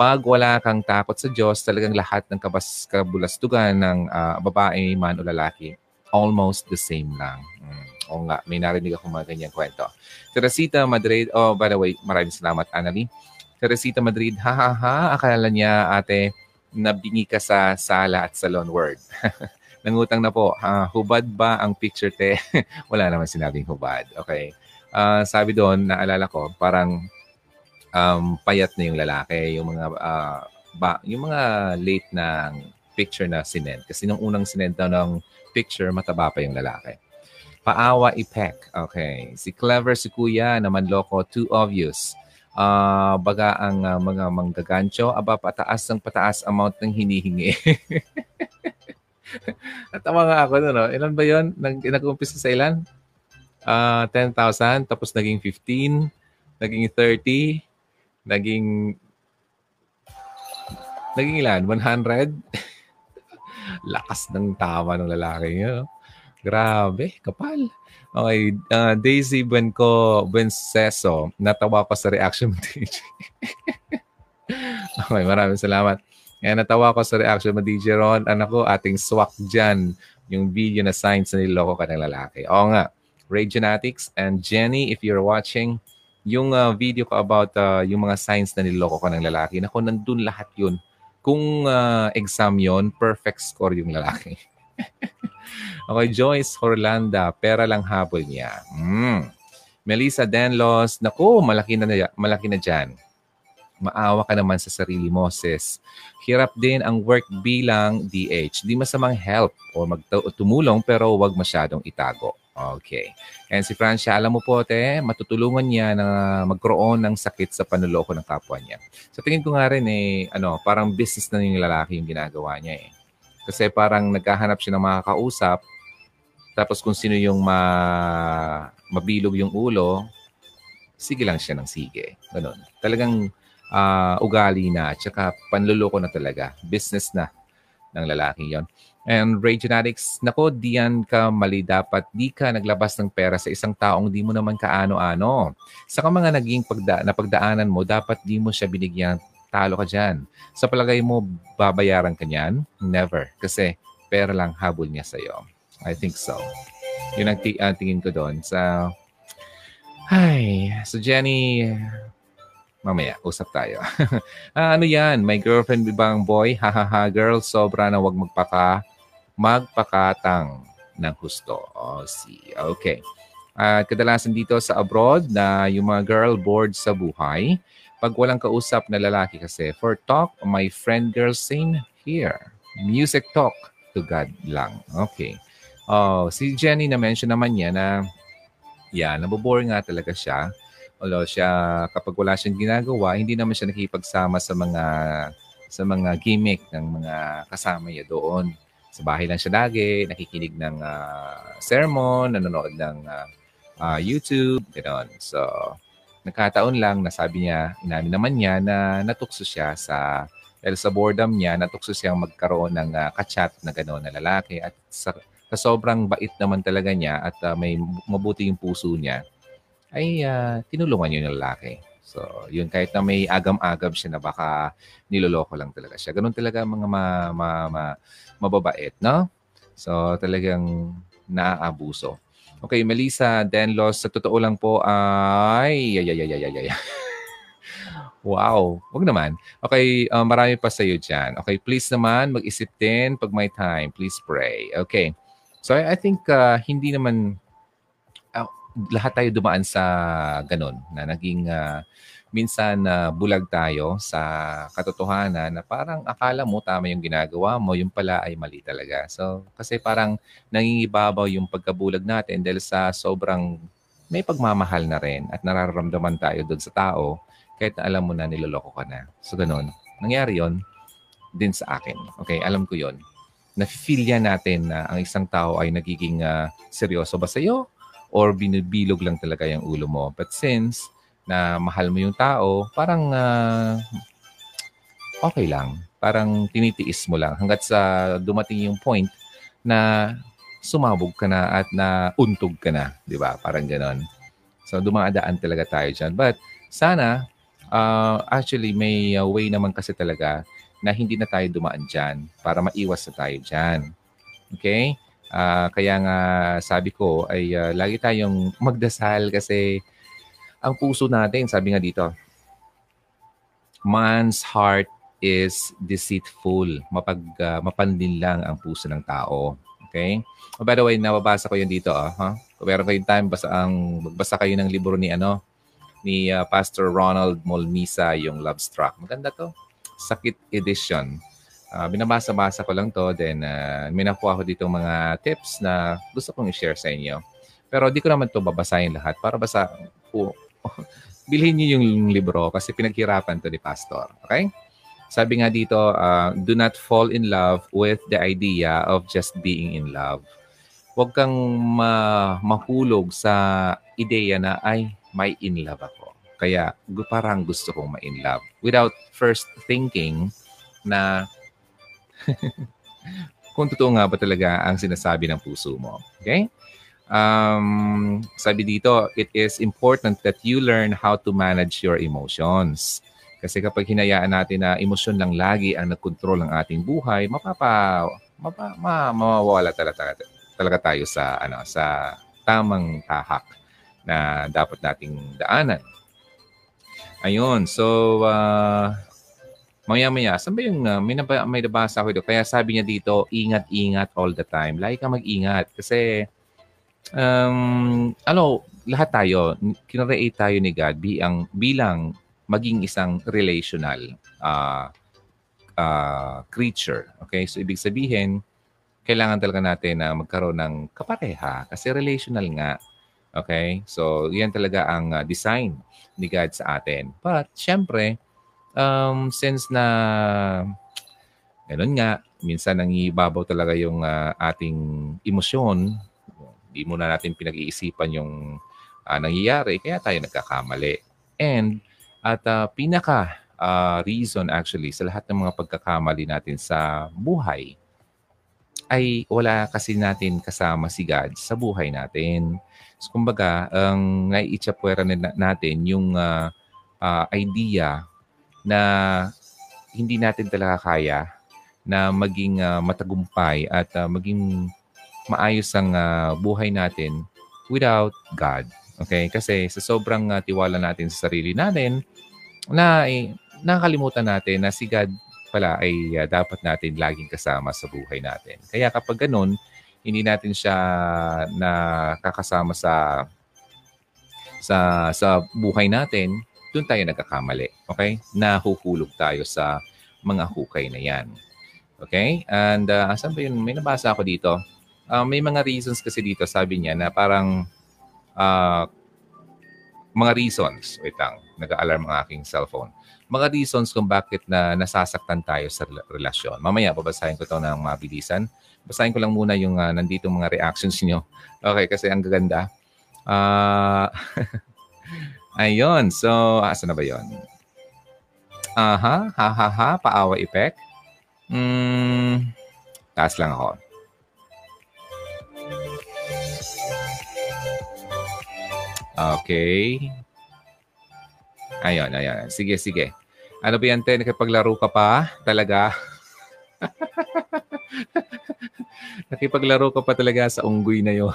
pag wala kang takot sa Diyos, talagang lahat ng kabas kabulastugan ng uh, babae man o lalaki, almost the same lang. Mm. O nga, may narinig ako mga ganyang kwento. Teresita Madrid, oh, by the way, maraming salamat, Annalie. Teresita Madrid, ha ha ha, akala niya ate, nabingi ka sa sala at salon word. Nangutang na po, uh, hubad ba ang picture te? Wala naman sinabing hubad. Okay. Uh, sabi doon, naalala ko, parang um, payat na yung lalaki, yung mga uh, ba, yung mga late na picture na sinend. Kasi nung unang sinend daw ng picture, mataba pa yung lalaki. Paawa ipek. Okay. Si Clever si Kuya naman loko, too obvious. Uh, baga ang uh, mga manggagancho, aba pataas ng pataas amount ng hinihingi. Natawa nga ako no, no? Ilan ba yon Nag, nag-umpisa sa ilan? Uh, 10,000, tapos naging 15, naging 30, naging naging ilan? 100? Lakas ng tama ng lalaki niya. Grabe, kapal. Okay, uh, Daisy Buenco Buenceso, natawa ko sa reaction mo, DJ. okay, maraming salamat. Kaya natawa ko sa reaction mo, DJ Ron. Anak ko, ating swak dyan. Yung video na signs na niloko ka ng lalaki. Oo nga, Ray Genetics and Jenny, if you're watching, yung uh, video ko about uh, yung mga signs na niloko ka ng lalaki, nako, nandun lahat yun. Kung uh, exam yon perfect score yung lalaki. okay, Joyce Horlanda, pera lang habol niya. Mm. Melissa Denlos, nako, malaki na, malaki na dyan. Maawa ka naman sa sarili mo, sis. Hirap din ang work bilang DH. Di masamang help o magtumulong pero wag masyadong itago. Okay. And si Francia, alam mo po, te, matutulungan niya na magkaroon ng sakit sa panuloko ng kapwa niya. Sa so, tingin ko nga rin, eh, ano, parang business na yung lalaki yung ginagawa niya eh. Kasi parang naghahanap siya ng makakausap, tapos kung sino yung ma, mabilog yung ulo, sige lang siya ng sige. Ganun. Talagang uh, ugali na, at saka panluloko na talaga. Business na ng lalaki yon. And Ray Genetics, nako, diyan ka mali dapat. Di ka naglabas ng pera sa isang taong di mo naman kaano-ano. Sa mga naging pagda napagdaanan mo, dapat di mo siya binigyan. Talo ka dyan. Sa palagay mo, babayaran ka niyan? Never. Kasi pera lang habol niya sa'yo. I think so. Yun ang t- uh, tingin ko doon. Sa, ay, so Jenny, Mamaya, usap tayo. ah, ano yan? My girlfriend bang boy? Hahaha, girl, sobra na wag magpaka, magpakatang ng husto. Oh, see. Okay. At uh, kadalasan dito sa abroad na yung mga girl bored sa buhay, pag walang kausap na lalaki kasi, for talk, my friend girl sing here. Music talk to God lang. Okay. Oh, si Jenny na mention naman niya na yeah, nabobore nga talaga siya. Although siya, kapag wala siyang ginagawa, hindi naman siya nakipagsama sa mga sa mga gimmick ng mga kasama niya doon. Sa bahay lang siya lagi, nakikinig ng uh, sermon, nanonood ng uh, uh, YouTube, gano'n. So, nagkataon lang na sabi niya, inamin naman niya na natukso siya sa dahil sa boredom niya, natukso siyang magkaroon ng uh, kachat na gano'n na lalaki at sa, sa sobrang bait naman talaga niya at uh, may mabuti yung puso niya, ay uh, tinulungan yun ng lalaki. So, yun, kahit na may agam-agam siya na baka niloloko lang talaga siya. Ganun talaga mga ma, ma, ma, mababait, no? So, talagang naaabuso. Okay, Melissa Denlos, sa totoo lang po ay... Ay, ay, ay, ay, ay, wow, wag naman. Okay, uh, marami pa sa iyo dyan. Okay, please naman, mag-isip din pag may time. Please pray. Okay. So, I, I think uh, hindi naman lahat tayo dumaan sa ganun na naging uh, minsan na uh, bulag tayo sa katotohanan na parang akala mo tama yung ginagawa mo, yung pala ay mali talaga. So, kasi parang nangingibabaw yung pagkabulag natin dahil sa sobrang may pagmamahal na rin at nararamdaman tayo doon sa tao kahit na alam mo na niloloko ka na. So, ganun. Nangyari yon din sa akin. Okay, alam ko yon Na-feel yan natin na ang isang tao ay nagiging uh, seryoso ba sa'yo or binibilog lang talaga yung ulo mo. But since na mahal mo yung tao, parang uh, okay lang. Parang tinitiis mo lang hanggat sa dumating yung point na sumabog ka na at na untog ka na. Di ba? Parang ganon. So dumaadaan talaga tayo dyan. But sana, uh, actually may uh, way naman kasi talaga na hindi na tayo dumaan dyan para maiwas na tayo dyan. Okay? Uh, kaya nga sabi ko ay uh, lagi tayong magdasal kasi ang puso natin, sabi nga dito, man's heart is deceitful. Mapag, uh, mapandin lang ang puso ng tao. Okay? Oh, by the way, nababasa ko yun dito. Ah, huh? Kung meron kayong time, basa ang, magbasa kayo ng libro ni, ano, ni uh, Pastor Ronald Molmisa, yung Love Struck. Maganda to. Sakit Edition. Uh, binabasa-basa ko lang to. Then, uh, may nakuha ko dito mga tips na gusto kong i-share sa inyo. Pero di ko naman to babasahin lahat para basa po. bilhin niyo yung libro kasi pinaghirapan to ni Pastor. Okay? Sabi nga dito, uh, do not fall in love with the idea of just being in love. Huwag kang ma- mahulog sa ideya na, ay, may in love ako. Kaya parang gusto kong ma-in love. Without first thinking na kung totoo nga ba talaga ang sinasabi ng puso mo. Okay? Um, sabi dito, it is important that you learn how to manage your emotions. Kasi kapag hinayaan natin na emosyon lang lagi ang nagkontrol ng ating buhay, mapapa, mapa, ma, mawawala talaga, talaga tayo sa ano sa tamang tahak na dapat nating daanan. Ayun, so uh, Maya-maya, saan ba yung uh, may, naba, may nabasa ko ito? Kaya sabi niya dito, ingat-ingat all the time. Lagi ka mag-ingat kasi um, ano, lahat tayo, kinreate tayo ni God bilang, bilang maging isang relational uh, uh, creature. Okay? So, ibig sabihin, kailangan talaga natin na magkaroon ng kapareha kasi relational nga. Okay? So, yan talaga ang uh, design ni God sa atin. But, syempre, um, since na ganun nga, minsan nangibabaw talaga yung uh, ating emosyon, hindi muna natin pinag-iisipan yung uh, nangyayari, kaya tayo nagkakamali. And at uh, pinaka uh, reason actually sa lahat ng mga pagkakamali natin sa buhay ay wala kasi natin kasama si God sa buhay natin. So, kumbaga, ang um, naiitsapwera natin yung uh, uh, idea na hindi natin talaga kaya na maging uh, matagumpay at uh, maging maayos ang uh, buhay natin without God. Okay? Kasi sa sobrang uh, tiwala natin sa sarili natin, na eh, nakakalimutan natin na si God pala ay uh, dapat natin laging kasama sa buhay natin. Kaya kapag ganun, hindi natin siya nakakasama sa sa sa buhay natin, doon tayo nagkakamali. Okay? Nahuhulog tayo sa mga hukay na yan. Okay? And uh, asan ba yun? May nabasa ako dito. Uh, may mga reasons kasi dito, sabi niya, na parang uh, mga reasons. Wait lang, nag-alarm ang aking cellphone. Mga reasons kung bakit na nasasaktan tayo sa relasyon. Mamaya, babasahin ko ito ng mabilisan. Basahin ko lang muna yung uh, nandito mga reactions niyo. Okay, kasi ang gaganda. Uh, ayun. So, asa na ba yon? Aha, ha ha ha, paawa effect. Hmm, taas lang ako. Okay. Ayun, ayun. Sige, sige. Ano ba yan, Te? Nakipaglaro ka pa? Talaga? Nakipaglaro ka pa talaga sa unggoy na yon.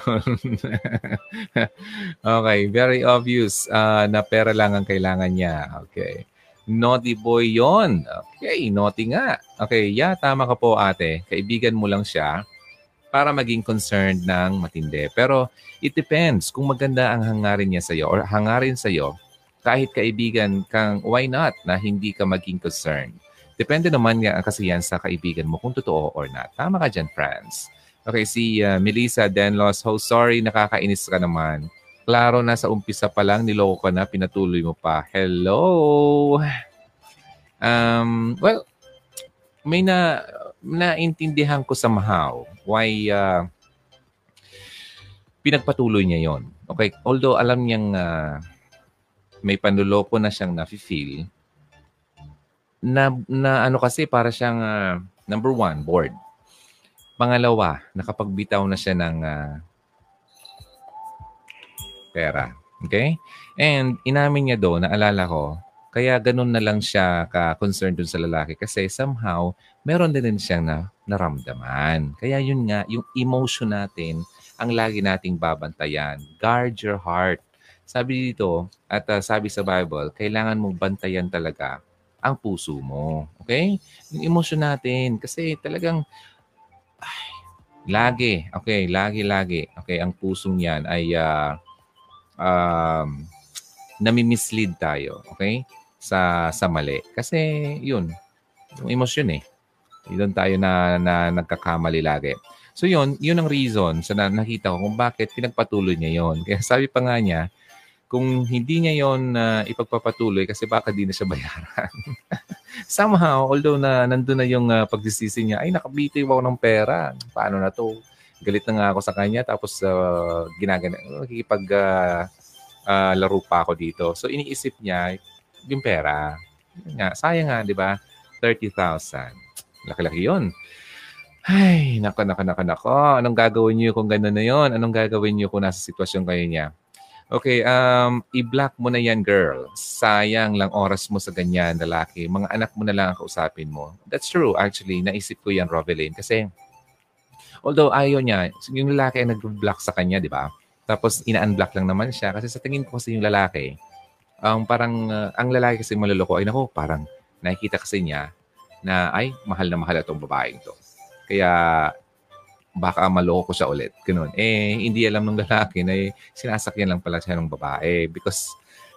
okay, very obvious uh, na pera lang ang kailangan niya. Okay. Naughty boy yon. Okay, naughty nga. Okay, yeah, tama ka po ate. Kaibigan mo lang siya para maging concerned ng matindi. Pero it depends kung maganda ang hangarin niya sa'yo or hangarin sa'yo, kahit kaibigan kang, why not na hindi ka maging concerned? Depende naman nga kasi yan sa kaibigan mo kung totoo or not. Tama ka dyan, friends. Okay, si uh, Melissa Denlos, oh sorry, nakakainis ka naman. Klaro na sa umpisa pa lang, niloko ka na, pinatuloy mo pa. Hello! Um, well, may na naintindihan ko somehow why uh, pinagpatuloy niya yon. Okay, although alam niyang uh, may panluloko na siyang nafe-feel, na, na ano kasi para siyang uh, number one, bored. Pangalawa, nakapagbitaw na siya ng uh, pera. Okay? And inamin niya doon, naalala ko, kaya ganun na lang siya ka-concerned dun sa lalaki kasi somehow meron din, din siyang na, naramdaman. Kaya yun nga, yung emotion natin ang lagi nating babantayan. Guard your heart. Sabi dito, at uh, sabi sa Bible, kailangan mong bantayan talaga ang puso mo. Okay? Yung emotion natin. Kasi talagang, ay, lagi, okay, lagi-lagi, okay, ang pusong yan ay uh, um, nami-mislead tayo, okay? Sa sa mali. Kasi yun, yung emosyon eh. Doon tayo na, na nagkakamali lagi. So yun, yun ang reason sa na, nakita ko kung bakit pinagpatuloy niya yon. Kaya sabi pa nga niya, kung hindi niya yon uh, ipagpapatuloy kasi baka di na siya bayaran. Somehow, although na nandun na yung uh, pagsisisi niya, ay nakabitiw ako ng pera. Paano na to? Galit na nga ako sa kanya tapos uh, ginagana, nakikipag uh, uh, laro pa ako dito. So iniisip niya yung pera. Nga, sayang nga, di ba? 30,000. Laki-laki yun. Ay, nako, nako, nako, nako. Anong gagawin niyo kung gano'n na yon? Anong gagawin niyo kung nasa sitwasyon kayo niya? Okay, um, i-block mo na yan, girl. Sayang lang oras mo sa ganyan, lalaki. Mga anak mo na lang ang kausapin mo. That's true, actually. Naisip ko yan, Rovelyn. Kasi, although ayaw niya, yung lalaki ay nag-block sa kanya, di ba? Tapos, ina-unblock lang naman siya. Kasi sa tingin ko kasi yung lalaki, ang um, parang, uh, ang lalaki kasi maluloko, ay nako, parang nakikita kasi niya na, ay, mahal na mahal itong babaeng to. Kaya, baka maloko ko siya ulit. Ganun. Eh, hindi alam ng lalaki na eh, sinasakyan lang pala siya ng babae because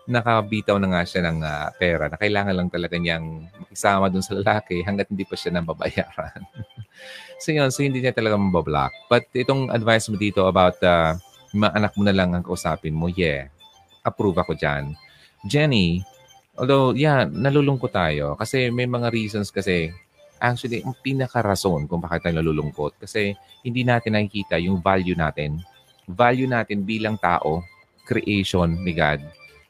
nakabitaw na nga siya ng uh, pera na kailangan lang talaga niyang makisama dun sa lalaki hanggat hindi pa siya nababayaran. so yun, so hindi niya talaga mabablock. But itong advice mo dito about uh, mga anak mo na lang ang kausapin mo, yeah, approve ako dyan. Jenny, although, yeah, nalulungkot tayo kasi may mga reasons kasi actually, ang pinaka-rason kung bakit tayo nalulungkot kasi hindi natin nakikita yung value natin. Value natin bilang tao, creation ni God,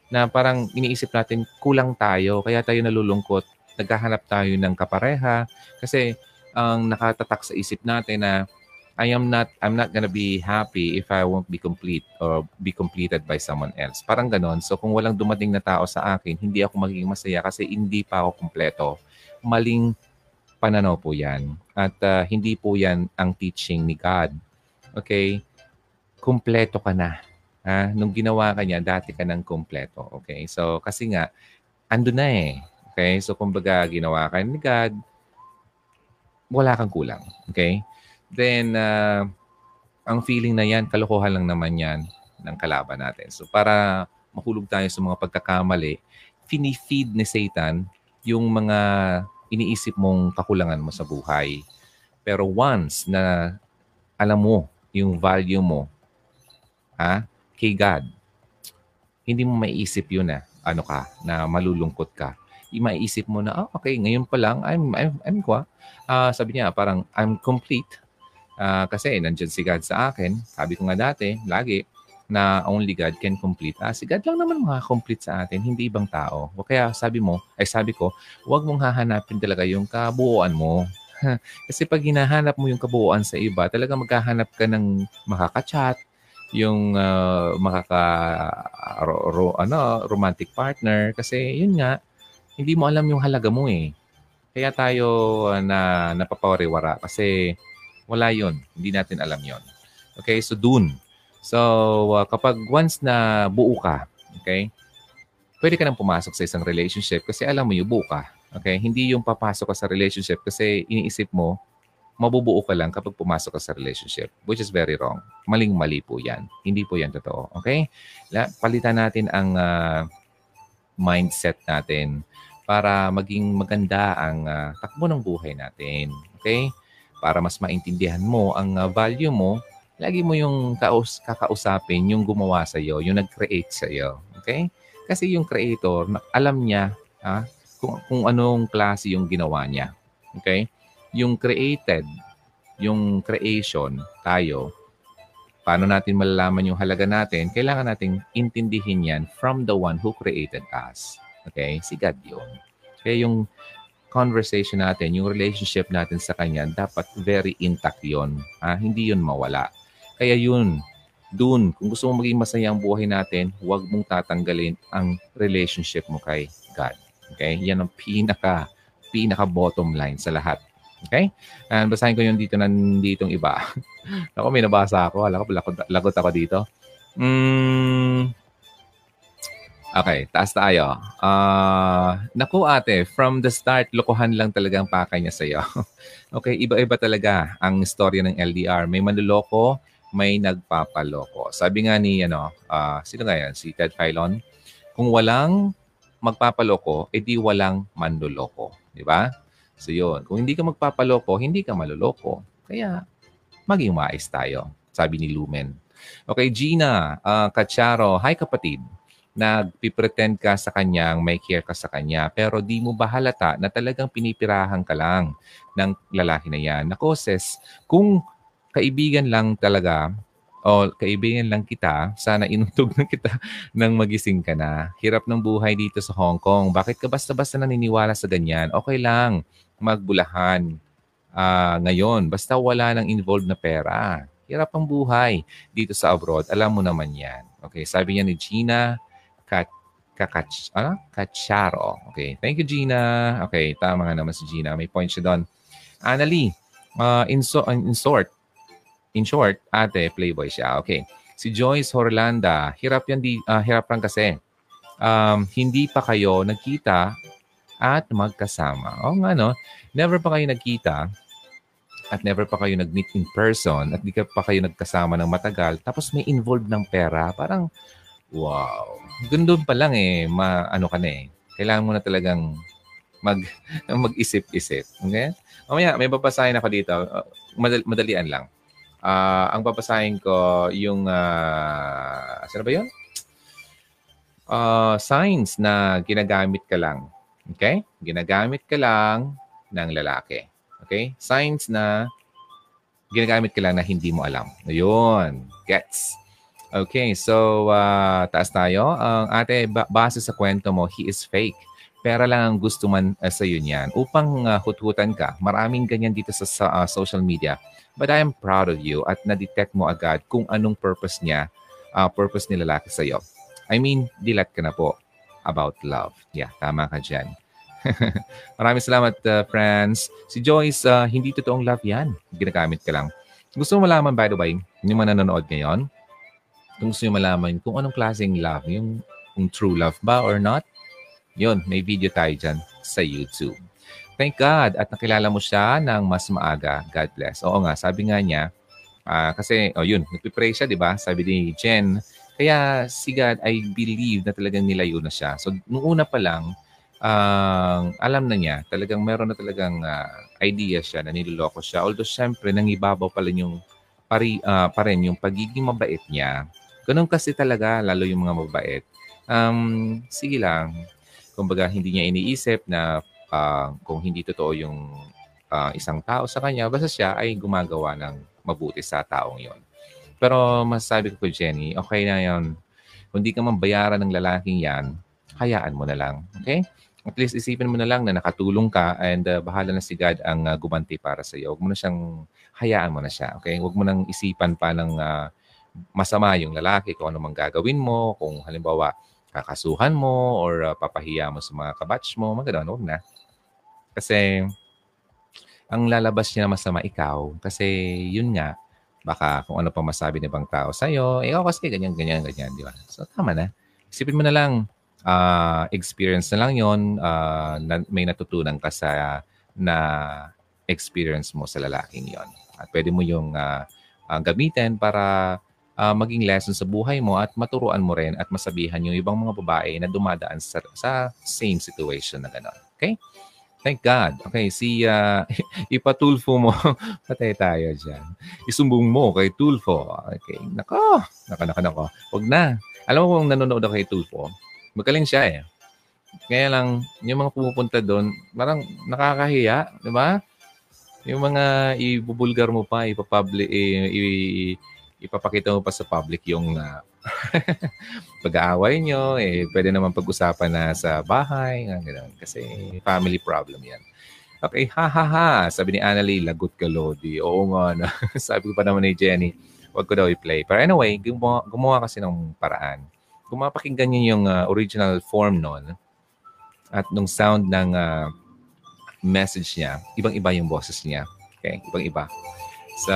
na parang iniisip natin kulang tayo, kaya tayo nalulungkot. Naghahanap tayo ng kapareha kasi ang nakatatak sa isip natin na I am not I'm not gonna be happy if I won't be complete or be completed by someone else. Parang ganon. So kung walang dumating na tao sa akin, hindi ako magiging masaya kasi hindi pa ako kumpleto. Maling pananaw po yan. At uh, hindi po yan ang teaching ni God. Okay? Kumpleto ka na. Ha? Nung ginawa ka niya, dati ka ng kumpleto. Okay? So, kasi nga, ando na eh. Okay? So, kumbaga, ginawa ka ni God, wala kang kulang. Okay? Then, uh, ang feeling na yan, kalokohan lang naman yan ng kalaban natin. So, para mahulog tayo sa mga pagkakamali, finifeed ni Satan yung mga iniisip mong kakulangan mo sa buhay. Pero once na alam mo yung value mo ha, kay God, hindi mo maiisip yun na ano ka, na malulungkot ka. Maiisip mo na, oh, okay, ngayon pa lang, I'm, I'm, I'm kwa. Uh, sabi niya, parang, I'm complete. Uh, kasi nandyan si God sa akin. Sabi ko nga dati, lagi, na only God can complete. Ah, si God lang naman complete sa atin, hindi ibang tao. O kaya sabi mo, ay sabi ko, huwag mong hahanapin talaga yung kabuuan mo. Kasi pag hinahanap mo yung kabuuan sa iba, talaga maghahanap ka ng makaka-chat, yung uh, makaka ro, ro, ano romantic partner kasi yun nga hindi mo alam yung halaga mo eh. Kaya tayo uh, na napapawariwara kasi wala yon hindi natin alam yon Okay, so dun So, uh, kapag once na buo ka, okay, pwede ka nang pumasok sa isang relationship kasi alam mo yung buo ka. Okay? Hindi yung papasok ka sa relationship kasi iniisip mo, mabubuo ka lang kapag pumasok ka sa relationship, which is very wrong. Maling-mali po yan. Hindi po yan totoo. Okay? Palitan natin ang uh, mindset natin para maging maganda ang uh, takbo ng buhay natin. Okay? Para mas maintindihan mo ang uh, value mo lagi mo yung kaus kakausapin yung gumawa sa iyo, yung nag-create sa iyo. Okay? Kasi yung creator, alam niya ha, kung, kung anong klase yung ginawa niya. Okay? Yung created, yung creation, tayo, paano natin malalaman yung halaga natin? Kailangan nating intindihin yan from the one who created us. Okay? Si God yun. Kaya yung conversation natin, yung relationship natin sa Kanya, dapat very intact yon. Ha? Hindi yun mawala. Kaya yun, dun, kung gusto mong maging masaya ang buhay natin, huwag mong tatanggalin ang relationship mo kay God. Okay? Yan ang pinaka, pinaka bottom line sa lahat. Okay? And basahin ko yung dito nanditong iba. ako, may nabasa ako. Alam ko, lagot, lagot ako dito. Mm, okay, taas tayo. Uh, naku ate, from the start, lokohan lang talagang pakay niya sa'yo. okay, iba-iba talaga ang istorya ng LDR. May manluloko, may nagpapaloko. Sabi nga ni, ano, uh, sino nga yan? Si Ted Filon, kung walang magpapaloko, edi walang manloloko. Di ba? So yun, kung hindi ka magpapaloko, hindi ka maloloko. Kaya maging mais tayo, sabi ni Lumen. Okay, Gina, uh, Kacharo, hi kapatid. Nagpipretend ka sa kanyang may care ka sa kanya pero di mo ba halata na talagang pinipirahan ka lang ng lalaki na yan? Nako, sis, kung kaibigan lang talaga o kaibigan lang kita, sana inutog na kita nang magising ka na. Hirap ng buhay dito sa Hong Kong. Bakit ka basta-basta naniniwala sa ganyan? Okay lang, magbulahan uh, ngayon. Basta wala nang involved na pera. Hirap ang buhay dito sa abroad. Alam mo naman yan. Okay, sabi niya ni Gina, kat kakach, ano? Kacharo. Okay, thank you Gina. Okay, tama nga naman si Gina. May point siya doon. Annalie, uh, in, so, in short, In short, ate, playboy siya. Okay. Si Joyce Horlanda, hirap yan, di, uh, hirap lang kasi. Um, hindi pa kayo nagkita at magkasama. O nga no, never pa kayo nagkita at never pa kayo nag-meet in person at di ka pa kayo nagkasama ng matagal tapos may involved ng pera. Parang, wow. Gandun pa lang eh, ma, ano ka na eh. Kailangan mo na talagang mag, mag-isip-isip. Okay? Mamaya, may babasahin ako dito. Uh, madal- madalian lang. Uh, ang babasahin ko yung, uh, saan ba yun? Uh, signs na ginagamit ka lang. Okay? Ginagamit ka lang ng lalaki. Okay? Signs na ginagamit ka lang na hindi mo alam. Ayun. Gets. Okay, so uh, taas tayo. Ang uh, ate, base sa kwento mo, he is fake. Pera lang ang gusto man uh, sa iyo niyan. Upang uh, huthutan ka, maraming ganyan dito sa, sa uh, social media But I am proud of you at na-detect mo agad kung anong purpose niya, uh, purpose ni lalaki sa'yo. I mean, dilat ka na po about love. Yeah, tama ka dyan. Maraming salamat, uh, friends. Si Joyce, uh, hindi totoong love yan. Ginagamit ka lang. Gusto mo malaman, by the way, yung mga nanonood ngayon, kung gusto nyo malaman kung anong klaseng love, yung kung true love ba or not, Yun, may video tayo dyan sa YouTube. Thank God at nakilala mo siya ng mas maaga. God bless. Oo nga, sabi nga niya, uh, kasi, oh yun, nagpipray siya, di ba? Sabi ni Jen, kaya si God, I believe na talagang nilayo na siya. So, nung una pa lang, uh, alam na niya, talagang meron na talagang uh, idea siya na niloloko siya. Although, syempre, nangibabaw pa rin yung, pari, uh, pa rin yung pagiging mabait niya. Ganun kasi talaga, lalo yung mga mabait. Um, sige lang. Kumbaga, hindi niya iniisip na uh, kung hindi totoo yung uh, isang tao sa kanya, basta siya ay gumagawa ng mabuti sa taong yon. Pero masasabi ko Jenny, okay na yon. Kung di ka man bayaran ng lalaking yan, hayaan mo na lang. Okay? At least isipin mo na lang na nakatulong ka and uh, bahala na si God ang uh, gumanti para sa iyo. Huwag mo na siyang, hayaan mo na siya. Okay? Huwag mo nang isipan pa ng uh, masama yung lalaki kung ano mang gagawin mo. Kung halimbawa, kakasuhan mo or uh, papahiya mo sa mga kabatch mo, maganda, huwag na. Kasi ang lalabas niya na masama ikaw kasi yun nga, baka kung ano pa masabi ng ibang tao sa'yo, ikaw kasi ganyan, ganyan, ganyan, di ba? So tama na. Isipin mo na lang, uh, experience na lang yon uh, na, may natutunan ka sa na experience mo sa lalaking yon At pwede mo yung uh, uh, gamitin para uh, maging lesson sa buhay mo at maturuan mo rin at masabihan yung ibang mga babae na dumadaan sa, sa same situation na gano'n. Okay? Thank God. Okay, si uh, ipatulfo mo. Patay tayo dyan. Isumbong mo kay Tulfo. Okay, nako. Nako, nako, nako. Huwag na. Alam mo kung nanonood ako kay Tulfo, magaling siya eh. Kaya lang, yung mga pumupunta doon, parang nakakahiya, di ba? Yung mga ibubulgar mo pa, ipapublic, i, ipapakita mo pa sa public yung uh, pag-aaway nyo, eh, pwede naman pag-usapan na sa bahay, nga ganun. Kasi family problem yan. Okay, ha ha ha. Sabi ni Annalie, lagot ka, Lodi. Oo nga na. Sabi ko pa naman ni Jenny, wag ko daw i-play. Pero anyway, gumawa, gumawa kasi ng paraan. Kung mapakinggan niyo yung uh, original form nun, at nung sound ng uh, message niya, ibang-iba yung boses niya. Okay, ibang-iba. So,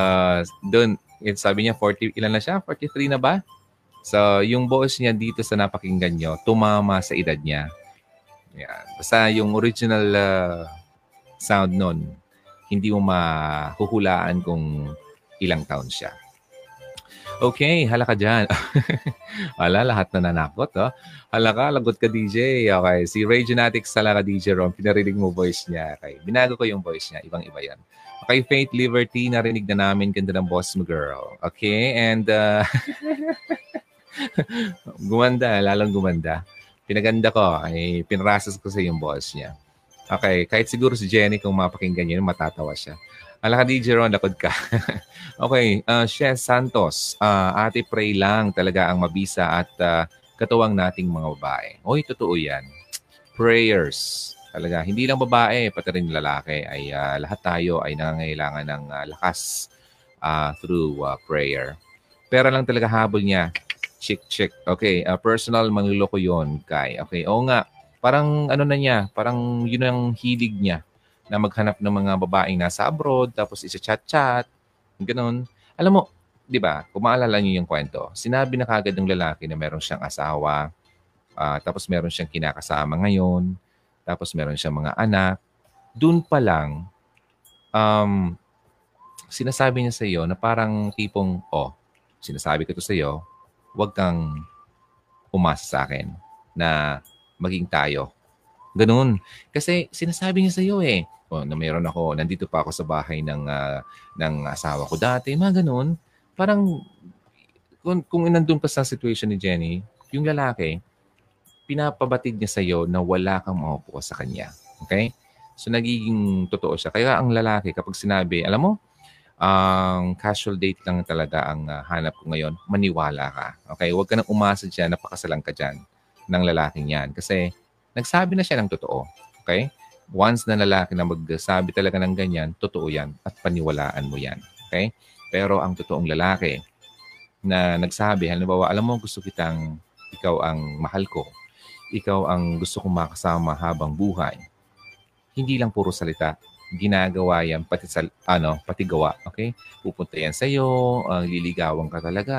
doon, yun, sabi niya, 40, ilan na siya? 43 na ba? So, yung boss niya dito sa napakinggan nyo, tumama sa edad niya. Yan. Basta yung original uh, sound nun, hindi mo mahuhulaan kung ilang taon siya. Okay, hala ka dyan. Hala, lahat na nanakot. Oh. Hala ka, lagot ka DJ. Okay, si Ray Genetics, hala ka DJ Ron. Pinarinig mo voice niya. Okay, binago ko yung voice niya. Ibang-iba yan. Okay, Faith Liberty, narinig na namin. Ganda ng boss mo, girl. Okay, and uh, gumanda, lalong gumanda. Pinaganda ko, ay pinrasas ko sa yung boss niya. Okay, kahit siguro si Jenny kung mapakinggan niya, matatawa siya. Ala ka, DJ Ron, lakod ka. okay, uh, Chef Santos, uh, ate pray lang talaga ang mabisa at uh, katuwang nating mga babae. Oy, totoo yan. Prayers Talaga, hindi lang babae, pati rin lalaki ay uh, lahat tayo ay nangangailangan ng uh, lakas uh, through uh, prayer. Pera lang talaga habol niya. Chick, chick. Okay, uh, personal mangluloko yon Kai. Okay, oo nga. Parang ano na niya, parang yun ang hilig niya na maghanap ng mga babaeng nasa abroad, tapos isa-chat-chat, ganun. Alam mo, di ba, kung maalala niyo yung kwento, sinabi na kagad ng lalaki na meron siyang asawa, uh, tapos meron siyang kinakasama ngayon, tapos meron siyang mga anak, dun pa lang, um, sinasabi niya sa iyo na parang tipong, oh, sinasabi ko to sa iyo, huwag kang umasa sa akin na maging tayo. Ganun. Kasi sinasabi niya sa iyo eh, oh, na meron ako, nandito pa ako sa bahay ng, uh, ng asawa ko dati, mga ganun. Parang, kung, kung nandun pa sa situation ni Jenny, yung lalaki, pinapabatid niya sa iyo na wala kang maupo sa kanya. Okay? So, nagiging totoo siya. Kaya ang lalaki, kapag sinabi, alam mo, ang um, casual date lang talaga ang uh, hanap ko ngayon, maniwala ka. Okay? Huwag ka nang umasa dyan, napakasalang ka dyan ng lalaking yan. Kasi nagsabi na siya ng totoo. Okay? Once na lalaki na magsabi talaga ng ganyan, totoo yan at paniwalaan mo yan. Okay? Pero ang totoong lalaki na nagsabi, halimbawa, alam mo, gusto kitang ikaw ang mahal ko ikaw ang gusto kong makasama habang buhay. Hindi lang puro salita. Ginagawa yan pati sa ano, pati gawa, okay? Pupunta yan sa iyo, uh, liligawan ka talaga,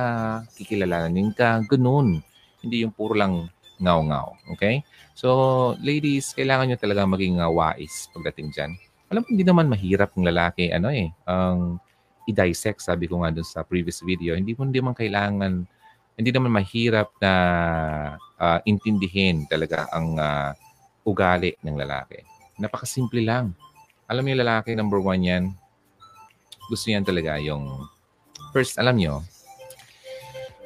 kikilalanin ka, ganun. Hindi yung puro lang ngaw-ngaw. Okay? So, ladies, kailangan nyo talaga maging uh, wise pagdating dyan. Alam ko, hindi naman mahirap ng lalaki, ano eh, ang i-dissect, sabi ko nga dun sa previous video. Hindi mo hindi man kailangan, hindi naman mahirap na uh, intindihin talaga ang uh, ugali ng lalaki. Napakasimple lang. Alam niyo lalaki, number one yan, gusto niyan talaga yung, first, alam niyo,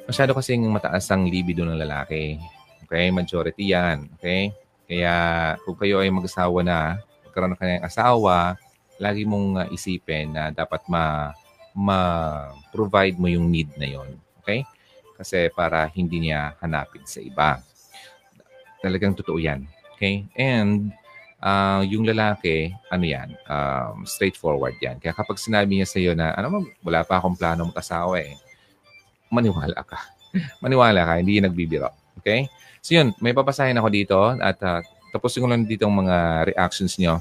masyado kasing mataas ang libido ng lalaki. Okay? Majority yan. Okay? Kaya kung kayo ay mag-asawa na, magkaroon na kanyang asawa, lagi mong uh, isipin na dapat ma ma-provide mo yung need na yon. Okay? Kasi para hindi niya hanapin sa iba. Talagang totoo yan. Okay? And uh, yung lalaki, ano yan, um, straightforward yan. Kaya kapag sinabi niya sa iyo na, ano, wala pa akong plano mag-asawa eh, maniwala ka. maniwala ka, hindi yung nagbibiro. Okay? So yun, may papasahin ako dito at uh, tapusin ko lang dito ang mga reactions nyo.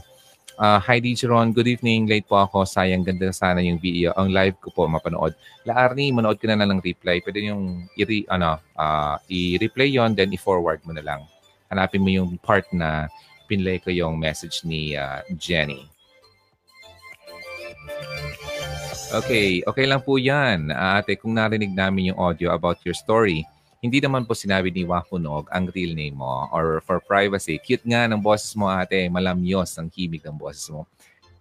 Uh, hi Dijeron, good evening. Late po ako. Sayang ganda sana yung video. Ang live ko po mapanood. La Arnie, manood ka na lang ng reply. Pwede yung i- ano, uh, i-replay yon then i-forward mo na lang. Hanapin mo yung part na pinlay ko yung message ni uh, Jenny. Okay, okay lang po yan. Ate, kung narinig namin yung audio about your story, hindi naman po sinabi ni Wakunog ang real name mo or for privacy. Cute nga ng boses mo ate, malamyos ang himig ng boses mo.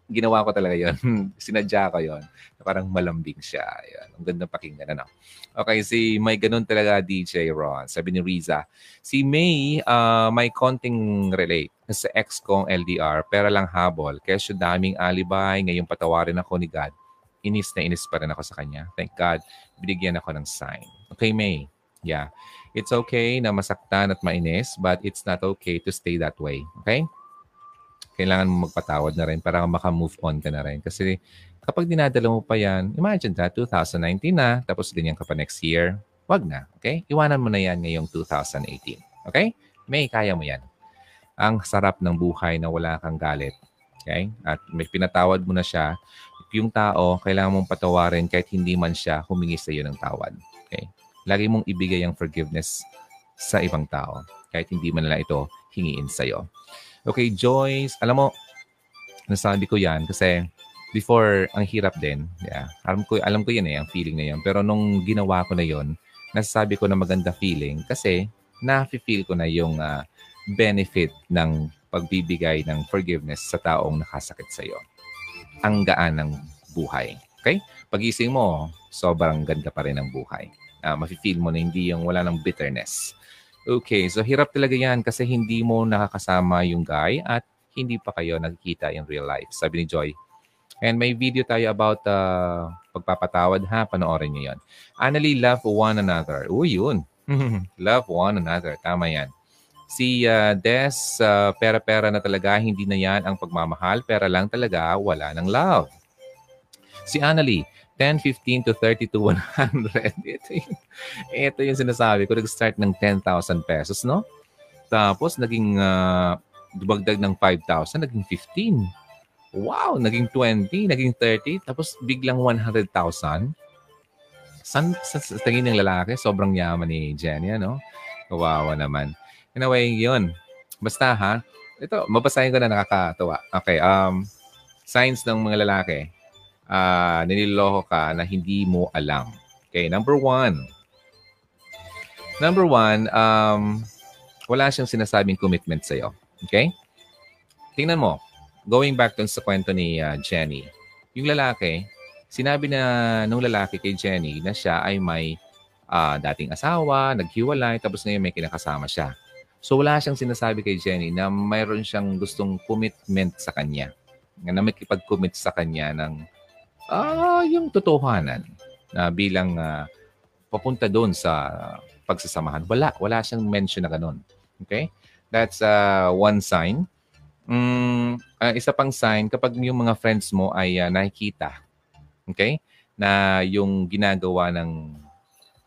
Ginawa ko talaga yon Sinadya ko yon Parang malambing siya. Yan. Ang ganda pakinggan. Ano? Okay, si may ganun talaga DJ Ron. Sabi ni Riza. Si May, uh, may konting relate. Sa ex kong LDR, pera lang habol. Siya daming alibay. Ngayon patawarin ako ni God. Inis na inis pa rin ako sa kanya. Thank God, binigyan ako ng sign. Okay, May. Yeah. It's okay na masaktan at mainis, but it's not okay to stay that way. Okay? Kailangan mo magpatawad na rin para maka-move on ka na rin. Kasi kapag dinadala mo pa yan, imagine that, 2019 na, tapos ganyan ka pa next year, wag na. Okay? Iwanan mo na yan ngayong 2018. Okay? May kaya mo yan. Ang sarap ng buhay na wala kang galit. Okay? At may pinatawad mo na siya. Yung tao, kailangan mong patawarin kahit hindi man siya humingi sa iyo ng tawad. Okay? lagi mong ibigay ang forgiveness sa ibang tao kahit hindi man nila ito hingiin sa'yo. Okay, Joyce, alam mo, nasabi ko yan kasi before, ang hirap din. Yeah, alam ko, alam ko yan eh, ang feeling na yan. Pero nung ginawa ko na yon nasasabi ko na maganda feeling kasi na-feel ko na yung uh, benefit ng pagbibigay ng forgiveness sa taong nakasakit sa iyo. Ang gaan ng buhay. Okay? Pagising mo, sobrang ganda pa rin ng buhay uh, mafe-feel mo na hindi yung wala ng bitterness. Okay, so hirap talaga yan kasi hindi mo nakakasama yung guy at hindi pa kayo nakikita in real life, sabi ni Joy. And may video tayo about uh, pagpapatawad ha, panoorin niyo yon. Annalie, love one another. Uy, yun. love one another. Tama yan. Si uh, Des, uh, pera-pera na talaga, hindi na yan ang pagmamahal. Pera lang talaga, wala ng love. Si Annalie, 10, 15 to 30 to 100. Ito yung, ito yung sinasabi ko. Nag-start ng 10,000 pesos, no? Tapos, naging uh, dumagdag ng 5,000, naging 15. Wow! Naging 20, naging 30, tapos biglang 100,000. San, sa, sa tingin ng lalaki, sobrang yaman ni Jenny, no? Kawawa naman. Anyway, yun. Basta ha, ito, mabasahin ko na nakakatawa. Okay, um, signs ng mga lalaki uh, nililoko ka na hindi mo alam. Okay, number one. Number one, um, wala siyang sinasabing commitment sa'yo. Okay? Tingnan mo, going back dun sa kwento ni uh, Jenny, yung lalaki, sinabi na nung lalaki kay Jenny na siya ay may uh, dating asawa, naghiwalay, tapos ngayon may kinakasama siya. So wala siyang sinasabi kay Jenny na mayroon siyang gustong commitment sa kanya. Na makipag-commit sa kanya ng uh, yung totohanan na bilang uh, papunta doon sa pagsasamahan. Wala, wala siyang mention na ganun. Okay? That's uh, one sign. Mm, uh, isa pang sign, kapag yung mga friends mo ay uh, nakikita, okay, na yung ginagawa ng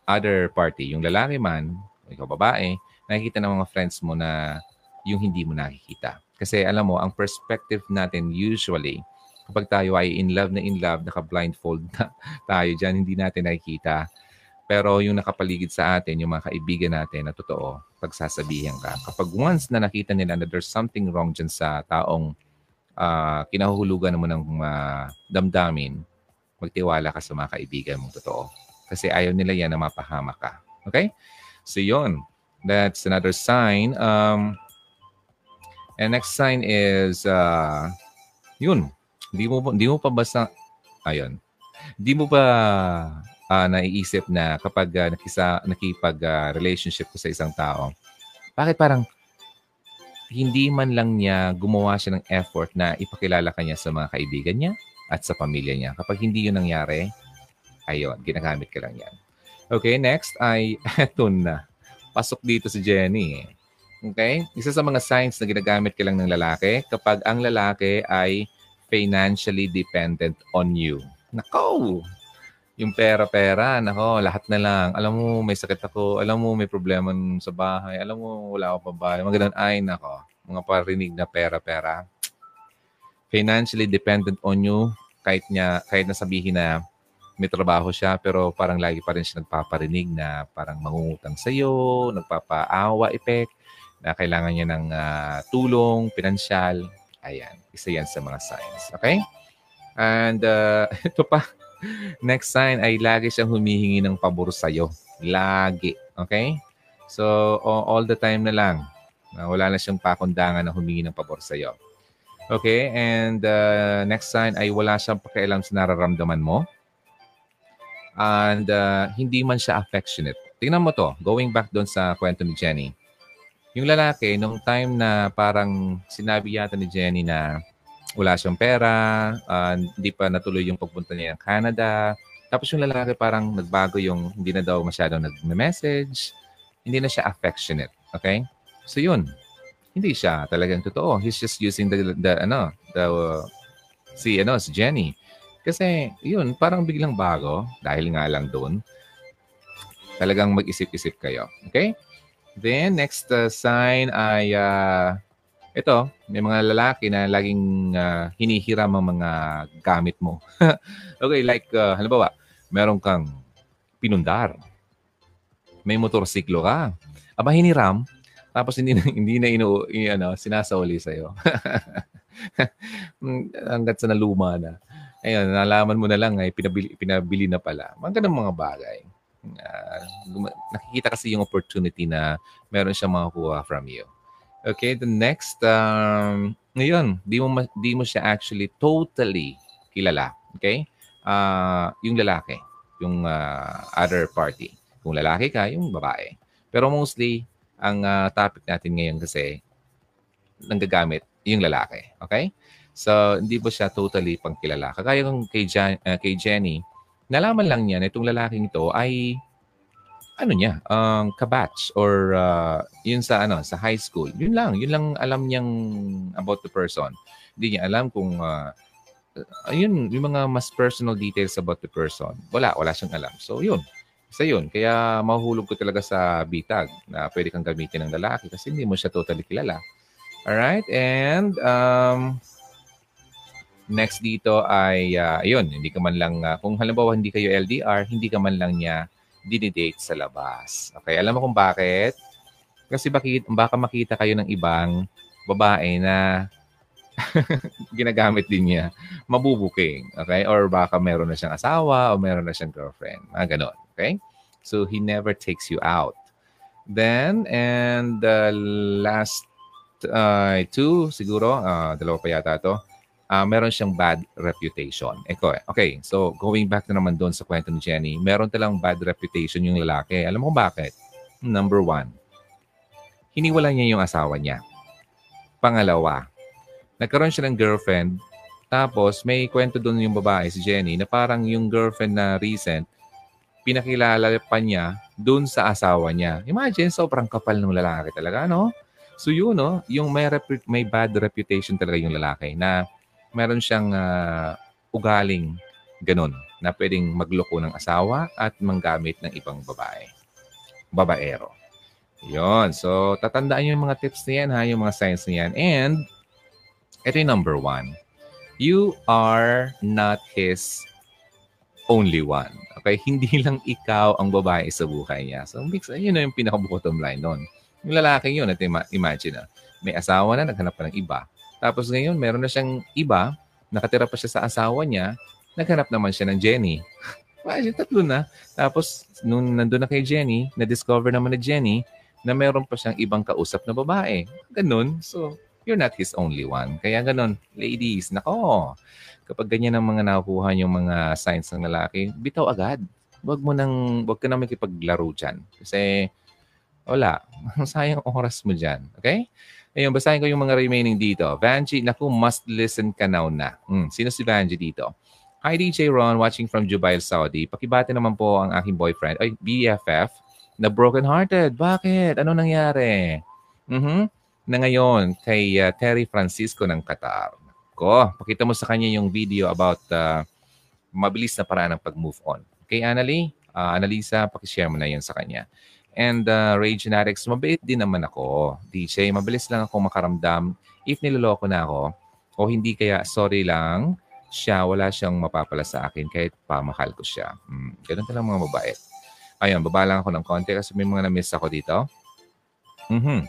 other party, yung lalaki man, ikaw babae, nakikita ng mga friends mo na yung hindi mo nakikita. Kasi alam mo, ang perspective natin usually kapag tayo ay in love na in love, naka-blindfold na tayo dyan, hindi natin nakikita. Pero yung nakapaligid sa atin, yung mga kaibigan natin na totoo, pagsasabihan ka. Kapag once na nakita nila na there's something wrong dyan sa taong uh, kinahuhulugan mo ng uh, damdamin, magtiwala ka sa mga kaibigan mong totoo. Kasi ayaw nila yan na mapahama ka. Okay? So yun. That's another sign. Um, and next sign is, uh, yun. Hindi mo, hindi mo pa basta, ayun. Hindi mo ba uh, naiisip na kapag uh, nakisa, nakipag-relationship uh, ko sa isang tao, bakit parang hindi man lang niya gumawa siya ng effort na ipakilala kanya sa mga kaibigan niya at sa pamilya niya. Kapag hindi yun nangyari, ayun, ginagamit ka lang yan. Okay, next ay eto na. Pasok dito si Jenny. Okay? Isa sa mga signs na ginagamit ka lang ng lalaki kapag ang lalaki ay financially dependent on you. Nako! yung pera-pera, nako, lahat na lang. Alam mo, may sakit ako. Alam mo, may problema sa bahay. Alam mo, wala ako pa bahay. Mga ganun, ay, nako. Mga parinig na pera-pera. Financially dependent on you. Kahit, niya, kahit na sabihin na may trabaho siya, pero parang lagi pa rin siya nagpaparinig na parang mangungutang sa iyo, nagpapaawa effect, na kailangan niya ng uh, tulong, pinansyal. Ayan, isa yan sa mga signs. Okay? And uh, ito pa, Next sign ay lagi siyang humihingi ng pabor sa'yo. Lagi. Okay? So, all the time na lang. wala na siyang pakundangan na humingi ng pabor sa'yo. Okay? And uh, next sign ay wala siyang pakialam sa nararamdaman mo. And uh, hindi man siya affectionate. Tingnan mo to. Going back doon sa kwento ni Jenny. Yung lalaki, nung time na parang sinabi yata ni Jenny na wala siyang pera, uh, hindi pa natuloy yung pagpunta niya ng Canada. Tapos yung lalaki parang nagbago yung hindi na daw masyadong nag-message, hindi na siya affectionate. Okay? So yun. Hindi siya talagang totoo. He's just using the, the ano, the, uh, si, ano, si Jenny. Kasi yun, parang biglang bago dahil nga lang doon. Talagang mag-isip-isip kayo. Okay? Then, next uh, sign ay uh, ito, may mga lalaki na laging uh, hinihiram ang mga gamit mo. okay, like uh, halimbawa, meron kang pinundar. May motorsiklo ka. Aba hiniram, tapos hindi na hindi na ino ano, sinasauli sa iyo. Hanggat sa naluma na. Ayun, nalaman mo na lang ay pinabili, pinabili na pala. Mga ganun mga bagay. Uh, nakikita kasi yung opportunity na meron siyang makukuha from you. Okay, the next, um, ngayon, di mo, di mo siya actually totally kilala. Okay? Uh, yung lalaki, yung uh, other party. Kung lalaki ka, yung babae. Pero mostly, ang uh, topic natin ngayon kasi, nanggagamit yung lalaki. Okay? So, hindi mo siya totally pangkilala. Kagaya kung kay, Jan, uh, kay Jenny, nalaman lang niya na itong lalaking ito ay ano niya, um, kabatch or uh, yun sa ano sa high school. Yun lang, yun lang alam niyang about the person. Hindi niya alam kung uh, yun, yung mga mas personal details about the person. Wala, wala siyang alam. So yun, isa yun. Kaya mahuhulog ko talaga sa bitag na pwede kang gamitin ng lalaki kasi hindi mo siya totally kilala. Alright? And um, next dito ay, uh, ayun, hindi ka man lang, uh, kung halimbawa hindi kayo LDR, hindi ka man lang niya dinidate sa labas. Okay, alam mo kung bakit? Kasi bakit, baka makita kayo ng ibang babae na ginagamit din niya, mabubuking. Okay? Or baka meron na siyang asawa o meron na siyang girlfriend. Mga ganon. Okay? So, he never takes you out. Then, and the last uh, two, siguro, uh, dalawa pa yata to uh, meron siyang bad reputation. Eko, okay, so going back na naman doon sa kwento ni Jenny, meron talang bad reputation yung lalaki. Alam mo bakit? Number one, hiniwala niya yung asawa niya. Pangalawa, nagkaroon siya ng girlfriend, tapos may kwento doon yung babae, si Jenny, na parang yung girlfriend na recent, pinakilala pa niya doon sa asawa niya. Imagine, sobrang kapal ng lalaki talaga, no? So yun, no? Yung may, repu- may bad reputation talaga yung lalaki na meron siyang uh, ugaling ganun na pwedeng magloko ng asawa at manggamit ng ibang babae. Babaero. Yon. So, tatandaan yung mga tips na yan, ha? Yung mga signs na yan. And, ito yung number one. You are not his only one. Okay? Hindi lang ikaw ang babae sa buhay niya. So, mix, yun na yung pinaka-bottom line nun. Yung lalaki yun, at imagine na, may asawa na, naghanap pa ng iba. Tapos ngayon, meron na siyang iba, nakatira pa siya sa asawa niya, naghanap naman siya ng Jenny. Imagine, tatlo na. Tapos, nung nandun na kay Jenny, na-discover naman ni Jenny na meron pa siyang ibang kausap na babae. Ganun. So, you're not his only one. Kaya ganun, ladies, nako, kapag ganyan ang mga nakukuha yung mga signs ng lalaki, bitaw agad. Huwag mo nang, huwag ka na makipaglaro dyan. Kasi, wala. Sayang oras mo dyan. Okay? Ayun, basahin ko yung mga remaining dito. Vanji, naku, must listen ka now na. Hmm, sino si Vanji dito? Hi, DJ Ron, watching from Jubail, Saudi. Pakibati naman po ang aking boyfriend, ay BFF, na broken-hearted. Bakit? Ano nangyari? Mm-hmm. Na ngayon, kay uh, Terry Francisco ng Qatar. Ko, pakita mo sa kanya yung video about uh, mabilis na paraan ng pag-move on. Okay, Annalie? Uh, Annalisa, pakishare mo na yun sa kanya. And uh, Rage Genetics, mabait din naman ako. DJ, mabilis lang ako makaramdam if niloloko na ako o hindi kaya sorry lang siya, wala siyang mapapala sa akin kahit pamahal ko siya. Hmm, ganun lang mga mabait. Ayun, baba lang ako ng konti kasi may mga na-miss ako dito. Mm-hmm.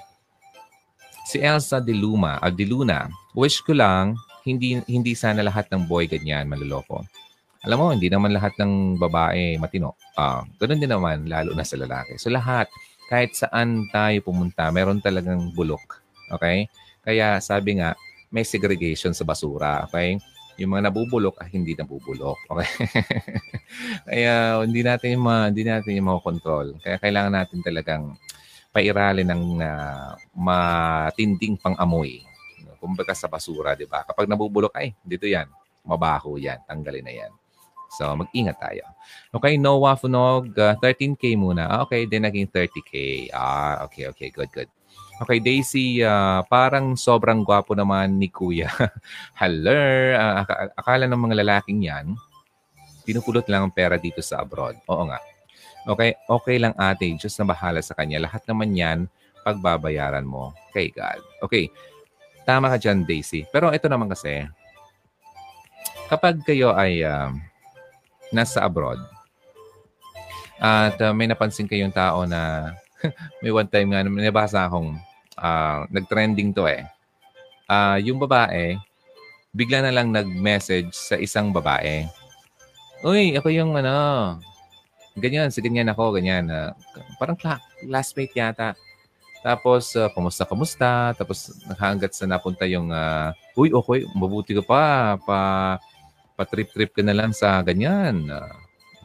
Si Elsa de Luma, uh, de Luna, wish ko lang hindi hindi sana lahat ng boy ganyan maluloko. Alam mo, hindi naman lahat ng babae matino. Uh, ganun din naman, lalo na sa lalaki. So lahat, kahit saan tayo pumunta, meron talagang bulok. Okay? Kaya sabi nga, may segregation sa basura. Okay? Yung mga nabubulok, ah, hindi nabubulok. Okay? Kaya hindi natin ma, hindi natin yung makokontrol. Kaya kailangan natin talagang pairalin ng uh, matinding pang-amoy. Kumbaga sa basura, di ba? Kapag nabubulok, ay, dito yan. Mabaho yan. Tanggalin na yan. So, mag-ingat tayo. Okay, Noah Funog, uh, 13K muna. Ah, okay, then naging 30K. Ah, okay, okay. Good, good. Okay, Daisy, uh, parang sobrang gwapo naman ni Kuya. Hello! Uh, ak- akala ng mga lalaking yan, pinupulot lang ang pera dito sa abroad. Oo nga. Okay, okay lang ate. Diyos na bahala sa kanya. Lahat naman yan, pagbabayaran mo kay God. Okay, tama ka dyan, Daisy. Pero ito naman kasi, kapag kayo ay... Uh, nasa abroad. At uh, may napansin kayong tao na may one time nga, nabasa akong uh, nag-trending to eh. Uh, yung babae, bigla na lang nag-message sa isang babae. Uy, ako yung ano, ganyan, si ganyan ako, ganyan. Uh, parang classmate yata. Tapos, uh, kumusta, kumusta? Tapos, hanggat sa napunta yung, uh, uy, okay, mabuti ka pa, pa, pa-trip-trip ka na lang sa ganyan. Uh,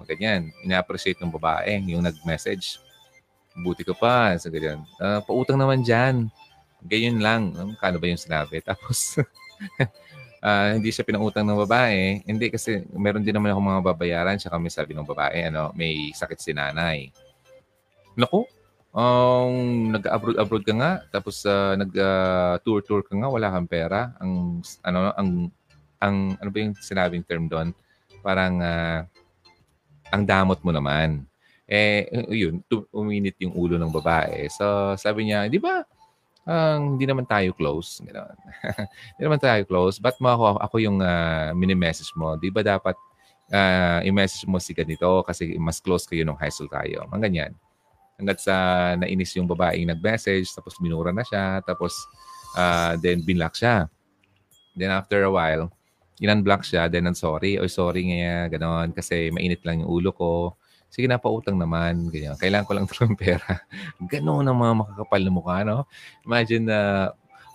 ganyan. Ina-appreciate ng babae yung nag-message. Buti ka pa sa ganyan. Uh, pautang naman dyan. Ganyan lang. Um, kano ba yung sinabi? Tapos, uh, hindi siya pinautang ng babae. Hindi kasi meron din naman ako mga babayaran. Siya kami sabi ng babae, ano, may sakit si nanay. Naku, um, nag-abroad-abroad ka nga, tapos uh, nag-tour-tour uh, ka nga, wala kang pera. Ang, ano, ang ang ano ba yung sinabing term doon? Parang uh, ang damot mo naman. Eh, yun, uminit yung ulo ng babae. So, sabi niya, di ba, ang uh, hindi naman tayo close. Hindi naman tayo close. Ba't mo ako, ako yung uh, mini-message mo? Di ba dapat uh, i-message mo si ganito kasi mas close kayo nung high school tayo. Mga ganyan. Hanggat sa nainis yung babaeng nag-message, tapos minura na siya, tapos uh, then binlock siya. Then after a while, in-unblock siya, then ang sorry, o sorry nga, gano'n, kasi mainit lang yung ulo ko. Sige na, pautang naman, ganyan. Kailangan ko lang ng pera. Gano'n ang mga makakapal na mukha, no? Imagine na uh,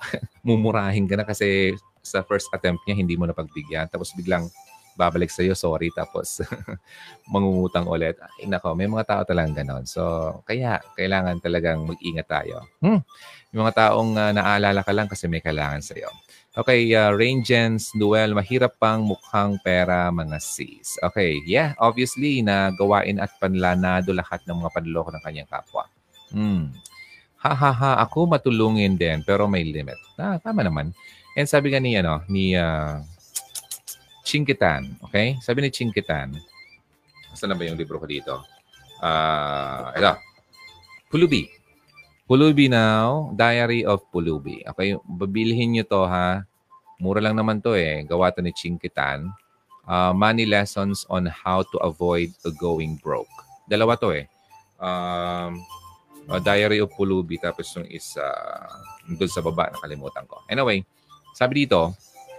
mumurahin ka na kasi sa first attempt niya, hindi mo na pagbigyan. Tapos biglang babalik sa iyo, sorry, tapos mangungutang ulit. Ay, nako, may mga tao talagang ganon. So, kaya kailangan talagang mag-ingat tayo. Hmm. Yung mga taong uh, naalala ka lang kasi may kailangan sa iyo. Okay, uh, Rangens, Noel, mahirap pang mukhang pera mga sis. Okay, yeah, obviously, na gawain at panlanado lahat ng mga panloko ng kanyang kapwa. Hmm. Ha, ha, ha, ako matulungin din, pero may limit. Ah, tama naman. And sabi nga ni, ano, ni uh, Chinkitan, okay? Sabi ni Chinkitan, saan na ba yung libro ko dito? Uh, ito, Pulubi. Pulubi now, Diary of Pulubi. Okay, babilihin nyo to ha. Mura lang naman to eh. Gawa to ni Chinkitan. Uh, money lessons on how to avoid going broke. Dalawa to eh. Um, uh, Diary of Pulubi tapos yung isa doon sa baba nakalimutan ko. Anyway, sabi dito,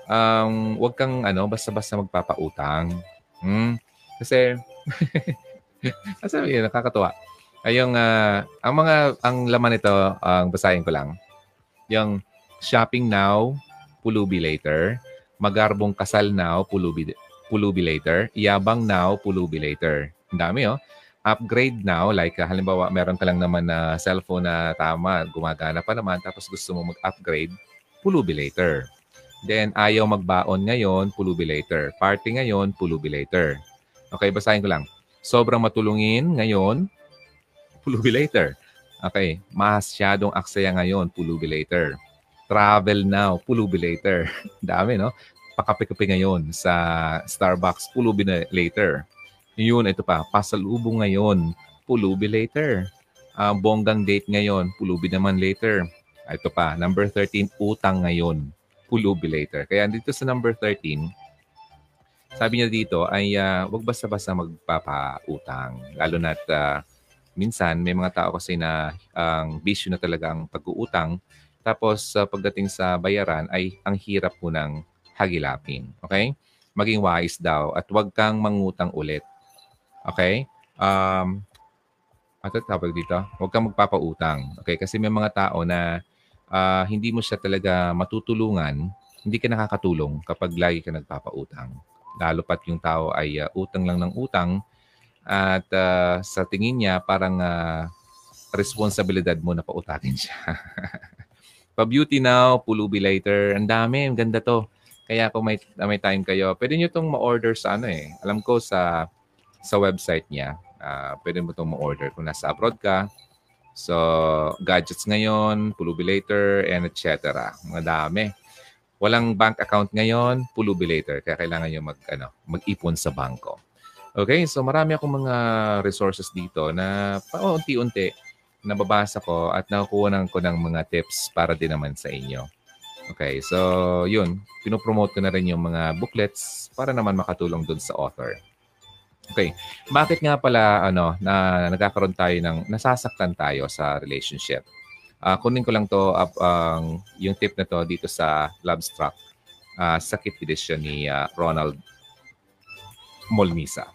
um, wag kang ano basta-basta magpapautang. Hmm? Kasi sabi nakakatuwa. Ay yung uh, ang mga ang laman nito ang uh, basahin ko lang. Yung shopping now, pulubi later. Magarbong kasal now, pulubi pulubi later. Yabang now, pulubi later. Ang dami oh upgrade now, like uh, halimbawa meron ka lang naman na cellphone na tama, gumagana pa naman, tapos gusto mo mag-upgrade, pulubi later. Then ayaw magbaon ngayon, pulubi later. Party ngayon, pulubi later. Okay, basahin ko lang. Sobrang matulungin ngayon, pulubi later. Okay, masyadong aksaya ngayon, pulubi later. Travel now, pulubi later. Dami, no? Pakape-kape ngayon sa Starbucks, pulubi na later. Yun, ito pa. Pasalubong ngayon. Pulubi later. Uh, bonggang date ngayon. Pulubi naman later. Ito pa. Number 13, utang ngayon. Pulubi later. Kaya dito sa number 13, sabi niya dito ay uh, wag basta-basta magpapautang. Lalo na uh, minsan may mga tao kasi na ang bisyo na talaga ang pag-uutang. Tapos uh, pagdating sa bayaran ay ang hirap po ng hagilapin. Okay? Maging wise daw at wag kang mangutang ulit. Okay? Um, ano tawag dito? Huwag kang magpapautang. Okay? Kasi may mga tao na uh, hindi mo siya talaga matutulungan, hindi ka nakakatulong kapag lagi ka nagpapautang. Lalo pat yung tao ay uh, utang lang ng utang at uh, sa tingin niya parang uh, responsibilidad mo na pautangin siya. Pa-beauty now, pulubi later. Ang dami, ang ganda to. Kaya kung may, may time kayo, pwede nyo itong ma-order sa ano eh. Alam ko sa sa website niya. Uh, pwede mo itong ma-order kung nasa abroad ka. So, gadgets ngayon, pulubi later, and etc. Mga dami. Walang bank account ngayon, pulubi later. Kaya kailangan nyo mag, ano, mag-ipon sa bangko. Okay, so marami akong mga resources dito na paunti-unti nababasa ko at nakukuha ko ng mga tips para din naman sa inyo. Okay, so yun, pinopromote ko na rin yung mga booklets para naman makatulong dun sa author. Okay. Bakit nga pala ano na nagkakaroon tayo ng nasasaktan tayo sa relationship? Uh, kunin ko lang to up ang uh, yung tip na to dito sa Lovestruck uh, sakit edition ni uh, Ronald Molmisa.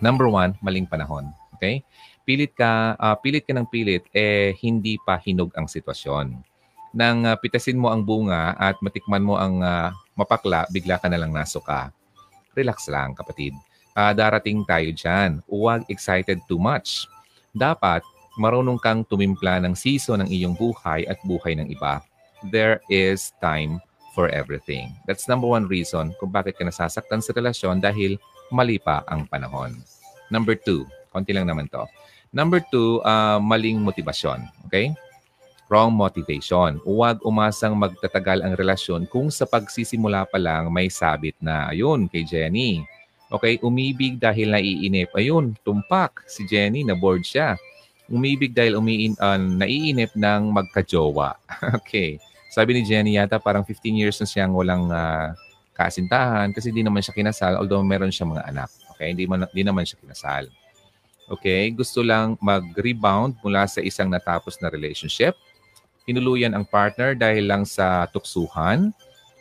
Number one, maling panahon. Okay? Pilit ka, uh, pilit ka ng pilit, eh hindi pa hinog ang sitwasyon. Nang uh, pitasin mo ang bunga at matikman mo ang uh, mapakla, bigla ka na lang nasuka. Relax lang, kapatid uh, darating tayo dyan. Huwag excited too much. Dapat marunong kang tumimpla ng season ng iyong buhay at buhay ng iba. There is time for everything. That's number one reason kung bakit ka nasasaktan sa relasyon dahil mali pa ang panahon. Number two, konti lang naman to. Number two, uh, maling motibasyon. Okay? Wrong motivation. Huwag umasang magtatagal ang relasyon kung sa pagsisimula pa lang may sabit na. Ayun, kay Jenny Okay, umibig dahil naiinip. Ayun, tumpak si Jenny, na bored siya. Umibig dahil umiin, uh, naiinip ng magkajowa. okay. Sabi ni Jenny yata parang 15 years na siyang walang uh, kasintahan kasi hindi naman siya kinasal although meron siya mga anak. Okay, hindi, man, hindi naman siya kinasal. Okay, gusto lang mag-rebound mula sa isang natapos na relationship. Hinuluyan ang partner dahil lang sa tuksuhan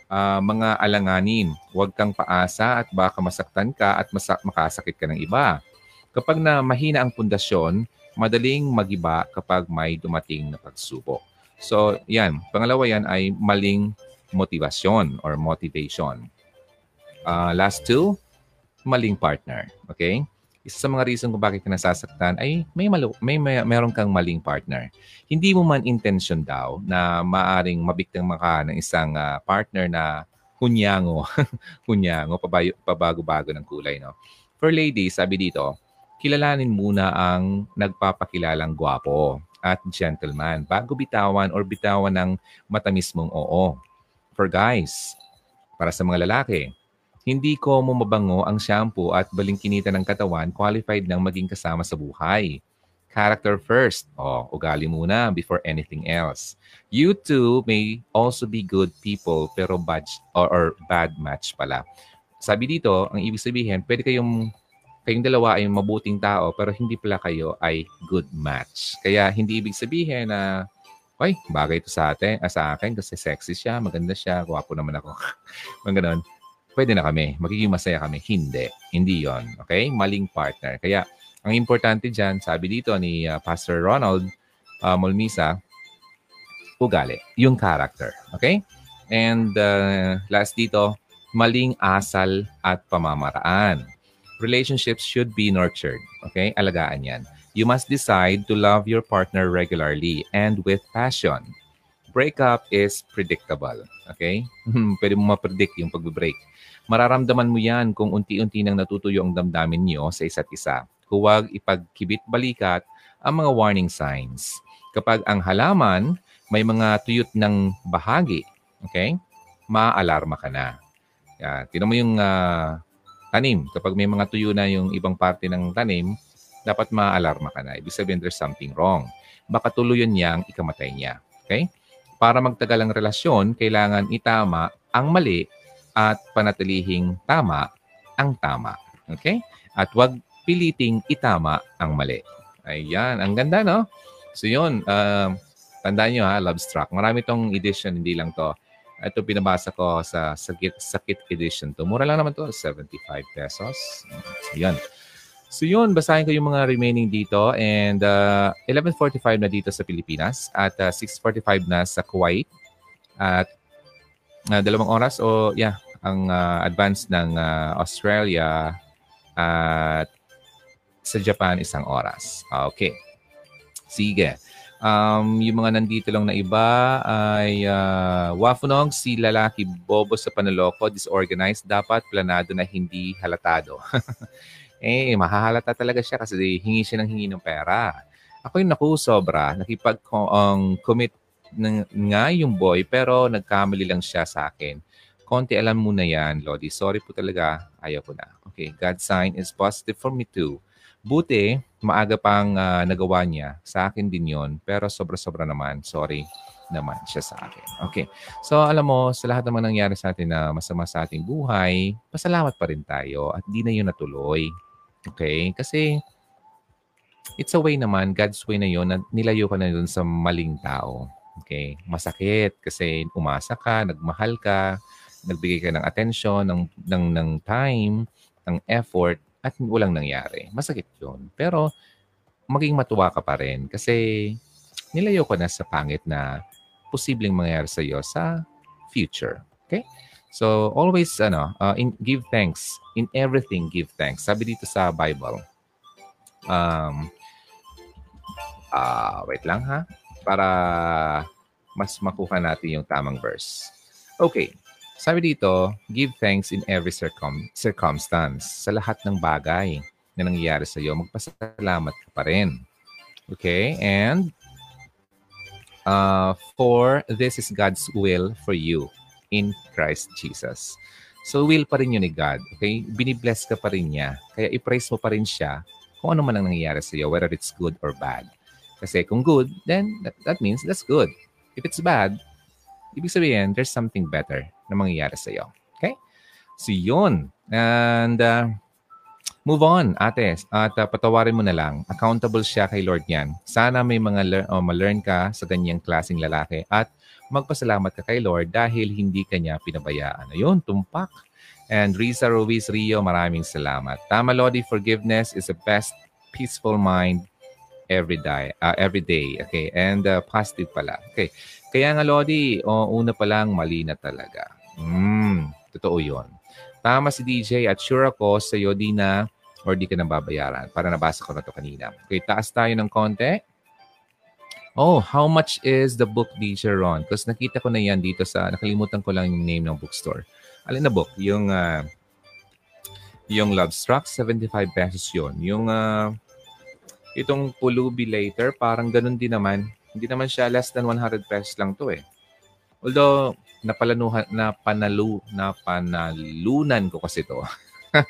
uh, mga alanganin. Huwag kang paasa at baka masaktan ka at masak makasakit ka ng iba. Kapag na mahina ang pundasyon, madaling magiba kapag may dumating na pagsubok. So, yan. Pangalawa yan ay maling motivasyon or motivation. Uh, last two, maling partner. Okay? isa sa mga reason kung bakit ka nasasaktan ay may, malo, may, may meron kang maling partner. Hindi mo man intention daw na maaring mabiktima ka ng isang uh, partner na hunyango, hunyango, pabago-bago ng kulay. No? For ladies, sabi dito, kilalanin muna ang nagpapakilalang gwapo at gentleman bago bitawan or bitawan ng matamis mong oo. For guys, para sa mga lalaki, hindi ko mo mabango ang shampoo at balingkinita ng katawan qualified ng maging kasama sa buhay. Character first. O, ugali muna before anything else. You two may also be good people pero bad or, or bad match pala. sabi dito, ang ibig sabihin, pwede kayong kayong dalawa ay mabuting tao pero hindi pala kayo ay good match. Kaya hindi ibig sabihin na Oy, bagay ito sa atin, ah, sa akin kasi sexy siya, maganda siya, gwapo naman ako. Mga ganun. Pwede na kami, magiging masaya kami. Hindi. Hindi yon Okay? Maling partner. Kaya, ang importante dyan, sabi dito ni uh, Pastor Ronald uh, Molmisa, ugali. Yung character. Okay? And uh, last dito, maling asal at pamamaraan. Relationships should be nurtured. Okay? Alagaan yan. You must decide to love your partner regularly and with passion. Breakup is predictable. Okay? Pwede mo ma-predict yung pag-break. Mararamdaman mo yan kung unti-unti nang natutuyo ang damdamin niyo sa isa't isa. Huwag ipagkibit-balikat ang mga warning signs. Kapag ang halaman may mga tuyot ng bahagi, okay? Maalarma ka na. Yan. Tinan mo yung uh, tanim. Kapag may mga tuyo na yung ibang parte ng tanim, dapat maalarma ka na. Ibig sabihin there's something wrong. Baka tuluyan niyang ikamatay niya. Okay? Para magtagal ang relasyon, kailangan itama ang mali at panatilihing tama ang tama. Okay? At wag piliting itama ang mali. Ayan. Ang ganda, no? So yun, uh, tandaan nyo ha, Love Struck. Marami tong edition, hindi lang to. Ito pinabasa ko sa Sakit, Sakit Edition to. Mura lang naman to, 75 pesos. Yan. So yun, basahin ko yung mga remaining dito. And uh, 11.45 na dito sa Pilipinas at uh, 6.45 na sa Kuwait. At uh, dalawang oras o yeah, ang uh, advance ng uh, Australia at sa Japan isang oras. Okay. Sige. Um, yung mga nandito lang na iba ay uh, Wafunog, si lalaki bobo sa panaloko, disorganized, dapat planado na hindi halatado. eh, mahahalata talaga siya kasi hingi siya ng hingi ng pera. Ako yung naku, sobra. Nakipag-commit ng, nga yung boy, pero nagkamali lang siya sa akin. Konti alam mo na yan, Lodi. Sorry po talaga. Ayaw ko na. Okay, God sign is positive for me too. Buti, maaga pang uh, nagawa niya. Sa akin din yon Pero sobra-sobra naman. Sorry naman siya sa akin. Okay. So, alam mo, sa lahat naman nangyari sa atin na masama sa ating buhay, pasalamat pa rin tayo at di na yun natuloy. Okay? Kasi it's a way naman, God's way na yun, na nilayo ka na dun sa maling tao. Okay? Masakit kasi umasa ka, nagmahal ka, nagbigay ka ng attention, ng, ng, ng time, ng effort, at walang nangyari. Masakit yun. Pero maging matuwa ka pa rin kasi nilayo ka na sa pangit na posibleng mangyari sa iyo sa future. Okay? So always ano, uh, in, give thanks in everything. Give thanks. Sabi dito sa Bible. Um, uh, wait lang ha, para mas makuha natin yung tamang verse. Okay. Sabi dito, give thanks in every circum circumstance. Sa lahat ng bagay na nangyayari sa iyo, magpasalamat ka pa rin. Okay? And uh, for this is God's will for you in Christ Jesus. So will pa rin yun ni God. Okay? Binibless ka pa rin niya. Kaya i-praise mo pa rin siya kung ano man ang nangyayari sa iyo, whether it's good or bad. Kasi kung good, then that, that means that's good. If it's bad, ibig sabihin, there's something better na mangyayari sa iyo. Okay? So yun. And uh, move on, ate. At uh, patawarin mo na lang. Accountable siya kay Lord niyan. Sana may mga lear- oh, ma-learn ka sa ganyang klaseng lalaki at magpasalamat ka kay Lord dahil hindi kanya pinabayaan. Ayun, tumpak. And Risa Ruiz Rio, maraming salamat. Tama, Lodi, forgiveness is the best peaceful mind every day. Uh, every day. Okay, and uh, positive pala. Okay, kaya nga, Lodi, oh, una pa lang, mali na talaga. Mm, totoo yon. Tama si DJ at sure ako sa iyo di na or di ka nang babayaran. Para nabasa ko na to kanina. Okay, taas tayo ng konti. Oh, how much is the book, DJ Ron? Because nakita ko na yan dito sa, nakalimutan ko lang yung name ng bookstore. Alin na book? Yung, uh, yung Love Struck, 75 pesos yun. Yung, uh, itong Pulubi Later, parang ganun din naman. Hindi naman siya less than 100 pesos lang to eh. Although, napalanuhan, napanalu, napanalunan ko kasi to.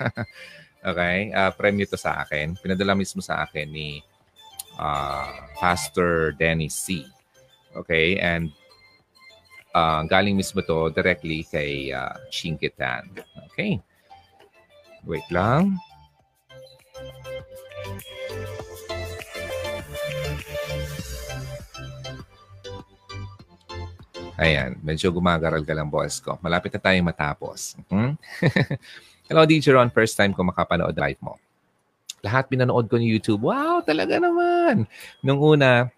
okay? Uh, premyo to sa akin. Pinadala mismo sa akin ni uh, Pastor Dennis C. Okay, and uh, galing mismo to directly kay uh, Chinkitan. Okay. Wait lang. Ayan, medyo gumagaral ka lang, boss ko. Malapit na tayong matapos. Hmm? Hello, DJ Ron. First time ko makapanood live mo. Lahat pinanood ko ni YouTube. Wow, talaga naman. Nung una,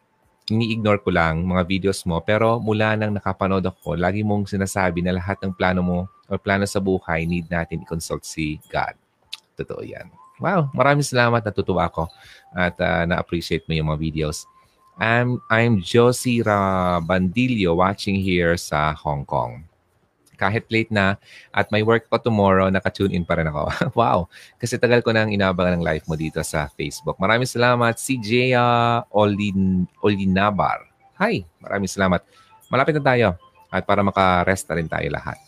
ini-ignore ko lang mga videos mo. Pero mula nang nakapanood ako, lagi mong sinasabi na lahat ng plano mo o plano sa buhay, need natin i-consult si God. Totoo yan. Wow, maraming salamat. Natutuwa ako at uh, na-appreciate mo yung mga videos. I'm, I'm Josie Rabandillo watching here sa Hong Kong. Kahit late na at may work ko tomorrow, naka-tune in pa rin ako. wow! Kasi tagal ko nang inabangan ng live mo dito sa Facebook. Maraming salamat, si Jaya Olin, Olinabar. Hi! Maraming salamat. Malapit na tayo at para makarest na rin tayo lahat.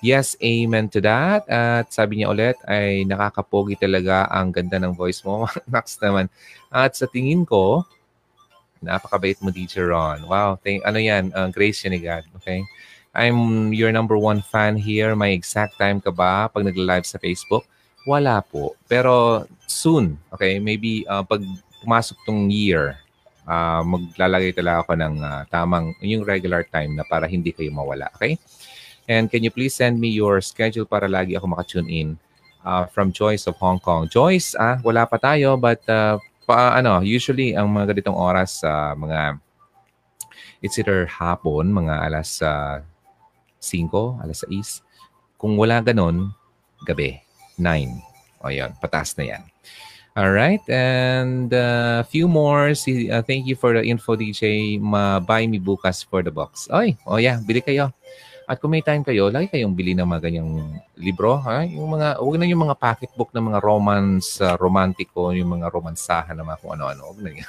Yes, amen to that. At sabi niya ulit, ay nakakapogi talaga ang ganda ng voice mo. Max naman. At sa tingin ko, Napakabait mo, Teacher Ron. Wow, thank, ano yan, uh, grace yan ni God. Okay? I'm your number one fan here. May exact time ka ba pag nagla-live sa Facebook? Wala po. Pero soon, okay? Maybe uh, pag pumasok tong year, uh, maglalagay talaga ako ng uh, tamang, yung regular time na para hindi kayo mawala. Okay? And can you please send me your schedule para lagi ako makatune in uh, from Joyce of Hong Kong. Joyce, ah, wala pa tayo but uh, pa, ano, usually ang mga ganitong oras uh, mga it's either hapon, mga alas uh, 5, alas 6. Kung wala ganun, gabi, 9. O yun, patas na yan. All right, and a uh, few more. Si, uh, thank you for the info, DJ. Ma-buy me bukas for the box. Oy, oh yeah, bili kayo. At kung may time kayo, lagi kayong bili ng mga ganyang libro. Ha? Yung mga, huwag na yung mga pocketbook ng mga romance, uh, romantiko, yung mga romansahan na mga kung ano-ano. Huwag na.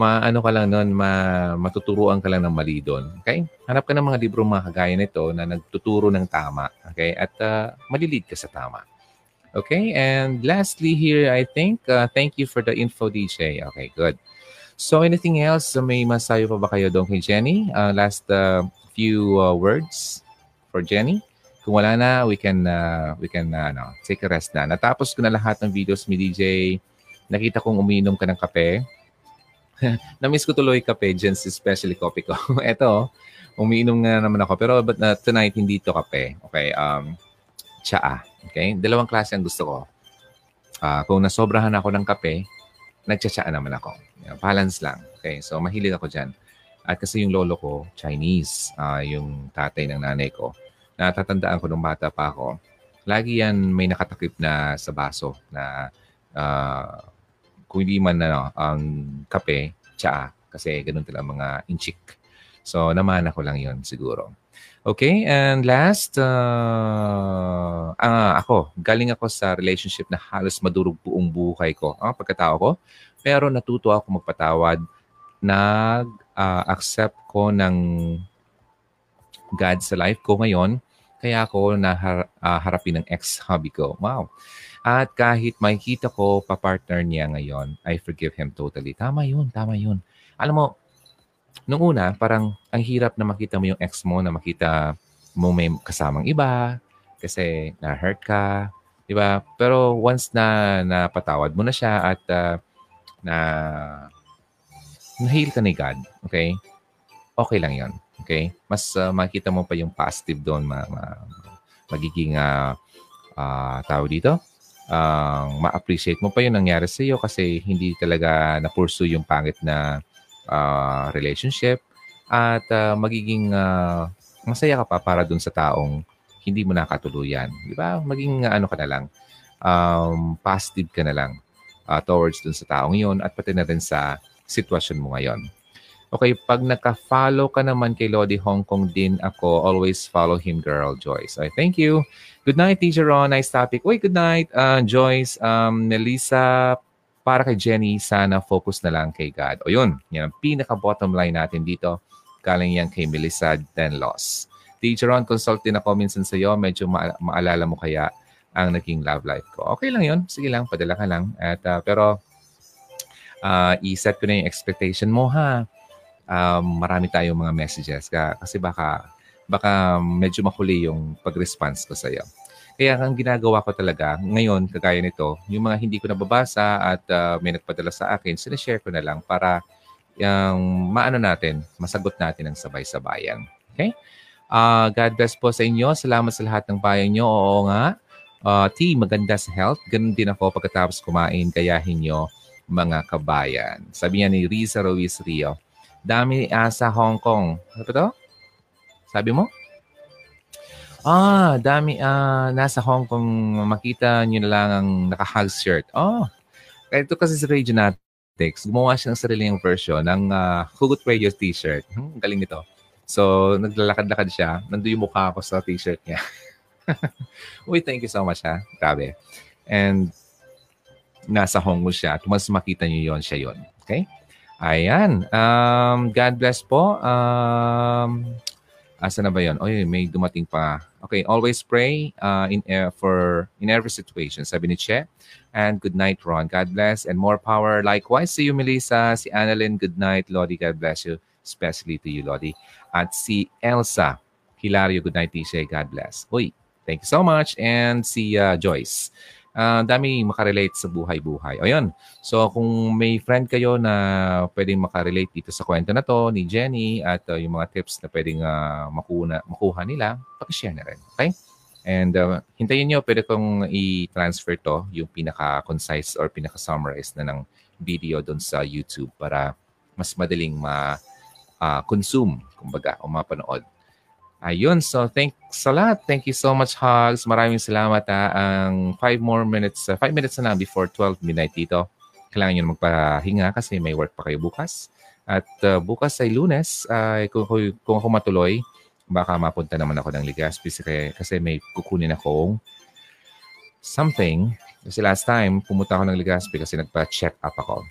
maano ka lang noon, ma, matuturuan ka lang ng mali doon. Okay? Hanap ka ng mga libro mga kagaya nito na nagtuturo ng tama. Okay? At uh, malilid ka sa tama. Okay? And lastly here, I think, uh, thank you for the info, DJ. Okay, good. So anything else? May masayo pa ba kayo doon kay Jenny? Uh, last uh, few uh, words for Jenny? Kung wala na, we can uh, we can uh, ano, take a rest na. Natapos ko na lahat ng videos mi DJ. Nakita kong umiinom ka ng kape. Na-miss ko tuloy kape, Jen's especially coffee ko. Ito, umiinom nga naman ako. Pero but, uh, tonight, hindi to kape. Okay, um, tsaa. Okay, dalawang klase ang gusto ko. Uh, kung nasobrahan ako ng kape, nagtsatsaa naman ako. Balance lang. Okay, so mahilig ako dyan. At kasi yung lolo ko, Chinese, uh, yung tatay ng nanay ko. Natatandaan ko nung bata pa ako. Lagi yan may nakatakip na sa baso na uh, kung hindi man ano, ang kape, tsaa. Kasi ganun talaga mga inchik. So, naman ako lang yon siguro. Okay, and last, uh, ah, ako, galing ako sa relationship na halos madurog buong buhay ko. Ah, pagkatao ko, pero natuto ako magpatawad. Nag-accept uh, ko ng God sa life ko ngayon. Kaya ako naharapin uh, ng ex-hubby ko. Wow. At kahit makikita ko pa-partner niya ngayon, I forgive him totally. Tama yun, tama yun. Alam mo, nung una, parang ang hirap na makita mo yung ex mo, na makita mo may kasamang iba, kasi na-hurt ka, di ba? Pero once na napatawad mo na siya at uh, na na-heal ka ni God, okay? Okay lang yon okay? Mas uh, makita mo pa yung positive doon, ma, ma, magiging uh, uh, tao dito. Uh, ma-appreciate mo pa yung nangyari sa iyo kasi hindi talaga na-pursue yung pangit na uh, relationship at uh, magiging uh, masaya ka pa para dun sa taong hindi mo nakatuluyan. Di ba? Maging uh, ano ka na lang, um, positive ka na lang uh, towards dun sa taong yon at pati na rin sa sitwasyon mo ngayon. Okay, pag naka-follow ka naman kay Lodi Hong Kong din ako, always follow him, girl, Joyce. Okay, thank you. Good night, Teacher Ron. Nice topic. Uy, good night, uh, Joyce. Um, Nelisa para kay Jenny, sana focus na lang kay God. O yun, yan ang pinaka-bottom line natin dito. Galing yan kay Melissa Denlos. Teacher Ron, consult din ako minsan sa iyo. Medyo ma- maalala mo kaya ang naging love life ko. Okay lang yun. Sige lang, padala ka lang. At, uh, pero, uh, i-set ko na yung expectation mo, ha? Um, marami tayong mga messages ka, kasi baka baka medyo mahuli yung pag-response ko sa iyo. Kaya ang ginagawa ko talaga ngayon, kagaya nito, yung mga hindi ko nababasa at uh, may nagpadala sa akin, sinashare ko na lang para yung maano natin, masagot natin ang sabay-sabayan. Okay? Uh, God bless po sa inyo. Salamat sa lahat ng bayan nyo. Oo nga. Uh, T, maganda sa health. Ganun din ako pagkatapos kumain. Gayahin nyo mga kabayan. Sabi niya ni Riza Ruiz Rio. Dami asa Hong Kong. Ano to? Sabi mo? Ah, dami ah nasa Hong Kong makita niyo na lang ang naka-hug shirt. Oh. Ito kasi si Radio Natics, gumawa siya ng sarili niyang version ng uh, Hugot Radio t-shirt. Hmm, galing nito. So, naglalakad-lakad siya. Nandun yung mukha ko sa t-shirt niya. Uy, thank you so much ha. Grabe. And nasa Hong Kong siya. At mas makita niyo yon siya yon. Okay? Ayan. Um, God bless po. Um, Asa na ba 'yon? Oy, may dumating pa. Okay, always pray uh, in uh, for in every situation. Sabi ni Che. And good night, Ron. God bless and more power. Likewise, see you, Melissa. Si Annalyn, good night. Lodi, God bless you. Especially to you, Lodi. At si Elsa. Hilario, good night, Tisha. God bless. Uy, thank you so much. And si uh, Joyce uh, dami makarelate sa buhay-buhay. O yun. So kung may friend kayo na pwedeng makarelate dito sa kwento na to ni Jenny at uh, yung mga tips na pwedeng uh, makuha, makuha nila, pakishare na rin. Okay? And uh, hintayin nyo, pwede kong i-transfer to, yung pinaka-concise or pinaka-summarize na ng video doon sa YouTube para mas madaling ma-consume, uh, kumbaga, o mapanood. Ayun, so thanks a lot. Thank you so much, Hugs. Maraming salamat ha. Ang 5 more minutes, 5 uh, minutes na lang before 12 midnight dito. Kailangan nyo magpahinga kasi may work pa kayo bukas. At uh, bukas ay lunes, uh, kung, kung ako matuloy, baka mapunta naman ako ng Ligaspi kasi, kasi may kukunin akong something. Kasi last time, pumunta ako ng Ligaspi kasi nagpa-check up ako.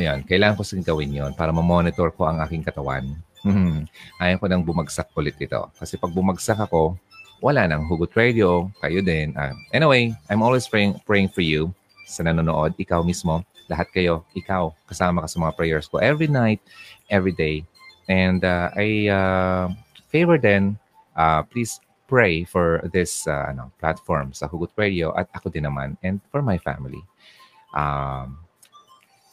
Ayan, kailangan ko sing gawin yon para ma-monitor ko ang aking katawan Hmm. Ayaw ko nang bumagsak ulit ito. Kasi pag bumagsak ako, wala nang Hugot Radio, kayo din. Uh, anyway, I'm always praying, praying for you sa nanonood, ikaw mismo, lahat kayo, ikaw, kasama ka sa mga prayers ko every night, every day. And uh, I uh, favor then, uh, please pray for this uh, ano, platform sa Hugot Radio at ako din naman and for my family. Um,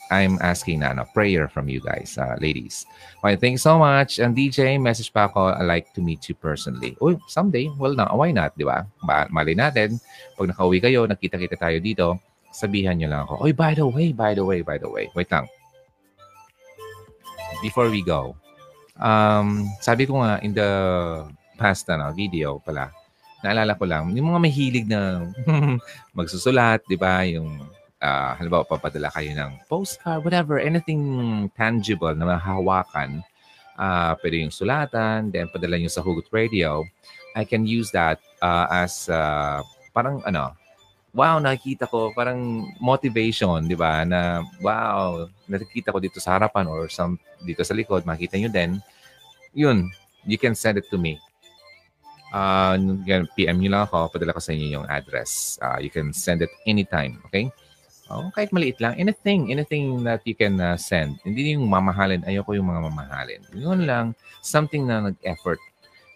I'm asking na ano, prayer from you guys, uh, ladies. Okay, thanks so much. And DJ, message pa ako, I like to meet you personally. Uy, someday, well, na, why not, di ba? Ma- mali natin, pag nakauwi kayo, nakita-kita tayo dito, sabihan nyo lang ako, Uy, by the way, by the way, by the way. Wait lang. Before we go, um, sabi ko nga in the past ano, video pala, naalala ko lang, yung mga mahilig na magsusulat, di ba? Yung uh, halimbawa papadala kayo ng postcard, whatever, anything tangible na mahahawakan, uh, pwede yung sulatan, then padala nyo sa Hugot Radio, I can use that uh, as uh, parang ano, wow, nakikita ko parang motivation, di ba? Na wow, nakikita ko dito sa harapan or some, dito sa likod, makita nyo din. Yun, you can send it to me. Uh, PM nyo lang ako, padala ko sa inyo yung address. Uh, you can send it anytime, okay? Oh, kahit maliit lang. Anything, anything that you can uh, send. Hindi yung mamahalin. Ayoko yung mga mamahalin. Yun lang, something na nag-effort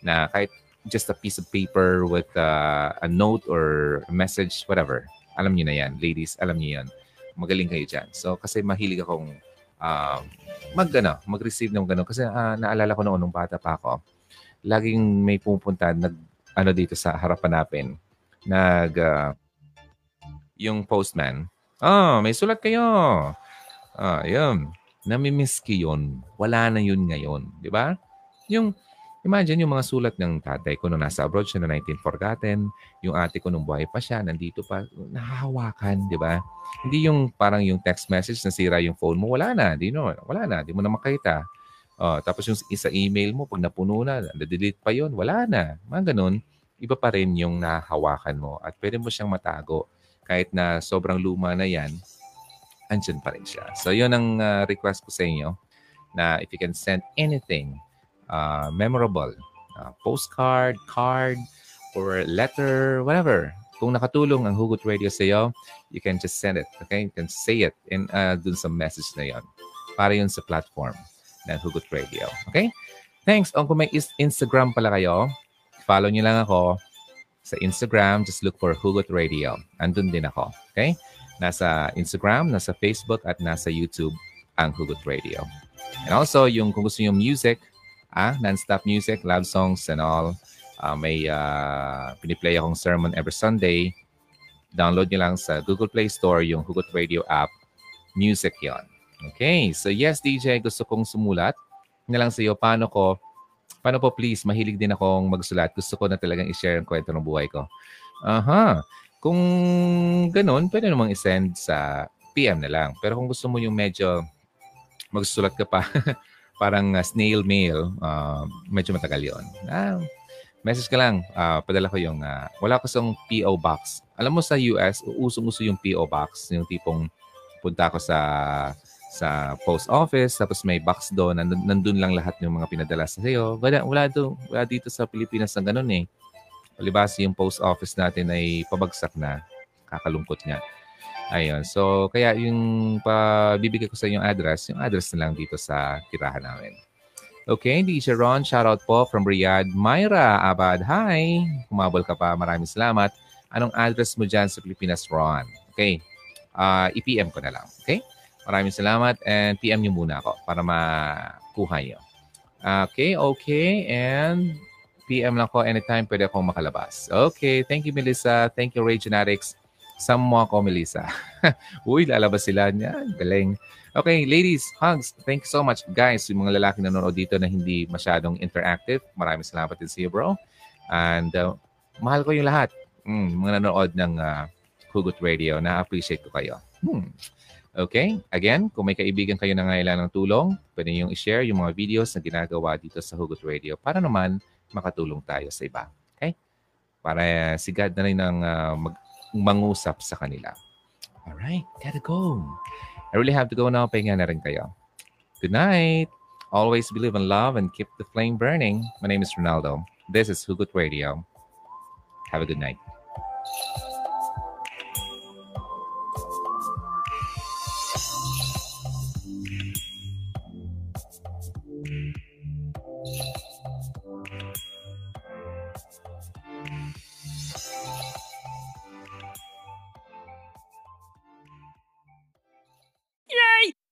na kahit just a piece of paper with uh, a note or a message, whatever. Alam niyo na yan. Ladies, alam niyo yan. Magaling kayo dyan. So, kasi mahilig akong uh, mag, ano, mag-receive ng gano'n. Kasi uh, naalala ko noon nung bata pa ako, laging may pupunta, nag, ano dito sa harapan natin, nag, uh, yung postman, Ah, may sulat kayo. Ah, yun. Namimiss ko yun. Wala na yun ngayon. Di ba? Yung, imagine yung mga sulat ng tatay ko nung nasa abroad siya na 19 forgotten. Yung ate ko nung buhay pa siya, nandito pa. Nahahawakan, di ba? Hindi yung parang yung text message na sira yung phone mo. Wala na. Di no, wala na. Di mo na makita. Oh, tapos yung isa email mo, pag napuno na, na-delete pa yon wala na. Mga ganun, iba pa rin yung nahawakan mo at pwede mo siyang matago kahit na sobrang luma na yan, andyan pa rin siya. So yun ang uh, request ko sa inyo na if you can send anything uh, memorable, uh, postcard, card, or letter, whatever. Kung nakatulong ang Hugot Radio sa iyo, you can just send it. Okay? You can say it in uh, dun sa message na yon. Para yun sa platform ng Hugot Radio. Okay? Thanks. O kung may Instagram pala kayo, follow niyo lang ako Sa Instagram, just look for Hugot Radio. Andun din ako. Okay? Nasa Instagram, nasa Facebook, at nasa YouTube ang Hugot Radio. And also, yung kung gusto yung music, ah, non-stop music, love songs and all, uh, may uh, piniplay akong sermon every Sunday. Download nyo lang sa Google Play Store yung Hugot Radio app. Music yon. Okay, so yes, DJ, gusto kong sumulat na lang sa iyo paano ko, paano po please, mahilig din akong magsulat. Gusto ko na talagang i-share ang kwento ng buhay ko. Aha, kung ganun, pwede namang i-send sa PM na lang. Pero kung gusto mo yung medyo magsulat ka pa, parang uh, snail mail, uh, medyo matagal yon. Ah, message ka lang. Uh, padala ko yung, uh, wala ko sa PO box. Alam mo sa US, usong-uso yung PO box. Yung tipong punta ko sa sa post office, tapos may box doon, nandun, nandun lang lahat ng mga pinadala sa iyo. Wala, wala, do, wala dito sa Pilipinas na ganun eh. Palibas yung post office natin ay pabagsak na. Kakalungkot nga. Ayun. So, kaya yung pabibigay ko sa yung address, yung address na lang dito sa tirahan namin. Okay, DJ Ron, shoutout po from Riyadh. Myra Abad, hi! Kumabol ka pa, maraming salamat. Anong address mo dyan sa Pilipinas, Ron? Okay, uh, i-PM ko na lang. Okay? Maraming salamat and PM niyo muna ako para makuha niyo. Okay, okay. And PM lang ko anytime pwede akong makalabas. Okay, thank you Melissa. Thank you Ray Genetics. Some mo ako Melissa. Uy, lalabas sila niya. Galing. Okay, ladies, hugs. Thank you so much. Guys, yung mga lalaki na nanonood dito na hindi masyadong interactive, maraming salamat din sa iyo, bro. And uh, mahal ko yung lahat. Mm, mga nanonood ng uh, Hugot Radio. Na-appreciate ko kayo. Hmm. Okay? Again, kung may kaibigan kayo na ngailan ng tulong, pwede niyong i-share yung mga videos na ginagawa dito sa Hugot Radio para naman makatulong tayo sa iba. Okay? Para uh, si God na rin ang uh, mag- mangusap sa kanila. Alright, gotta go. I really have to go now. Pahinga na rin kayo. Good night. Always believe in love and keep the flame burning. My name is Ronaldo. This is Hugot Radio. Have a good night.